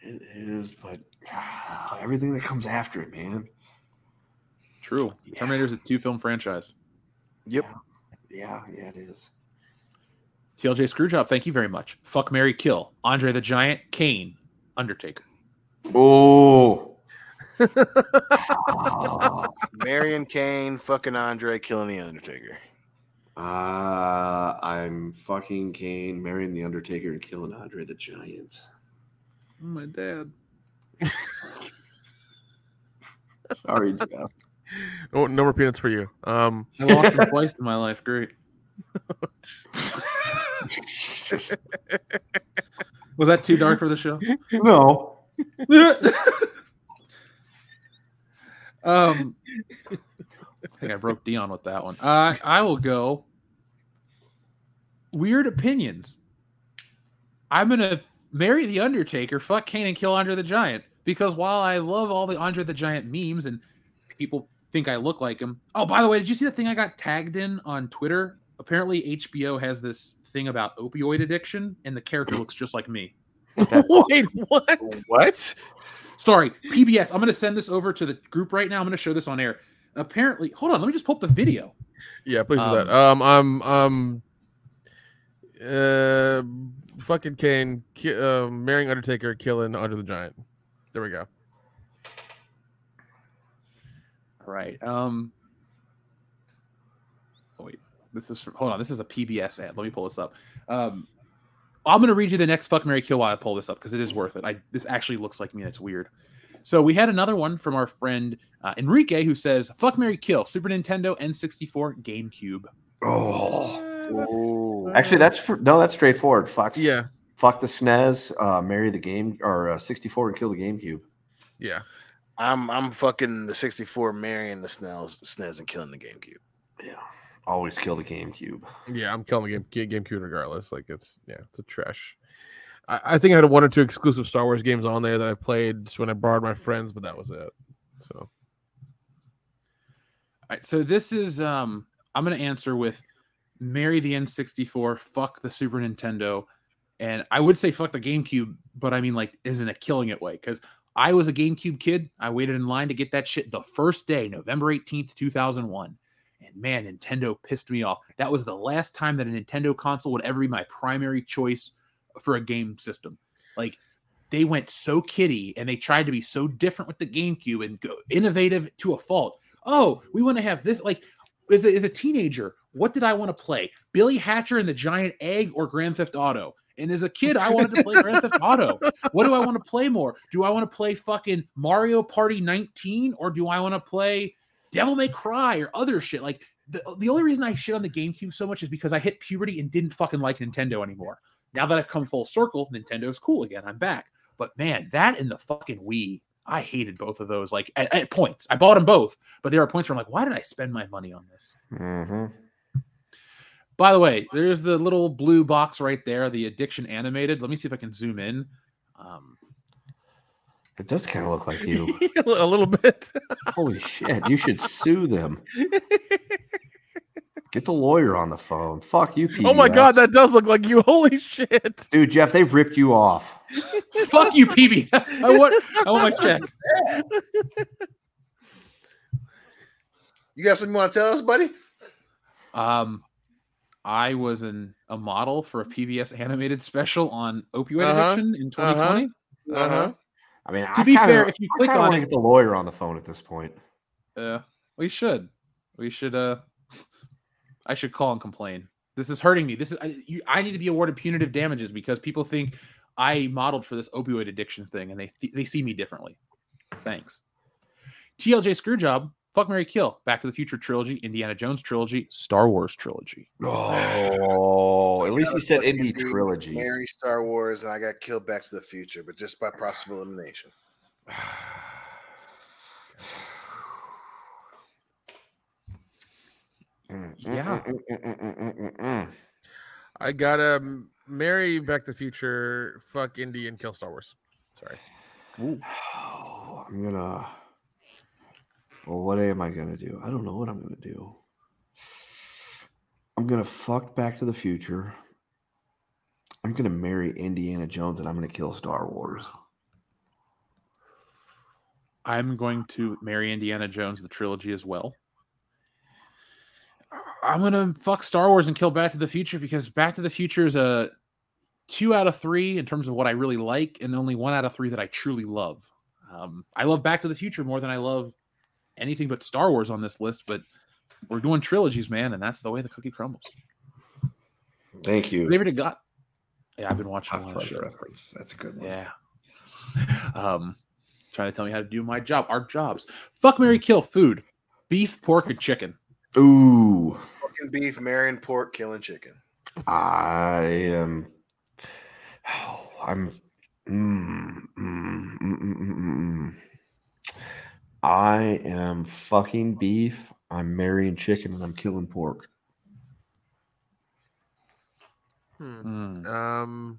It is, but ah, everything that comes after it, man.
True. Terminator's a two film franchise.
Yep.
Yeah, yeah, it is.
TLJ Screwjob, thank you very much. Fuck Mary Kill. Andre the Giant, Kane, Undertaker.
Oh,
Marion Kane, fucking Andre, killing the Undertaker.
uh, I'm fucking Kane, marrying the Undertaker, and killing Andre the Giant.
My dad.
Sorry, Jeff.
no, no more peanuts for you. Um,
I lost him twice in my life. Great. Was that too dark for the show?
No.
um, I think I broke Dion with that one. Uh, I will go. Weird opinions. I'm gonna marry the Undertaker, fuck Kane, and kill Andre the Giant because while I love all the Andre the Giant memes and people think I look like him. Oh, by the way, did you see the thing I got tagged in on Twitter? Apparently, HBO has this thing about opioid addiction, and the character looks just like me.
Wait, what?
What?
Sorry, PBS. I'm going to send this over to the group right now. I'm going to show this on air. Apparently, hold on. Let me just pull up the video.
Yeah, please do that. Um, I'm um, uh, fucking Kane, ki- uh, marrying Undertaker, killing Under the Giant. There we go.
All right. Um. Oh wait, this is from, hold on. This is a PBS ad. Let me pull this up. Um, I'm gonna read you the next fuck Mary Kill while I pull this up because it is worth it. I this actually looks like me and it's weird. So we had another one from our friend uh, Enrique who says fuck Mary Kill Super Nintendo N64 GameCube.
Oh, actually, that's for, no, that's straightforward. Fuck,
Yeah.
fuck the SNES, uh, marry the game or uh, 64 and kill the GameCube.
Yeah.
I'm I'm fucking the 64, marrying the SNES, SNES and killing the GameCube.
Yeah, always kill the GameCube.
Yeah, I'm killing the game, Ga- GameCube regardless. Like it's yeah, it's a trash. I, I think I had one or two exclusive Star Wars games on there that I played when I borrowed my friends, but that was it. So
All right, so this is um I'm gonna answer with marry the N64, fuck the Super Nintendo, and I would say fuck the GameCube, but I mean like isn't a killing it way because I was a GameCube kid. I waited in line to get that shit the first day, November 18th, 2001. And man, Nintendo pissed me off. That was the last time that a Nintendo console would ever be my primary choice for a game system. Like they went so kiddie and they tried to be so different with the GameCube and go innovative to a fault. Oh, we want to have this. Like, as a, as a teenager, what did I want to play? Billy Hatcher and the Giant Egg or Grand Theft Auto? And as a kid, I wanted to play Grand Theft Auto. What do I want to play more? Do I want to play fucking Mario Party 19 or do I want to play Devil May Cry or other shit? Like, the, the only reason I shit on the GameCube so much is because I hit puberty and didn't fucking like Nintendo anymore. Now that I've come full circle, Nintendo's cool again. I'm back. But man, that and the fucking Wii, I hated both of those. Like at, at points, I bought them both, but there are points where I'm like, why did I spend my money on this?
Mm-hmm.
By the way, there's the little blue box right there, the addiction animated. Let me see if I can zoom in. Um,
It does kind of look like you.
a little bit.
Holy shit! You should sue them. Get the lawyer on the phone. Fuck you,
Oh my god, that does look like you. Holy shit.
dude, Jeff, they've ripped you off.
fuck you, PB. I want, I want my check.
You got something you want to tell us, buddy?
Um, I was in a model for a PBS animated special on opioid
Uh-huh,
addiction in
uh-huh,
2020.
Uh-huh.
I mean,
To
I
be
kinda-
fair, if you
I
click on
wanna
it-
get the lawyer on the phone at this point.
Uh, we should. We should. Uh, I should call and complain. This is hurting me. This is. I, you, I need to be awarded punitive damages because people think I modeled for this opioid addiction thing, and they they see me differently. Thanks. TLJ Screwjob. Fuck Mary Kill. Back to the Future trilogy. Indiana Jones trilogy. Star Wars trilogy.
Oh, at least he said Indy trilogy.
Mary Star Wars, and I got killed Back to the Future, but just by process of elimination.
Yeah.
I gotta marry Back to the Future, fuck Indy, and kill Star Wars. Sorry.
Oh, I'm gonna. Well, what am I gonna do? I don't know what I'm gonna do. I'm gonna fuck Back to the Future. I'm gonna marry Indiana Jones, and I'm gonna kill Star Wars.
I'm going to marry Indiana Jones, the trilogy as well. I'm gonna fuck Star Wars and kill Back to the Future because Back to the Future is a two out of three in terms of what I really like, and only one out of three that I truly love. Um, I love Back to the Future more than I love anything but Star Wars on this list, but we're doing trilogies, man, and that's the way the cookie crumbles.
Thank you.
Flavor to God. Yeah, I've been watching a lot
reference. That's a good one.
Yeah. Um, trying to tell me how to do my job, our jobs. Fuck Mary Kill food. Beef, pork, and chicken.
Ooh,
Fucking beef, marrying pork, killing chicken.
I am. Oh, I'm. Mm, mm, mm, mm, mm, mm, mm. I am fucking beef. I'm marrying chicken, and I'm killing pork.
Hmm. Um,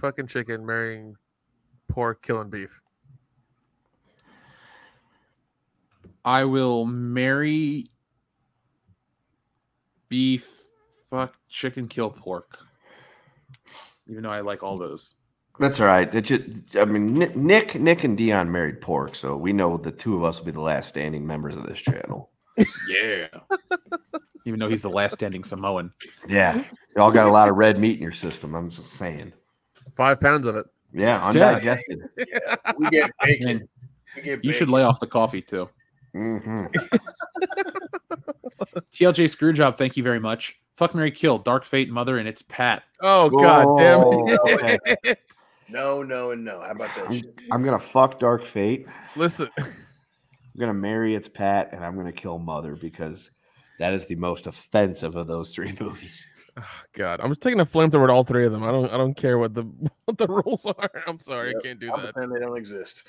fucking chicken marrying pork, killing beef.
I will marry beef, fuck chicken, kill pork. Even though I like all those.
That's all right. It just, I mean, Nick, Nick, and Dion married pork, so we know the two of us will be the last standing members of this channel.
Yeah. Even though he's the last standing Samoan.
Yeah, y'all got a lot of red meat in your system. I'm just saying.
Five pounds of it.
Yeah, undigested.
We get bacon. We get
You should lay off the coffee too.
Mm-hmm.
TLJ Screwjob, thank you very much. Fuck Mary Kill, Dark Fate Mother, and it's Pat.
Oh god damn
Oh, okay.
it.
No, no, and no. How about that
I'm. I'm gonna fuck Dark Fate.
Listen,
I'm gonna marry It's Pat, and I'm gonna kill Mother because that is the most offensive of those three movies.
God, I'm just taking a flamethrower to all three of them. I don't I don't care what the what the rules are. I'm sorry,
Yep,
I can't do
I'll
that.
pretend they don't exist.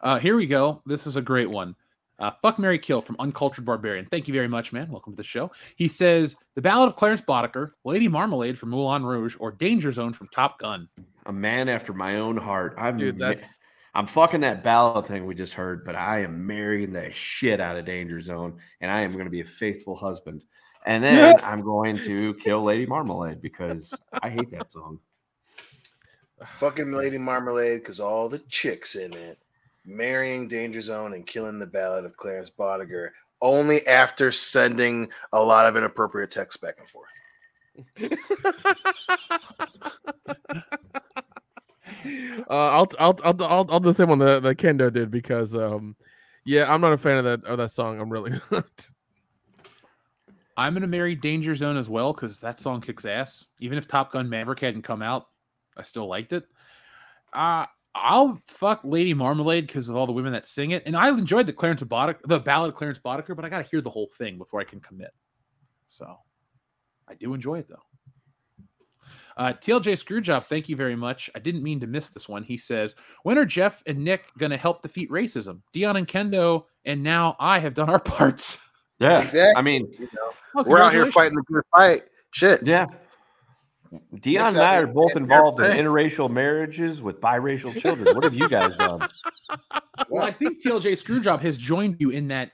Uh, here we go. This is a great one. Uh, fuck Mary Kill from Uncultured Barbarian. Thank you very much, man. Welcome to the show. He says The Ballad of Clarence Boddicker, Lady Marmalade from Moulin Rouge, or Danger Zone from Top Gun.
A man after my own heart. I'm
Dude, that's
I'm fucking that ballad thing we just heard, but I am marrying the shit out of Danger Zone, and I am going to be a faithful husband. And then I'm going to kill Lady Marmalade because I hate that song.
Fucking Lady Marmalade because all the chicks in it. Marrying Danger Zone and killing the ballad of Clarence Boddicker only after sending a lot of inappropriate texts back and forth.
uh, I'll, I'll I'll I'll I'll do the same one that, that Kendo did because um yeah I'm not a fan of that of that song I'm really not.
I'm going to marry Danger Zone as well because that song kicks ass. Even if Top Gun Maverick hadn't come out, I still liked it. Uh, I'll fuck Lady Marmalade because of all the women that sing it. And I enjoyed the Clarence Boddicker, the ballad of Clarence Boddicker, but I got to hear the whole thing before I can commit. So I do enjoy it though. Uh, TLJ Screwjob, thank you very much. I didn't mean to miss this one. He says, "When are Jeff and Nick going to help defeat racism? Dion and Kendo, and now I have done our parts."
Yeah,
Exactly.
I mean,
Oh,
We're out here fighting the good fight. Shit.
yeah. Dion and I are both involved in interracial marriages with biracial children. What have you guys done?
Well, I think TLJ Screwjob has joined you in that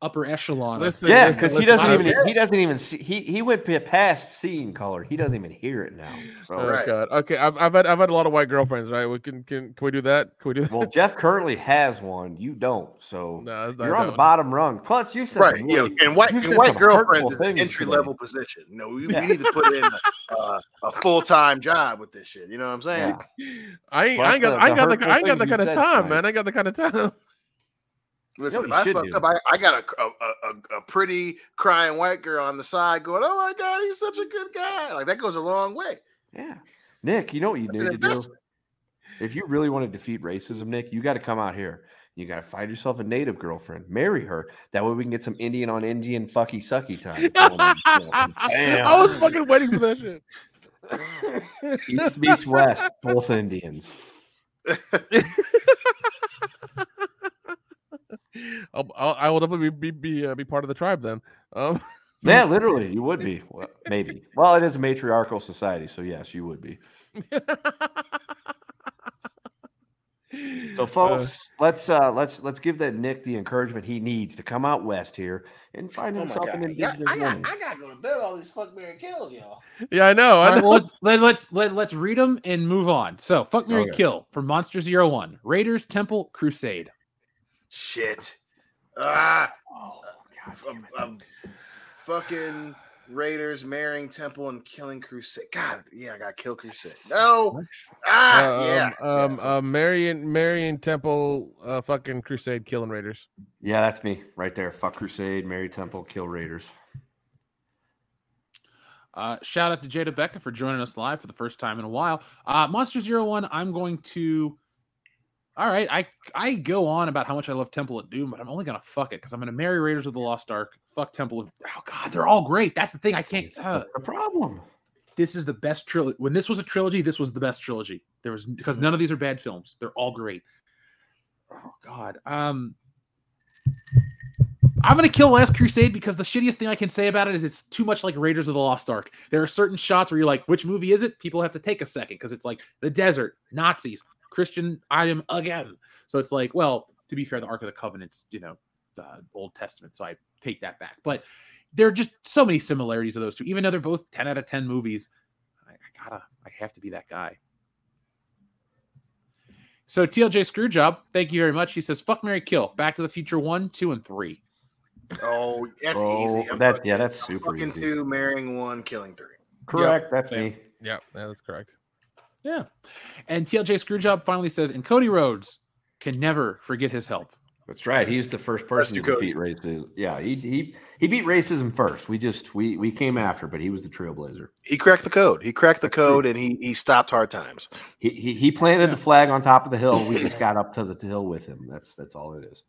upper echelon. of-
Listen,
Yeah, because he doesn't even he doesn't even see he he went past seeing color. He doesn't even hear it now. So
Oh
Right.
god. Okay, I've, I've had I've had a lot of white girlfriends. Right? We can can can we do that? Can we do that?
well, Jeff currently has one. You don't. So
No,
you're on the bottom rung. Plus, you've said
Right,
some
yeah,
really-
and white and white girlfriends is an entry level position. You know, we, we need to put in a, uh, a full time job with this shit. You know what I'm saying?
Yeah.
I ain't, I ain't got
the-
I ain't got the I ain't got the kind of time, man. I ain't got the kind of time.
Listen,
you
if I
should
fuck
do.
up, I, I got a, a, a, a pretty crying white girl on the side going, "Oh my god, he's such a good guy!" Like that goes a long way.
Yeah, Nick, you know what you
That's
need
an
to do. If you really want to defeat racism, Nick, you got to come out here. You got to find yourself a native girlfriend, marry her. That way we can get some Indian on Indian fucky sucky time. going on. Bam.
I was fucking waiting for that shit.
East meets West, both Indians.
I'll, I'll, I will definitely be be be, uh, be part of the tribe then. Um,
Yeah, literally, you would be. Well, maybe. Well, it is a matriarchal society, so yes, you would be. So, folks, let's uh let's let's give that Nick the encouragement he needs to come out west here and find
Oh my
himself
god,
an
yeah, I got
woman.
I got to go to bed. All these fuck Mary kills, y'all.
yeah, I know.
All
I
right, well, let's let, let's let, let's read them and move on. So, fuck Mary
Okay.
Kill from Monster Zero One, Raiders, Temple, Crusade.
Shit. Ah,
Oh,
um, um, fucking Raiders marrying Temple and killing Crusade. God, yeah, I got kill Crusade. No. Ah,
Uh,
yeah.
Um, um,
yeah,
uh, Marion, Marion Temple, uh, fucking Crusade, killing Raiders.
Yeah, that's me right there. Fuck Crusade, Mary Temple, kill Raiders.
Uh, shout out to Jada Becca for joining us live for the first time in a while. Uh, Monster Zero One, I'm going to. All right, I I go on about how much I love Temple of Doom, but I'm only gonna fuck it because I'm gonna marry Raiders of the Lost Ark. Fuck Temple of. Oh God, they're all great. That's the thing. I can't. Uh,
the problem?
this is the best trilogy. When this was a trilogy, this was the best trilogy. There was because none of these are bad films. They're all great. Oh God. Um I'm gonna kill Last Crusade because the shittiest thing I can say about it is it's too much like Raiders of the Lost Ark. There are certain shots where you're like, which movie is it? People have to take a second because it's like the desert, Nazis, Christian item again. So it's like, well, to be fair, the Ark of the Covenant's, you know, the Old Testament, so I take that back. But there are just so many similarities of those two, even though they're both 10 out of 10 movies. I, I gotta, I have to be that guy. So TLJ Screwjob, thank you very much. He says, "Fuck Mary Kill." Back to the Future one, two, and three.
Oh, that's
Oh,
easy. I'm
that-
fucking-
yeah, that's
I'm
super easy.
two, marrying one, killing three.
Correct. That's
Yeah.
me.
Yeah, yeah, that's correct.
Yeah. And TLJ Screwjob finally says, and Cody Rhodes can never forget his help.
That's right. He was the first person to
to Cody.
defeat racism. Yeah, he he he beat racism first. We just we we came after, but he was the trailblazer.
He cracked the code. He cracked the code, and he he stopped hard times.
He he, he planted the flag on top of the hill. We just got up to the hill with him. That's that's all it is.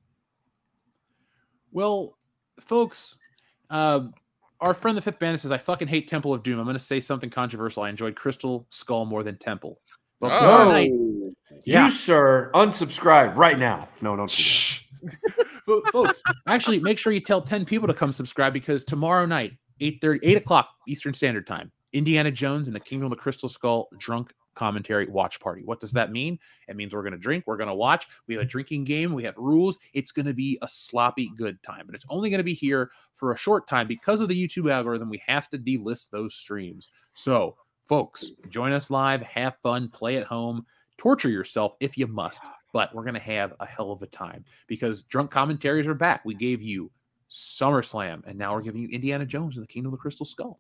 Well, folks, uh, our friend the Fifth Bandit says, I fucking hate Temple of Doom. I'm going to say something controversial. I enjoyed Crystal Skull more than Temple. Well,
Oh.
tomorrow night, Yeah.
You sir, unsubscribe right now. No, don't do that.
But folks, actually, make sure you tell 10 people to come subscribe because tomorrow night, 8 8 o'clock Eastern Standard Time, Indiana Jones and the Kingdom of the Crystal Skull drunk commentary watch party. What does mm. that mean? It means we're going to drink, we're going to watch. We have a drinking game, we have rules. It's going to be a sloppy good time, but it's only going to be here for a short time because of the YouTube algorithm. We have to delist those streams. So, folks, join us live, have fun, play at home, torture yourself if you must. But we're going to have a hell of a time because drunk commentaries are back. We gave you SummerSlam, and now we're giving you Indiana Jones and the Kingdom of the Crystal Skull.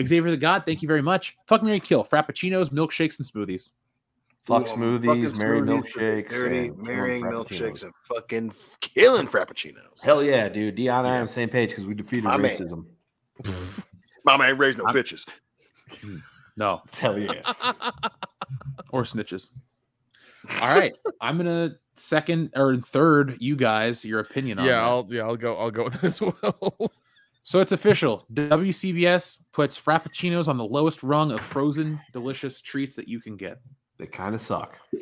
Xavier the God, thank you very much. Fuck Mary Kill, Frappuccinos, milkshakes, and smoothies.
Fuck
Ooh,
smoothies,
Mary
milkshakes,
dirty,
and
marrying milkshakes, and fucking killing frappuccinos.
Hell yeah, dude. Dion and I on the same page because we defeated
My man.
racism.
Mama ain't raised no
I'm-
bitches.
No,
Hell yeah.
or snitches. All right, I'm gonna second or third you guys your opinion on
Yeah,
that.
I'll yeah, I'll go. I'll go with this as well.
So it's official. WCBS puts frappuccinos on the lowest rung of frozen delicious treats that you can get.
They kind of suck. Yeah.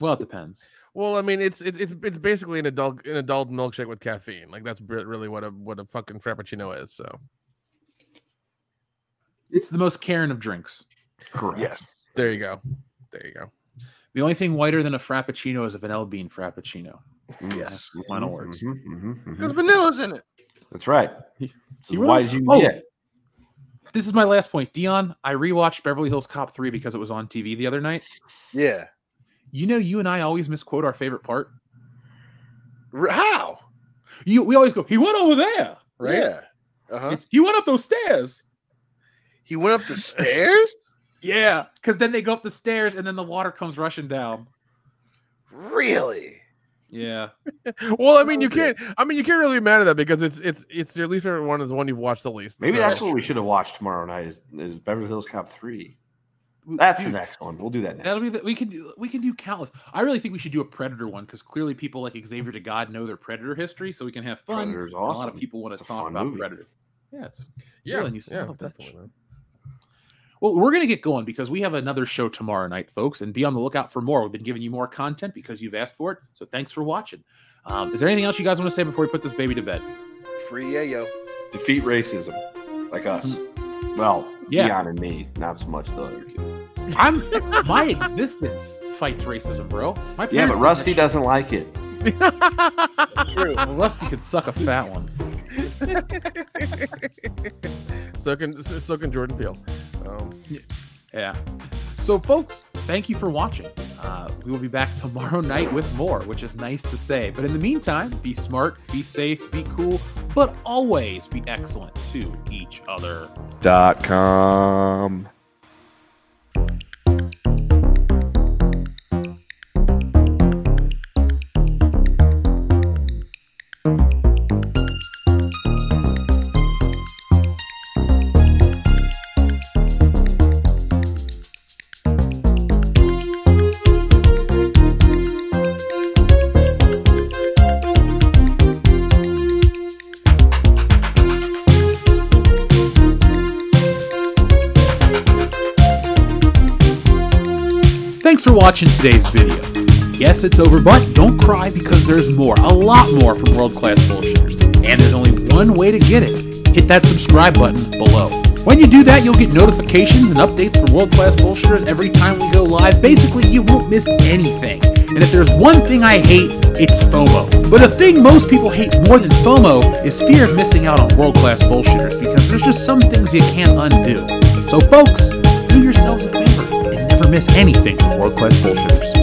Well, it depends.
Well, I mean, it's it's it's it's basically an adult an adult milkshake with caffeine. Like that's really what a what a fucking frappuccino is. So
It's the most Karen of drinks.
Correct.
Yes.
there you go, there you go.
The only thing whiter than a frappuccino is a vanilla bean frappuccino.
Yes.
the final words.
Mhm, mhm, mhm.
Because vanilla's in it.
That's right. It's as
You
white
really-
you
Oh,
get.
This is my last point. Dion, I rewatched Beverly Hills Cop 3 because it was on TV the other night.
Yeah.
You know, you and I always misquote our favorite part.
How?
You we always go, he went over there, right?
Yeah. Uh-huh.
He went up those stairs.
He went up the stairs?
Yeah, because then they go up the stairs and then the water comes rushing down.
Really?
Yeah.
Well, I mean, you oh, can't. I mean, you can't really be mad at that because it's it's it's your least favorite one is the one you've watched the least.
Maybe
so-
that's what we should have watched tomorrow night. Is, is Beverly Hills Cop three? That's the next one. We'll do that next.
That'll be the, we can do we can do countless. I really think we should do a Predator one because clearly people like Xavier the God know their Predator history, so we can have fun.
Predator's
and A lot of people want to
a
talk about
movie.
Predator. Yeah, it's
Yeah,
really, and you
yeah,
son of a bitch.
definitely. man.
Well, we're gonna get going because we have another show tomorrow night, folks, and be on the lookout for more. We've been giving you more content because you've asked for it. So thanks for watching. Um, is there anything else you guys want to say before we put this baby to bed?
Free yeah yo.
Defeat racism, like us. Well,
Yeah.
Dion and me, not so much the other two.
I'm my existence fights racism, bro. My
Yeah, but Rusty doesn't like it.
shit. Well, Rusty could suck a fat one.
so can so can Jordan Peele. Um,
Yeah. So, folks, thank you for watching. Uh, we will be back tomorrow night with more, which is nice to say. But in the meantime, be smart, be safe, be cool, but always be excellent to each other.
Dot com.
Thanks for watching today's video. Yes, it's over, but don't cry because there's more, a lot more from World Class Bullshitters. And there's only one way to get it hit that subscribe button below. When you do that, you'll get notifications and updates from World Class Bullshitters every time we go live. Basically, you won't miss anything. And if there's one thing I hate, it's FOMO. But a thing most people hate more than FOMO is fear of missing out on World Class Bullshitters because there's just some things you can't undo. So, folks, do yourselves a favor never miss anything from World Bullshitters.